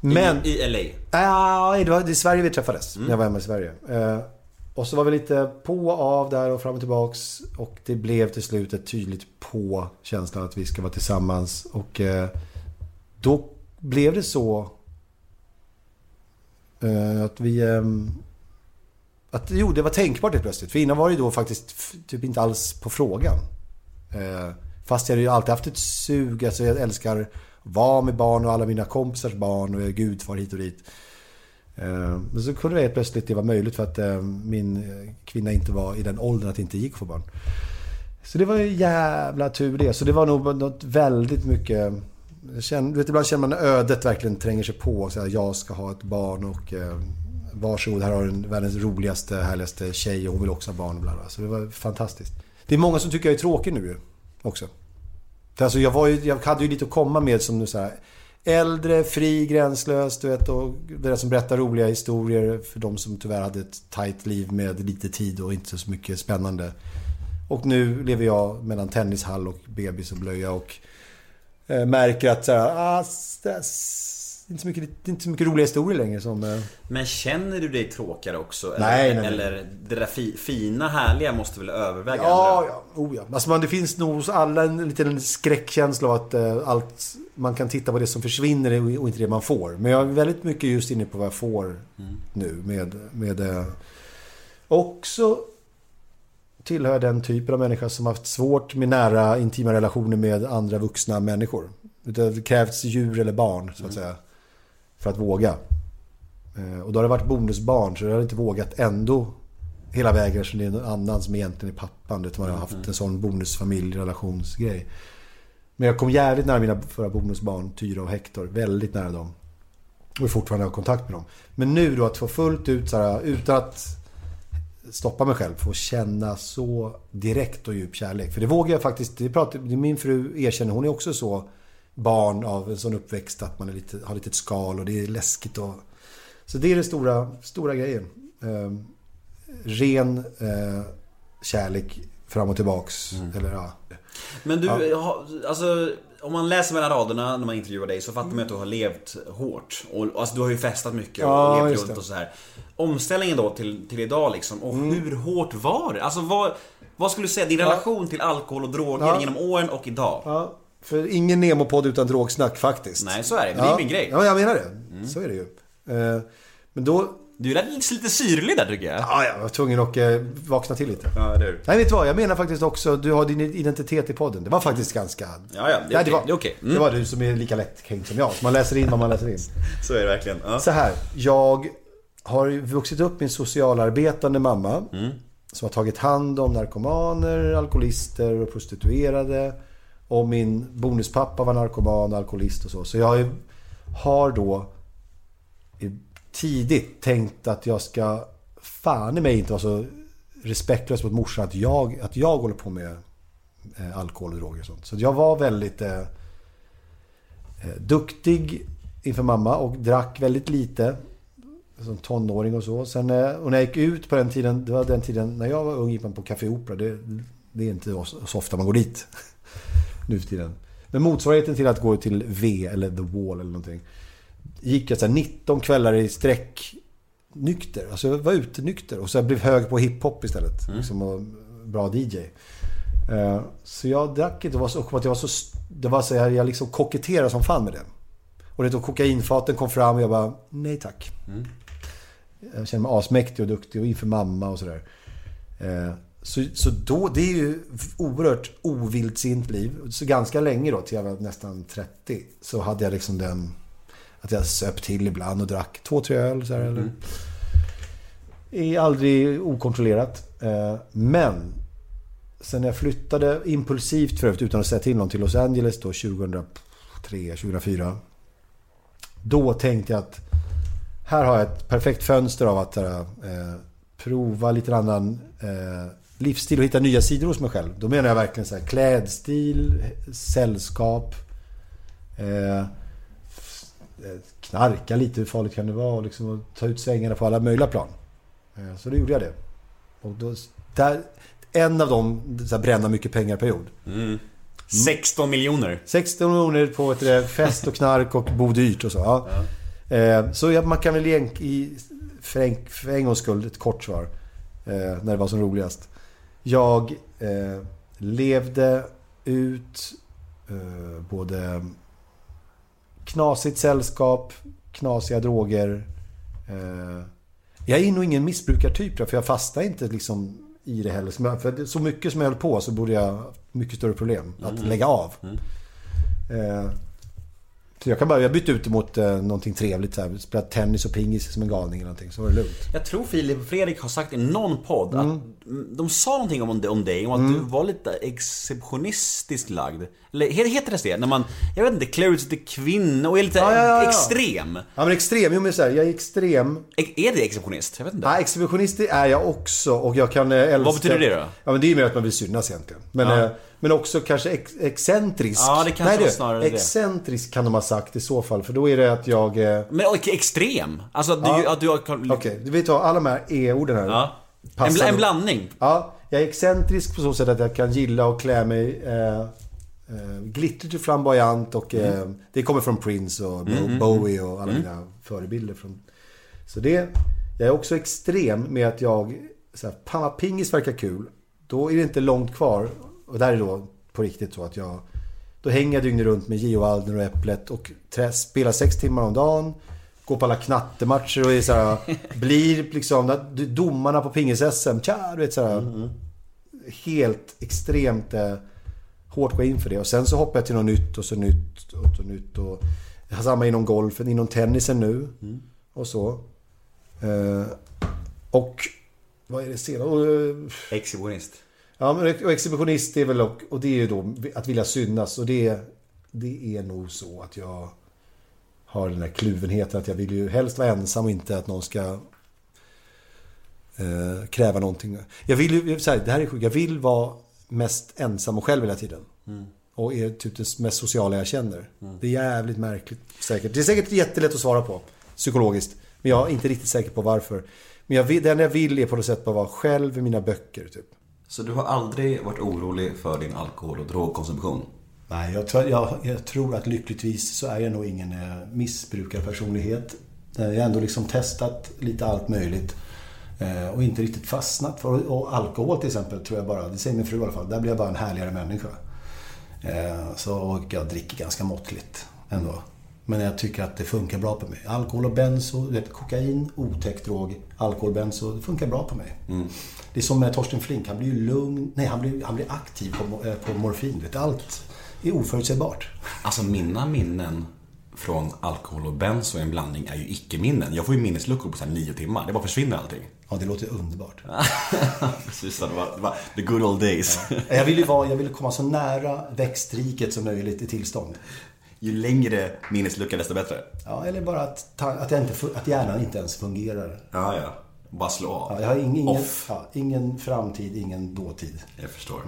Men... I, i LA? Nej, det var i Sverige vi träffades. När jag var hemma i Sverige. Eh, och så var vi lite på och av där och fram och tillbaks. Och det blev till slut ett tydligt på känslan att vi ska vara tillsammans. Och eh, då blev det så eh, att vi... ehm, att, jo, det var tänkbart helt plötsligt. För innan var det då faktiskt typ inte alls på frågan. Fast jag hade ju alltid haft ett sug. Alltså jag älskar var vara med barn och alla mina kompisars barn och jag är gudfar hit och dit. Eh, men så kunde det helt plötsligt det var möjligt för att eh, min eh, kvinna inte var i den åldern att det inte gick att få barn. Så det var ju jävla tur det. Så det var nog något väldigt mycket... känner- Du vet, ibland känner man när ödet verkligen tränger sig på. Så här, jag ska ha ett barn och eh, varsågod, här har du världens roligaste, härligaste tjej och hon vill också ha barn. Och bla bla. Så det var fantastiskt. Det är många som tycker jag är tråkig nu ju, också. För alltså jag, var ju, jag hade ju lite att komma med som nu så här, Äldre, fri, gränslös, du vet. Och det där som berättar roliga historier för de som tyvärr hade ett tajt liv med lite tid och inte så mycket spännande. Och nu lever jag mellan tennishall och bebis och blöja och eh, märker att så här, ah, stress. Det är inte så mycket, det inte så mycket roliga historier längre som... Eh, Men känner du dig tråkigare också? Eller, Nej, nej, nej. eller det där fi, fina, härliga måste väl överväga? Ja, andra? ja. Oh, ja. Alltså, man, det finns nog hos alla en liten skräckkänsla av att eh, allt, man kan titta på det som försvinner och, inte det man får. Men jag är väldigt mycket just inne på vad jag får nu med... med eh, också tillhör den typen av människa som haft svårt med nära intima relationer med andra vuxna människor. Det krävs djur eller barn, så att säga. För att våga. Eh, och då har det varit bonusbarn, så jag har inte vågat ändå hela vägen eftersom det är någon annan som egentligen är pappan. Utan man har haft en sån bonusfamiljerelationsgrej. Men jag kom jävligt nära mina förra bonusbarn, Tyra och Hector. Väldigt nära dem. Och är fortfarande har kontakt med dem. Men nu då att få fullt ut så här, utan att stoppa mig själv. Få känna så direkt och djup kärlek. För det vågar jag faktiskt. Det pratar, min fru erkänner, hon är också så barn av en sån uppväxt att man är lite, har lite skal och det är läskigt. Och, så det är den stora, stora grejen. Eh, ren eh, kärlek fram och tillbaks. Eller, ja. Men du, ha- alltså om man läser mellan raderna när man intervjuar dig så fattar man att du har levt hårt. Och, alltså du har ju festat mycket och Ja, levt runt det. och så här. Omställningen då till, till idag liksom. Och Mm. hur hårt var det? Alltså vad, vad skulle du säga, din relation till alkohol och droger Ja. genom åren och idag? Ja, för ingen Nemo-podd utan drogsnack faktiskt. Nej, så är det. Det är min grej. Ja, jag menar det. Så är det ju. Eh, Men då... Du är lite, syrlig där tycker jag. Ja, jag var tvungen att eh, vakna till lite. Ja, det är Nej, vet du vad? Jag menar faktiskt också, du har din identitet i podden. Det var faktiskt ganska... Ja, ja, det Nej, var, Det är okej. Mm. det var du som är lika lättkränkt som jag. Så man läser in vad man läser in. Så är det verkligen. Ja. Så här, jag har vuxit upp med en socialarbetande mamma. Som har tagit hand om narkomaner, alkoholister och prostituerade. Och min bonuspappa var narkoman, alkoholist och så. Så jag har då tidigt tänkt att jag ska fan i mig inte vara så respektlös mot morsan att jag, att jag håller på med eh, alkohol och droger och sånt. Så jag var väldigt eh, eh, duktig inför mamma och drack väldigt lite. Som tonåring och så. Sen, eh, och när jag gick ut på den tiden, det var den tiden när jag var ung gick man på Café Opera. Det, det är inte så ofta man går dit nu för tiden. Men motsvarigheten till att gå till V eller The Wall eller någonting. Gick jag så här 19 kvällar i sträck nykter. Alltså jag var ute nykter och så blev hög på hiphop istället. Liksom, och bra DJ. Eh, Så jag drack inte och och att jag var så... Det var så här, jag liksom koketterade som fan med det. Och det och kokainfaten kom fram och jag bara, nej tack. Jag känner mig asmäktig och duktig och inför mamma och sådär. Så, så då, det är ju oerhört ovildsint liv. Så ganska länge då, till jag var nästan 30, så hade jag liksom den... Att jag söp till ibland och drack två, tre öl så här, eller... Är aldrig okontrollerat. Eh, Men sen jag flyttade impulsivt förut utan att säga till någon till Los Angeles då 2003, 2004. Då tänkte jag att här har jag ett perfekt fönster av att eh, prova lite annan eh, livsstil och hitta nya sidor hos mig själv. Då menar jag verkligen så här klädstil, sällskap. Eh, knarka lite, hur farligt kan det vara? Och liksom, och ta ut svängarna på alla möjliga plan. Eh, så då gjorde jag det. Och då, där, en av dem, så här, bränna mycket pengar period. 16 miljoner. 16 miljoner på ett eh, fest och knark och bo dyrt och så. Ja. Eh, så ja, man kan väl i, för, en, för en gångs skull ett kort svar. Eh, när det var som roligast. Jag eh, levde ut eh, både knasigt sällskap, knasiga droger. Eh, jag är nog ingen missbrukartyp för jag fastnar inte liksom i det heller. För så mycket som jag höll på så borde jag ha mycket större problem att lägga av. Eh, så jag kan bara, jag bytte ut det mot eh, någonting trevligt så här. Spela tennis och pingis som en galning eller någonting. Så var det lugnt. Jag tror Filip och Fredrik har sagt i någon podd att mm, de sa någonting om, om dig, om att du var lite exceptionistiskt lagd. Eller he- heter det det? När man, jag vet inte, klär ut sig till kvinna och är lite Ja, ja, ja, extrem. Ja men extrem, jo men så här, jag är extrem. E- Är det exceptionist? Jag vet inte. Ja, exhibitionist är jag också och jag kan eh, älska... Vad betyder det då? Ja men det är ju mer att man vill synas egentligen. Men, eh, men också kanske ex excentrisk. Ja, det kanske Nej, var snarare det. Excentrisk kan de ha sagt i så fall. För då är det att jag... eh, Men och, extrem? Alltså att du, Ja. att du har... Okej, vi tar alla de här e-orden här. Ja. En, bla- en blandning. Ja, jag är excentrisk på så sätt att jag kan gilla och klä mig eh, eh, glittrigt och flamboyant och eh, Mm. det kommer från Prince och Bo- Bowie och alla mina förebilder. Från, så det, jag är också extrem med att jag, så här, fan vad pingis verkar kul. Då är det inte långt kvar. Och där är då på riktigt så att jag, då hänger jag dygnet runt med Gio Waldner och Äpplet och spelar sex timmar om dagen. Går på alla knattematcher och är så här, blir liksom, domarna på pingis-SM, tja, du vet så här, helt extremt eh, hårt gå in för det. Och sen så hoppar jag till något nytt och så nytt och så nytt. Och jag har samma inom golfen, inom tennisen nu. Och så. Eh, och vad är det senare? Eh, Exhibitionist. Ja, men och exhibitionist är väl och, och det är ju då att vilja synas. Och det, det är nog så att jag har den här kluvenheten att jag vill ju helst vara ensam och inte att någon ska eh, kräva någonting. Jag vill ju, så här, det här är sjukt, jag vill vara mest ensam och själv hela tiden. Och är typ det mest sociala jag känner. Det är jävligt märkligt säkert. Det är säkert jättelätt att svara på psykologiskt. Men jag är inte riktigt säker på varför. Men jag vill, det enda jag vill är på något sätt bara vara själv i mina böcker typ. Så du har aldrig varit orolig för din alkohol och drogkonsumtion? Nej, jag tror, jag, jag tror att lyckligtvis så är jag nog ingen eh, missbrukarpersonlighet. Eh, jag har ändå liksom testat lite allt möjligt. Eh, och inte riktigt fastnat för och alkohol till exempel tror jag bara, det säger min fru i alla fall, där blir jag bara en härligare människa. Så och jag dricker ganska måttligt ändå. Men jag tycker att det funkar bra på mig. Alkohol och benzo, vet, kokain, otäck drog. Alkohol, benzo, det funkar bra på mig. Det är som med Torsten Flink, han blir ju lugn, nej han blir, han blir aktiv på, eh, på morfin. Vet, allt är oförutsägbart. Alltså mina minnen från alkohol och benzo i en blandning är ju icke-minnen. Jag får ju minnesluckor på så nio timmar. Det bara försvinner allting. Ja, det låter underbart. Precis, det var, det var the good old days. Jag vill ju vara, jag vill komma så nära växtriket som möjligt i tillstånd. Ju längre minneslucka desto bättre. Ja, eller bara att, att, jag inte, att hjärnan inte ens fungerar. Ja, ja. Bara slå av. Ja, jag har ingen, ingen, ja, ingen framtid, ingen dåtid. Jag förstår.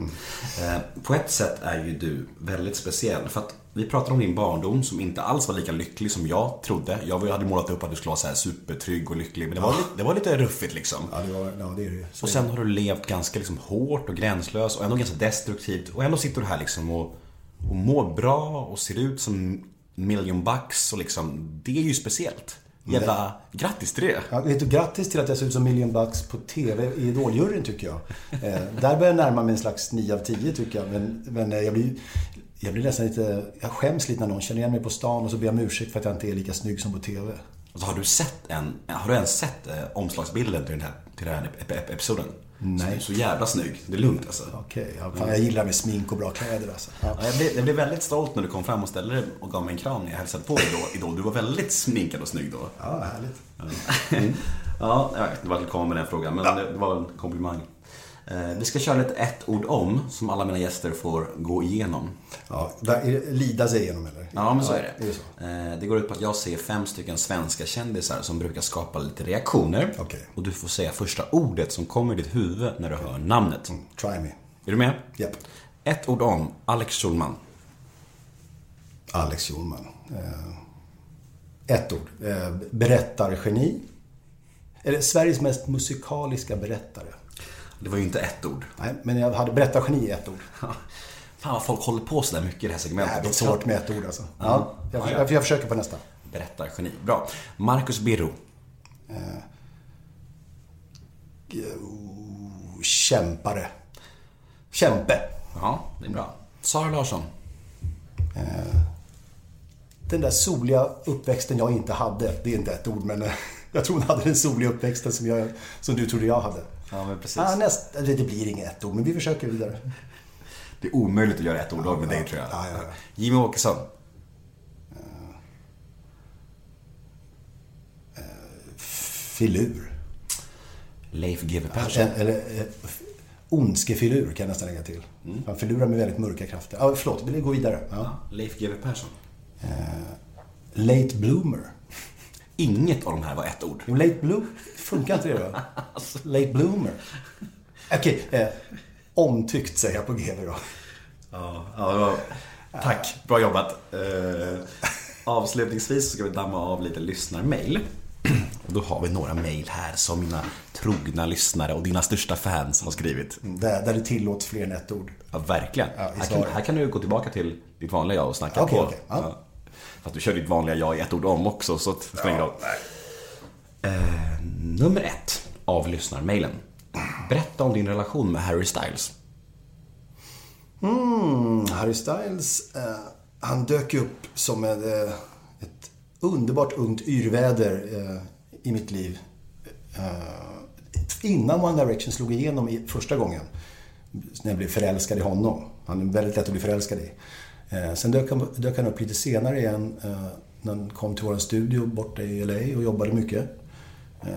Eh, på ett sätt är ju du väldigt speciell. För att vi pratar om din barndom som inte alls var lika lycklig som jag trodde. Jag hade målat upp att du skulle vara så här supertrygg och lycklig. Men det var, lite, det var lite ruffigt liksom. Ja, det, var, ja, det är det. Så Och sen har du levt ganska liksom hårt och gränslöst och ändå ganska destruktivt. Och ändå sitter du här liksom och, och mår bra och ser ut som million bucks och liksom, det är ju speciellt. Jävla grattis till det. Ja, vet du, grattis till att jag ser ut som Million Bucks på TV i Idoljuryn tycker jag. Eh, där börjar jag närma mig en slags 9 av 10 tycker jag. Men, men eh, jag blir jag blir nästan lite, jag skäms lite när någon känner igen mig på stan och så ber jag om ursäkt för att jag inte är lika snygg som på TV. Och så har du sett en, har du ens sett eh, omslagsbilden till den här, till den här ep- ep- episoden? Nej. Så, så jävla snygg. Det är lugnt alltså. Okej, ja, fan, jag gillar med smink och bra kläder alltså. Ja. Ja, jag, blev, jag blev väldigt stolt när du kom fram och ställde dig och gav mig en kram när jag hälsade på dig då. Idol. Du var väldigt sminkad och snygg då. Ja, härligt. Ja, jag vet inte vart jag komma med den frågan, men det, det var en komplimang. Eh, vi ska köra ett ett ord om som alla mina gäster får gå igenom. Ja, lida sig igenom eller? Ja, men så är det det. är så. Eh, det går ut på att jag ser fem stycken svenska kändisar som brukar skapa lite reaktioner. Okej. Och du får säga första ordet som kommer i ditt huvud när du hör namnet. Try me. Är du med? Japp. Ett ord om Alex Schulman. Alex Schulman. Eh, ett ord. Berättargeni. Eller Sveriges mest musikaliska berättare. Det var ju inte ett ord. Nej, men jag hade berättargeni i ett ord. Fan vad folk håller på sådär mycket i det här segmentet. Nej, det är svårt med ett ord alltså. Ja, jag, Ja, ja. jag, jag försöker på nästa. Berättargeni. Bra. Marcus Birro. Kämpare. Kämpe. Ja, det är bra. Sara Larsson. Den där soliga uppväxten jag inte hade. Det är inte ett ord, men eh, jag tror hon hade den soliga uppväxten som, jag, som du trodde jag hade. Ja, men precis. Ah, näst, det blir inget ett ord, men vi försöker vidare. Det är omöjligt att göra ett ord av med dig tror jag. Ja, ja, ja. Jimmy Åkesson. Filur. Leif GW Persson. Eller, eller eh, ondskefilur kan jag nästan lägga till. Han förlurar med väldigt mörka krafter. Ja, förlåt, vill gå vidare? Ja. Leif GW Persson. Late bloomer. Inget av de här var ett ord. Late bloom. Funkar inte det då? Late bloomer. Okej, eh, omtyckt säger jag på GV då. Ja, ja. Tack, bra jobbat. Eh, avslutningsvis ska vi damma av lite lyssnarmail. Och då har vi några mail här som mina trogna lyssnare och dina största fans har skrivit. Där, där det tillåts fler än ett ord. Ja, verkligen. Ja, här, kan, här kan du gå tillbaka till ditt vanliga jag och snacka Okej, på. okej, ja. Fast du kör ditt vanliga jag i ett ord om också, så att det spelar roll. Eh, nummer ett av lyssnarmailen. Berätta om din relation med Harry Styles. Mm, Harry Styles, eh, han dök upp som ett, eh, ett underbart ungt yrväder eh, i mitt liv. Eh, innan One Direction slog igenom i, första gången. När jag blev förälskad i honom. Han är väldigt lätt att bli förälskad i. Eh, sen dök han, dök han upp lite senare igen eh, när han kom till vår studio borta i LA och jobbade mycket. Eh,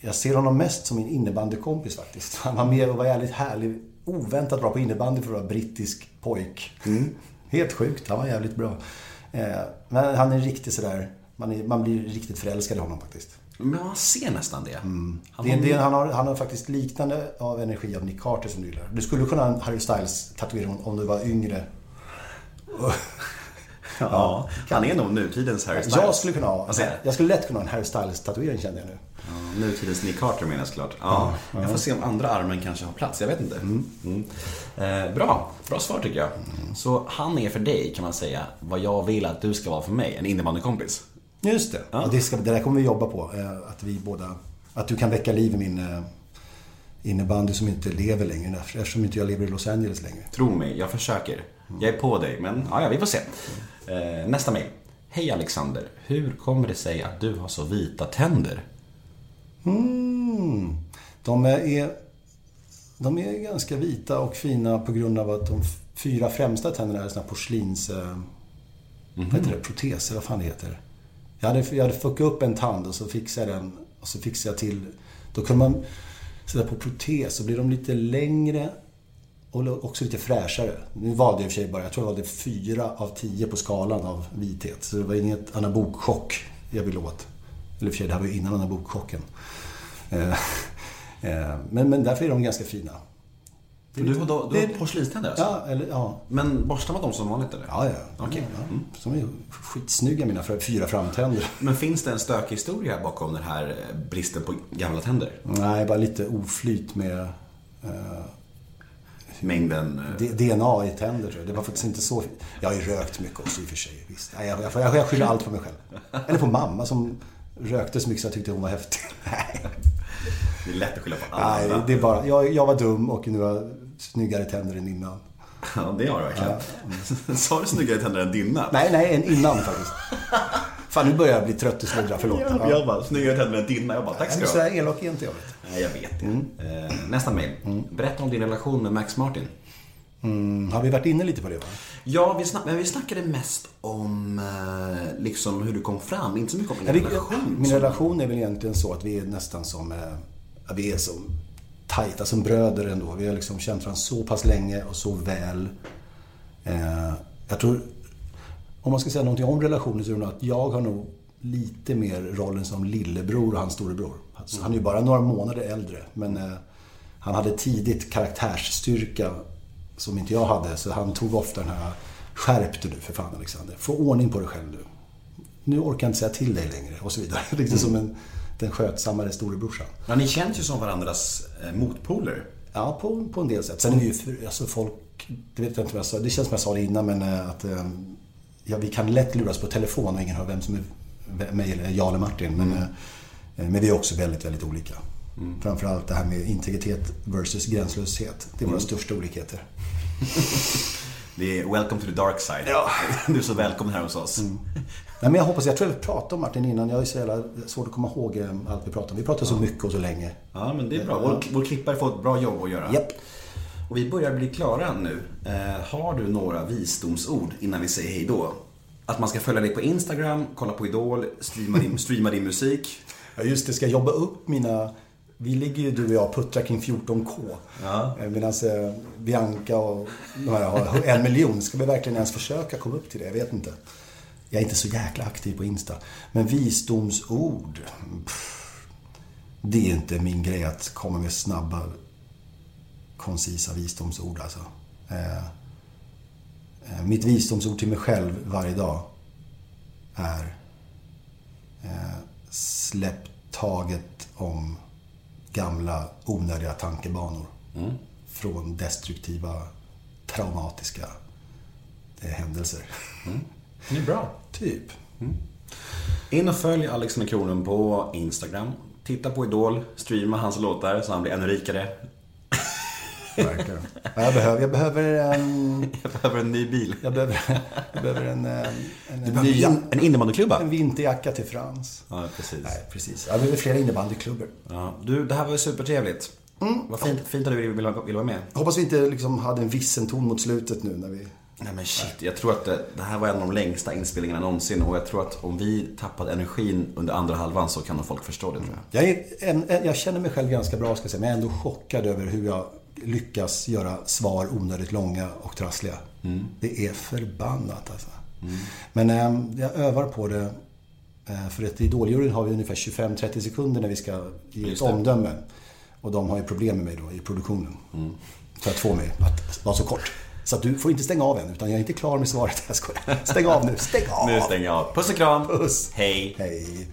jag ser honom mest som min innebandykompis faktiskt. Han var med och var jävligt härlig. Oväntat bra på innebandy för att vara brittisk pojk. Helt sjukt, han var jävligt bra. Eh, Men han är riktigt sådär, man, är, man blir riktigt förälskad i honom faktiskt. Men man ser nästan det. Han Det, det, han, har, han har faktiskt liknande av energi av Nick Carter som du gillar. Du skulle kunna ha en Harry Styles tatuering om du var yngre. Ja, han är nog nutidens Harry Styles. Jag skulle kunna ha, du? jag skulle lätt kunna ha en Harry Styles-tatuering kände jag nu. Ja, nutidens Nick Carter menar jag såklart. Ja, jag får se om andra armen kanske har plats. Jag vet inte. Mm. Eh, bra. Bra svar tycker jag. Så han är för dig, kan man säga, vad jag vill att du ska vara för mig. En innebandykompis. Just det. Ja. det, ska, det där kommer vi jobba på. eh, Att vi båda... Att du kan väcka liv i min eh, innebandy som inte lever längre. Eftersom inte jag lever i Los Angeles längre. Tro mig, jag försöker. Jag är på dig, men ja, ja vi får se. Eh, nästa mejl. Hej Alexander. Hur kommer det sig att du har så vita tänder? Mm. De är, de är ganska vita och fina på grund av att de fyra främsta tänderna är såna porslins... eh, Vad heter det? Proteser, vad fan det heter. Jag hade, jag hade fuckat upp en tand och så fixade jag den och så fixade jag till... Då kunde man sätta på protes så blir de lite längre och också lite fräschare. Nu valde jag i och för sig bara, jag tror jag valde fyra av tio på skalan av vithet. Så det var inget anabokchock jag ville åt. Eller i och för sig, det här var ju innan anabokchocken. Eh, eh, men, men därför är de ganska fina. Du, du, du har porslinständer alltså? Ja, eller, ja. Men borstar man dem som vanligt eller? Ja, ja. Okej. Ja, ja. De är skitsnygga mina fyra framtänder. Men finns det en stökig historia bakom den här eh, bristen på gamla tänder? Nej, bara lite oflyt med Mängden... eh, DNA i tänder tror jag. Det var faktiskt inte så... Jag har ju rökt mycket också i och för sig. Visst. Nej, jag, jag, jag, jag skyller allt på mig själv. Eller på mamma som rökte så mycket så jag tyckte hon var häftig. Nej, Det är lätt att skylla på alla. Nej det är bara... Jag, jag var dum och nu har jag snyggare tänder än innan. Ja, det har du verkligen. Sa du snyggare tänder än dina? Nej, nej, än innan faktiskt. Fan, nu börjar jag bli trött och sluddra. Förlåt. Jag, jag bara, snyggare tänder än dina. Jag bara, tack ska du så ha. här elak är inte jag. Nej, jag vet det. Eh, nästa mejl. Berätta om din relation med Max Martin. Mm, har vi varit inne lite på det va? Ja, vi, snack, men vi snackade mest om eh, liksom hur du kom fram, inte så mycket om din vi, relation. min relation är väl egentligen så att vi är nästan som... Eh, vi är som tajta som bröder ändå. Vi har liksom känt varandra så pass länge och så väl. Eh, jag tror... Om man ska säga någonting om relationen så är det nog att jag har nog lite mer rollen som lillebror och hans storebror. Alltså, Han är ju bara några månader äldre. Men han hade tidigt karaktärsstyrka som inte jag hade. Så han tog ofta den här Skärp dig nu för fan Alexander. Få ordning på dig själv nu nu orkar jag inte säga till dig längre och så vidare. Lite som en, den skötsammare storebrorsan. Ja, ni känns ju som varandras eh, motpoler. Ja, på, på en del sätt. Sen är vi ju, för, alltså folk, det vet jag inte om jag sa, det känns som jag sa det innan men eh, att eh, ja, vi kan lätt luras på telefon och ingen hör vem som är mig eller jag eller Martin. Men, eh, men vi är också väldigt, väldigt olika. Framförallt det här med integritet versus gränslöshet. Det är våra största olikheter. Det är welcome to the dark side. Ja. Du är så välkommen här hos oss. Nej, men jag hoppas, jag tror jag pratade om Martin innan. Jag är så jävla svårt att komma ihåg eh, allt vi pratade om. Vi pratar så mycket och så länge. Ja, men det är bra. Vår, vår klippare får ett bra jobb att göra. Japp. Och vi börjar bli klara nu. Eh, har du några visdomsord innan vi säger hej då? Att man ska följa dig på Instagram, kolla på Idol, streama din, streama din musik. Ja just det, ska jag jobba upp mina... Vi ligger ju du och jag puttrar kring 14K. Ja. Medan eh, Bianca och de här har en miljon. Ska vi verkligen ens försöka komma upp till det? Jag vet inte. Jag är inte så jäkla aktiv på Insta. Men visdomsord. Pff, det är inte min grej att komma med snabba, koncisa visdomsord alltså. Eh, eh, mitt visdomsord till mig själv varje dag är eh, släpp taget om gamla onödiga tankebanor. Från destruktiva, traumatiska eh, händelser. Det är bra. Typ. In och följ Alexander Kronen på Instagram. Titta på Idol, streama hans låtar så han blir ännu rikare. Verkligen. Ja, Jag behöver, jag behöver en... Jag behöver en ny bil. Jag behöver, jag behöver en, en, en, Du behöver in, en innebandyklubba. en vinterjacka till Frans. Ja, precis. Nej, precis. Jag behöver flera innebandyklubbor. Ja, du, det här var ju supertrevligt. Vad fint, fint att du ville, ville, vara med. Hoppas vi inte liksom hade en vissen ton mot slutet nu när vi... Nej men shit, jag tror att det, det här var en av de längsta inspelningarna någonsin och jag tror att om vi tappade energin under andra halvan så kan nog folk förstå det tror jag. Jag, är en, en, jag känner mig själv ganska bra ska jag säga, men jag är ändå chockad över hur jag lyckas göra svar onödigt långa och trassliga. Det är förbannat alltså. Men eh, jag övar på det. Eh, för att i Idoljuryn har vi ungefär 25-30 sekunder när vi ska ge ett omdöme. Och de har ju problem med mig då i produktionen. För att få mig att vara så kort. Så att du får inte stänga av än, utan jag är inte klar med svaret. Jag skojar. Stäng av nu, stäng av! Nu stänger jag av. Puss och kram. Puss. Hej. Hej.